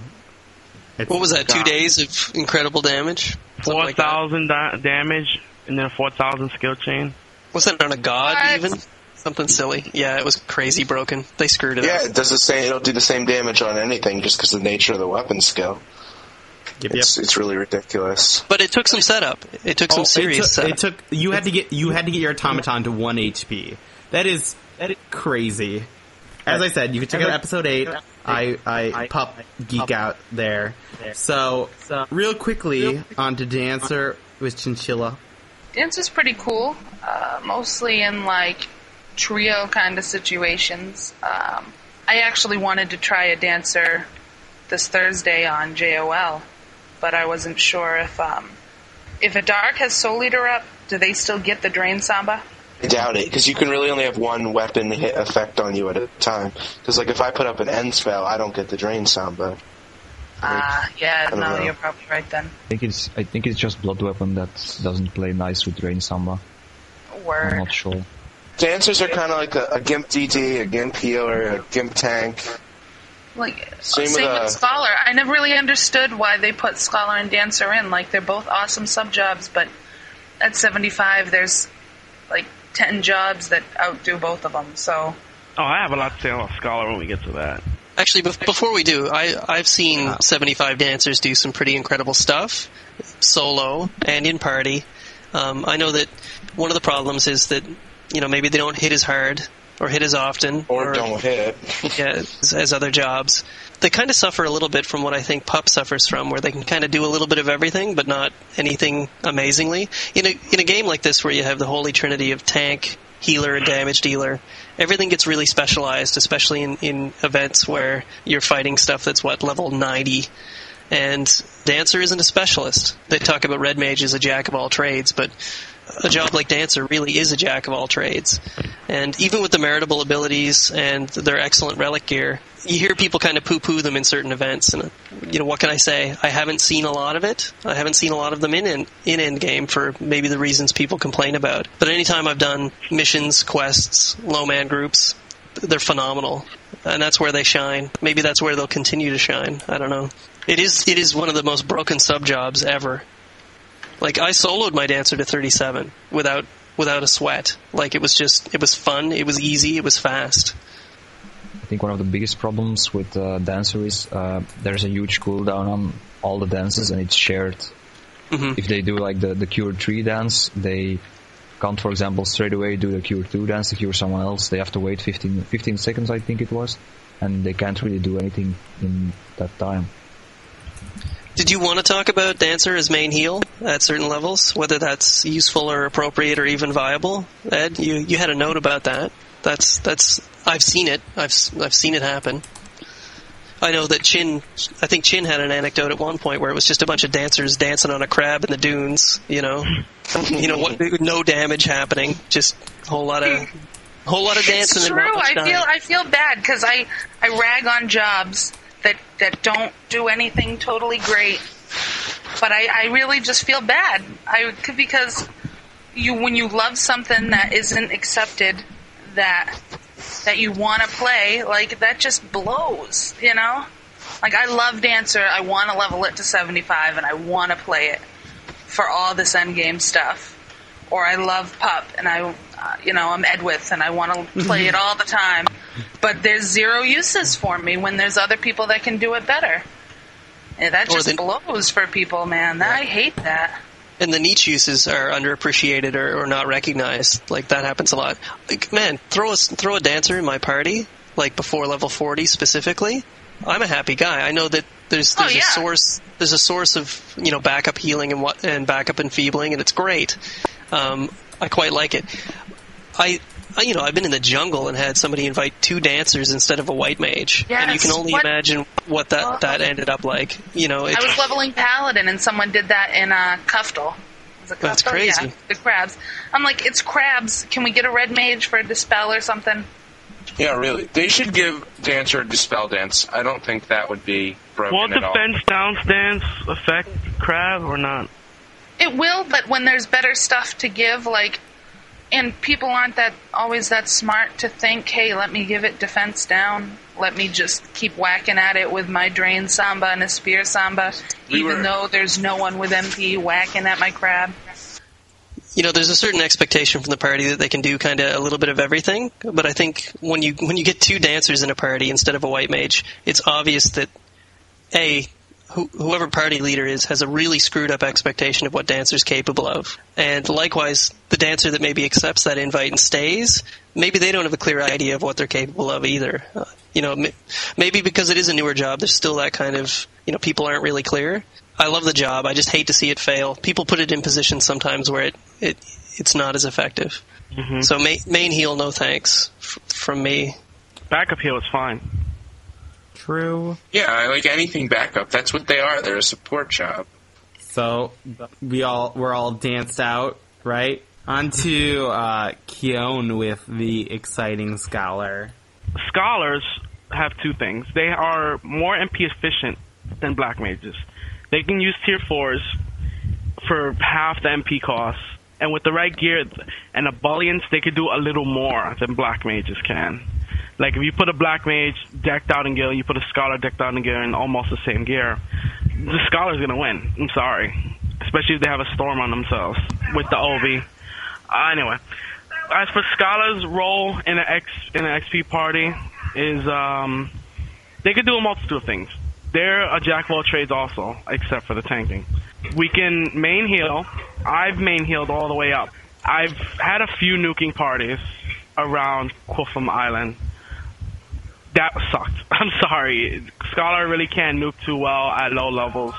it's,
What was that? Two days of incredible damage.
4,000
like
da- damage and then four thousand skill chain.
Was that on a god
What?
even? Something silly. Yeah, it was crazy broken. They screwed it
Yeah,
up.
Yeah, it does the same. It'll do the same damage on anything just because of the nature of the weapon skill.
Yep, yep.
It's it's really ridiculous.
But it took some setup. It took some
Oh,
serious
it took,
setup.
it took you had to get you had to get your automaton to one HP. That is that is crazy. As I said, you can check out episode eight. I I pup geek out there. So real quickly on to dancer with chinchilla.
Dance is pretty cool, uh, mostly in like trio kind of situations. Um, I actually wanted to try a dancer this Thursday on JOL, but I wasn't sure if um, if a dark has Soul Eater up, do they still get the Drain Samba?
I doubt it because you can really only have one weapon hit effect on you at a time. Because like if I put up an end spell, I don't get the drain samba.
Ah, yeah,
don't
no,
know.
you're probably right then.
I think it's I think it's just blood weapon that doesn't play nice with drain Samba. I'm not sure.
Dancers are kind of like a, a gimp DD, a gimp healer, a gimp tank.
Like
Same
same,
with,
with,
uh,
Scholar. I never really understood why they put Scholar and Dancer in. Like they're both awesome sub jobs, but at 75, there's like 10 jobs that outdo both of them. So
Oh, I have a lot to say about Scholar when we get to that.
Actually, bef- before we do, I, I've seen 75 dancers do some pretty incredible stuff, solo and in party. Um, I know that one of the problems is that, you know, maybe they don't hit as hard or hit as often.
Or don't hit. [laughs]
yeah, as, as other jobs. They kind of suffer a little bit from what I think Pup suffers from, where they can kind of do a little bit of everything, but not anything amazingly. In a in a game like this, where you have the holy trinity of tank, healer, and damage dealer, everything gets really specialized, especially in in events where you're fighting stuff that's what level ninety. And Dancer isn't a specialist. They talk about Red Mage as a jack of all trades, but a job like Dancer really is a jack of all trades. And even with the meritable abilities and their excellent relic gear, you hear people kind of poo-poo them in certain events. And you know, what can I say? I haven't seen a lot of it. I haven't seen a lot of them in in, endgame for maybe the reasons people complain about. But anytime I've done missions, quests, low man groups, they're phenomenal. And that's where they shine. Maybe that's where they'll continue to shine. I don't know. It is it is one of the most broken sub jobs ever. Like I soloed my dancer to 37 without without a sweat. Like it was just it was fun, it was easy, it was fast.
I think one of the biggest problems with uh, Dancer is uh, there's a huge cooldown on all the dances and it's shared.
Mhm.
If they do like the, the Cure 3 dance, they can't, for example, straight away do the Cure 2 dance if you're someone else. They have to wait 15, 15 seconds, I think it was, and they can't really do anything in that time.
Did you want to talk about dancer as main heal at certain levels, whether that's useful or appropriate or even viable? Ed, you you had a note about that. That's that's I've seen it. I've I've seen it happen. I know that Chin, I think Chin had an anecdote at one point where it was just a bunch of dancers dancing on a crab in the dunes. You know, you know what? No damage happening, just a whole lot of, whole lot of dancing.
It's true. I feel I feel bad because I I rag on jobs that that don't do anything totally great, but I I really just feel bad. I because you when you love something that isn't accepted that that you want to play like that just blows. You know. Like I love Dancer, I want to level it to 75, and I want to play it for all this endgame stuff or I love Pup and I, you know, I'm Edwyth and I want to play it all the time. But there's zero uses for me when there's other people that can do it better. And that just
the-
blows for people, man. That, I hate that.
and the niche uses are underappreciated or, or not recognized. Like that happens a lot. Like man, throw a throw a dancer in my party, like before level forty specifically. I'm a happy guy. I know that there's
Oh,
there's
yeah.
a source there's a source of you know backup healing and what and backup enfeebling, and it's great. Um, I quite like it. I uh, you know, I've been in the jungle and had somebody invite two dancers instead of a white mage, and you can only
what-
imagine what that that ended up like. You know, it,
I was leveling paladin and someone did that in uh, Kuftal.
That's crazy.
Yeah, the crabs. I'm like, it's crabs. Can we get a red mage for a dispel or something?
Yeah, really. They should give Dancer a Dispel Dance. I don't think that would be broken
Will
at all.
defense down stance affect crab or not?
It will, but when there's better stuff to give, like, and people aren't that always that smart to think, hey, let me give it defense down. Let me just keep whacking at it with my drain samba and a spear samba,
We
even
were-
though there's no one with MP whacking at my crab.
you know, there's a certain expectation from the party that they can do kind of a little bit of everything. But I think when you when you get two dancers in a party instead of a white mage, it's obvious that a who, whoever party leader is has a really screwed up expectation of what dancer's capable of, and likewise, the dancer that maybe accepts that invite and stays, maybe they don't have a clear idea of what they're capable of either. Uh, you know, m- maybe because it is a newer job, there's still that kind of you know people aren't really clear. I love the job. I just hate to see it fail. People put it in positions sometimes where it, it it's not as effective. So main, main heal, no thanks f- from me.
Backup heal is fine.
True.
Yeah, I like anything backup. That's what they are. They're a support job.
So we all we're all danced out, right? On to uh, Keone with the exciting scholar.
Scholars have two things. They are more MP efficient than black mages. They can use tier fours for half the MP costs, and with the right gear and a ebullience, they could do a little more than black mages can. Like if you put a black mage decked out in gear, you put a scholar decked out in gear in almost the same gear, the scholar's gonna win. I'm sorry, especially if they have a storm on themselves with the OV. Uh, anyway, as for scholars' role in an X in an XP party is um, they could do a multitude of things. They're a jack of all trades also, except for the tanking. We can main heal. I've main healed all the way up. I've had a few nuking parties around Qufim Island. That sucked. [laughs] I'm sorry. Scholar really can't nuke too well at low levels.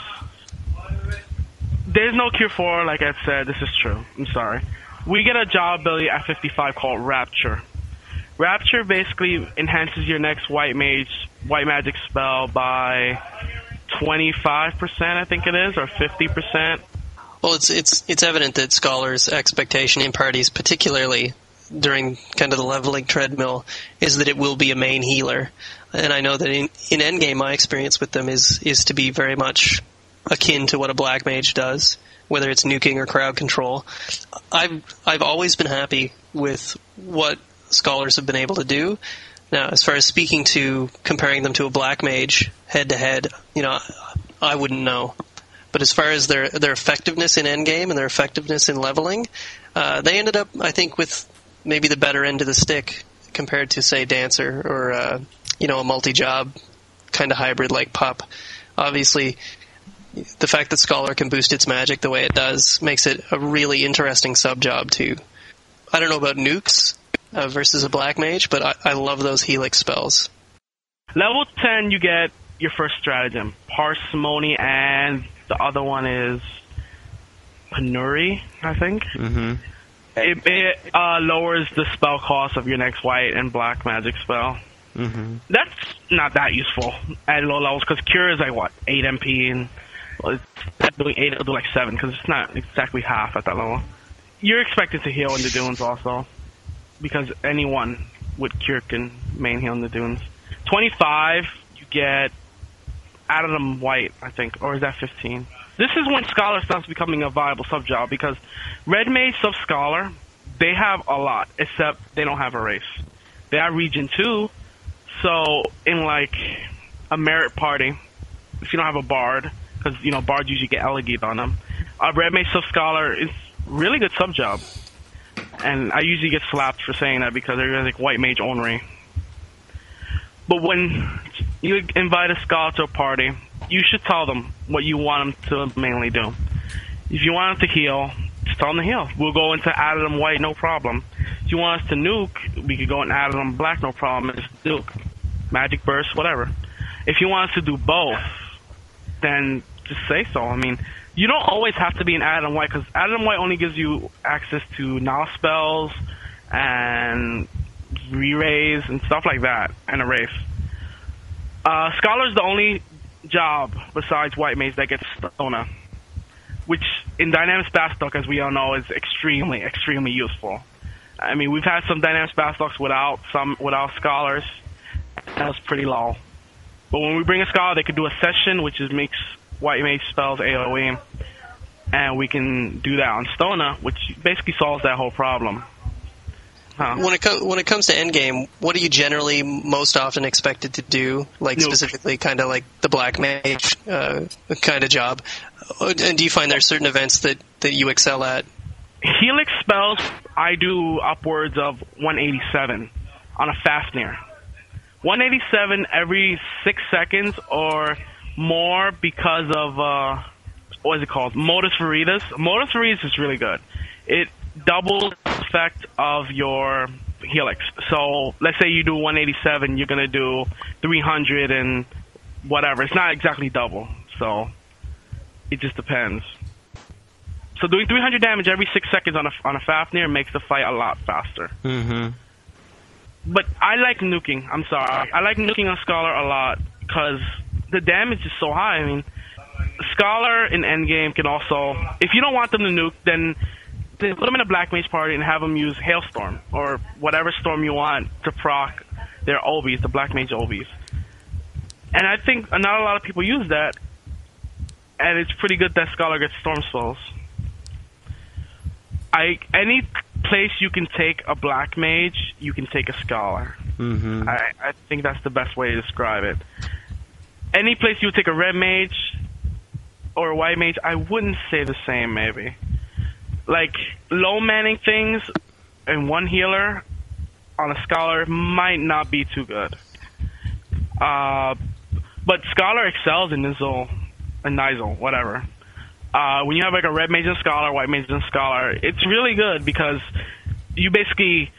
There's no cure for, like I said, this is true. I'm sorry. We get a job ability at 55 called Rapture. Rapture basically enhances your next white mage, white magic spell by 25%, I think it is, or 50%.
Well, it's it's it's evident that scholars' expectation in parties, particularly during kind of the leveling treadmill, is that it will be a main healer. And I know that in in endgame, my experience with them is is to be very much akin to what a black mage does, whether it's nuking or crowd control. I've I've always been happy with what scholars have been able to do. Now, as far as speaking to comparing them to a black mage head to head, you know, I wouldn't know. But as far as their their effectiveness in endgame and their effectiveness in leveling, uh, they ended up, I think, with maybe the better end of the stick compared to, say, Dancer or uh, you know a multi-job kind of hybrid like Pup. Obviously, the fact that Scholar can boost its magic the way it does makes it a really interesting sub job too. I don't know about nukes uh, versus a black mage, but I, I love those helix spells.
Level 10, you get your first stratagem, Parsimony, and the other one is Penury, I think.
Mm-hmm.
It, it uh, lowers the spell cost of your next white and black magic spell.
Mm-hmm.
That's not that useful at low levels because Cure is like what eight MP and well, it's doing eight, it'll do like seven because it's not exactly half at that level. You're expected to heal in the dunes also because anyone with Cure can main heal in the dunes. Twenty five, you get out of them White, I think, or is that fifteen? This is when Scholar starts becoming a viable sub job because Red Mage sub Scholar, they have a lot, except they don't have a race. They are Region two, so in like a merit party, if you don't have a bard, because you know bards usually get elegate on them, a red mage sub scholar is really good sub job, and I usually get slapped for saying that because they're like white mage ornery. But when you invite a scholar to a party, you should tell them what you want them to mainly do. If you want them to heal, just tell them to heal. We'll go into Adam White, no problem. If you want us to nuke, we could go into Adam Black, no problem, just nuke. Magic Burst, whatever. If you want us to do both, then just say so. I mean, you don't always have to be an Adam White, because Adam White only gives you access to now spells and re-raise and stuff like that, and erase. Uh, Scholar's the only job besides White Mage that gets Stona, which in Dynamic Spastalk, as we all know, is extremely, extremely useful. I mean, we've had some Dynamic Spastalks without some without Scholars. That was pretty low. But when we bring a Scholar, they could do Accession, which is makes White Mage spells AoE, and we can do that on Stona, which basically solves that whole problem. Huh.
When it co- when it comes to endgame, what are you generally most often expected to do? Like
Nuke.
specifically, kind of like the black mage uh, kind of job. Uh, And do you find there are certain events that that you excel at?
Helix spells, I do upwards of 187 on a Fafnir. 187 every six seconds or more because of, uh, what is it called? Modus Veritas. Modus Veritas is really good. It doubles the effect of your Helix. So let's say you do 187, you're going to do 300 and whatever. It's not exactly double. So it just depends. So doing 300 damage every six seconds on a on a Fafnir makes the fight a lot faster.
Mm-hmm.
But I like nuking. I'm sorry, I like nuking on Scholar a lot because the damage is so high. I mean, Scholar in endgame can also, if you don't want them to nuke, then then put them in a Black Mage party and have them use Hailstorm or whatever storm you want to proc their Obis, the Black Mage Obis. And I think not a lot of people use that, and it's pretty good that Scholar gets Storm spells. I any place you can take a black mage, you can take a scholar.
Mm-hmm.
I, I think that's the best way to describe it. Any place you would take a red mage or a white mage, I wouldn't say the same. Maybe like low manning things and one healer on a scholar might not be too good. Uh, but scholar excels in Nizzle and Nizel, whatever uh, when you have like a red mage and scholar, white mage and scholar, it's really good because you basically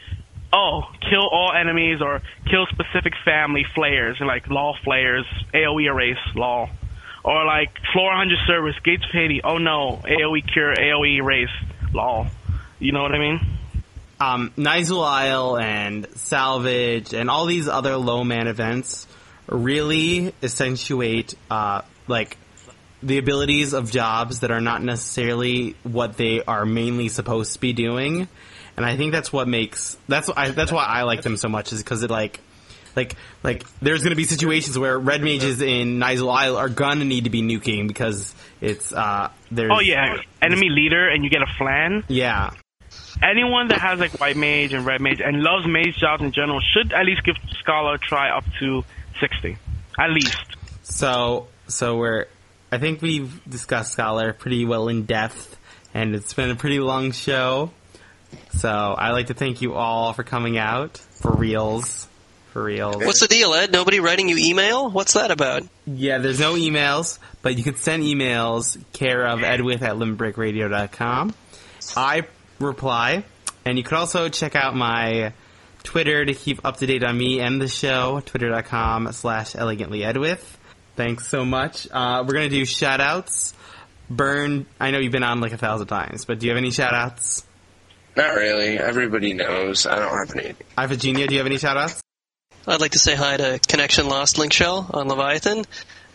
oh kill all enemies or kill specific family flayers and like law flayers, AOE erase law, or like floor 100 service gates of Hades. Oh no, AOE cure, AOE erase law. You know what I mean?
um, Nyzul Isle and Salvage and all these other low man events really accentuate uh, like the abilities of jobs that are not necessarily what they are mainly supposed to be doing. And I think that's what makes that's I, that's why I like them so much is because it like like like there's going to be situations where red mages in Nyzul Isle are gonna need to be nuking because it's uh there's
Oh yeah, enemy leader and you get a flan.
yeah.
Anyone that has like white mage and red mage and loves mage jobs in general should at least give scholar a try up to 60 at least.
So, so we're, I think we've discussed Scholar pretty well in depth, and it's been a pretty long show. So, I'd like to thank you all for coming out, for reals, for reals.
What's the deal, Ed? Nobody writing you email? What's that about?
Yeah, there's no emails, but you can send emails care of edwyth at limitbreakradio.com. I reply, and you could also check out my Twitter to keep up to date on me and the show, twitter.com slash elegantlyedwyth. Thanks so much. Uh, we're gonna do shout outs. Bern, I know you've been on like a thousand times, but do you have any shout outs?
Not really. Everybody knows. I don't have any.
Iphigenia, do you have any shout outs?
I'd like to say hi to Connection Lost Link Shell on Leviathan,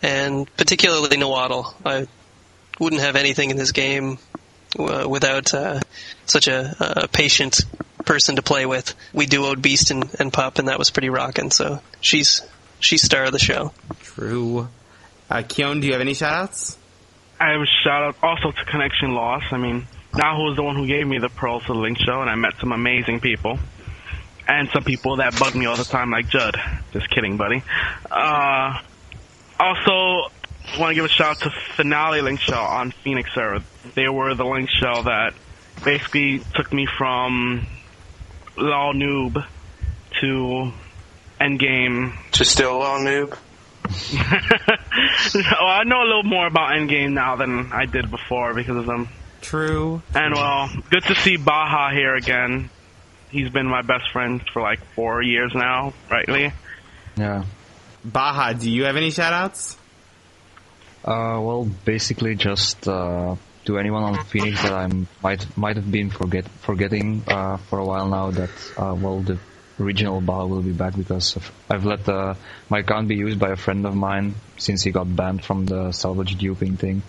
and particularly Nawaddle. I wouldn't have anything in this game uh, without uh, such a, a patient person to play with. We duoed Beast and, and Pup, and that was pretty rocking. So she's she's star of the show.
True. Uh, Kyon, do you have any shout outs?
I have a shout out also to Connection Lost. I mean, Nahu was the one who gave me the pearls to the Link Shell, and I met some amazing people. And some people that bug me all the time, like Judd. Just kidding, buddy. Uh, also, want to give a shout out to Finale Link Shell on Phoenix server. They were the Link Shell that basically took me from Law Noob to Endgame
Just still all noob. [laughs]
well, I know a little more about Endgame now than I did before because of them.
True.
And well, good to see Baha here again. He's been my best friend for like four years now, rightly.
Yeah.
Baha, do you have any shout outs?
Uh, well, basically just uh, to anyone on Phoenix that I might might have been forget forgetting uh, for a while now that uh, well the original Bao will be back because I've let uh, my account be used by a friend of mine since he got banned from the salvage duping thing.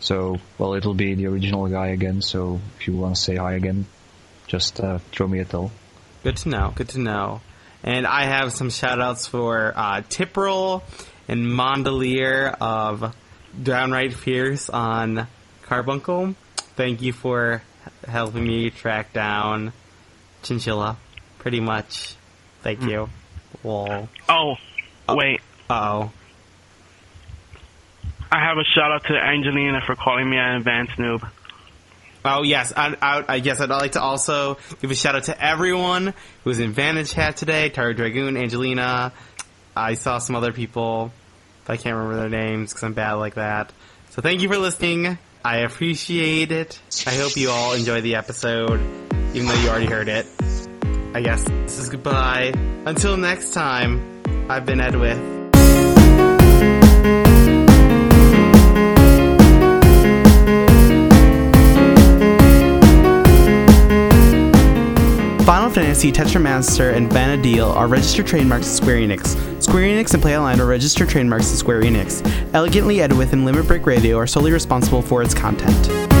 So well, it'll be the original guy again. So if you want to say hi again, just uh, throw me a tell.
Good to know. Good to know. And I have some shoutouts for uh, Tipperl and Mondelier of Downright Fierce on Carbuncle. Thank you for helping me track down Chinchilla. Pretty much. Thank
Hmm.
you. Lol.
Oh, wait.
Oh.
I have a shout out to Angelina for calling me an advanced noob.
Oh yes, I, I, I guess I'd like to also give a shout out to everyone who was in Vantage Chat today. Tara Dragoon, Angelina. I saw some other people, but I can't remember their names because I'm bad like that. So thank you for listening. I appreciate it. I hope you all enjoy the episode, even though you already heard it. I guess this is goodbye. Until next time, I've been Edwyth. Fantasy, Tetramaster, and Vana'diel are registered trademarks of Square Enix. Square Enix and PlayOnline are registered trademarks of Square Enix. Elegantly Edwyth and Limit Break Radio are solely responsible for its content.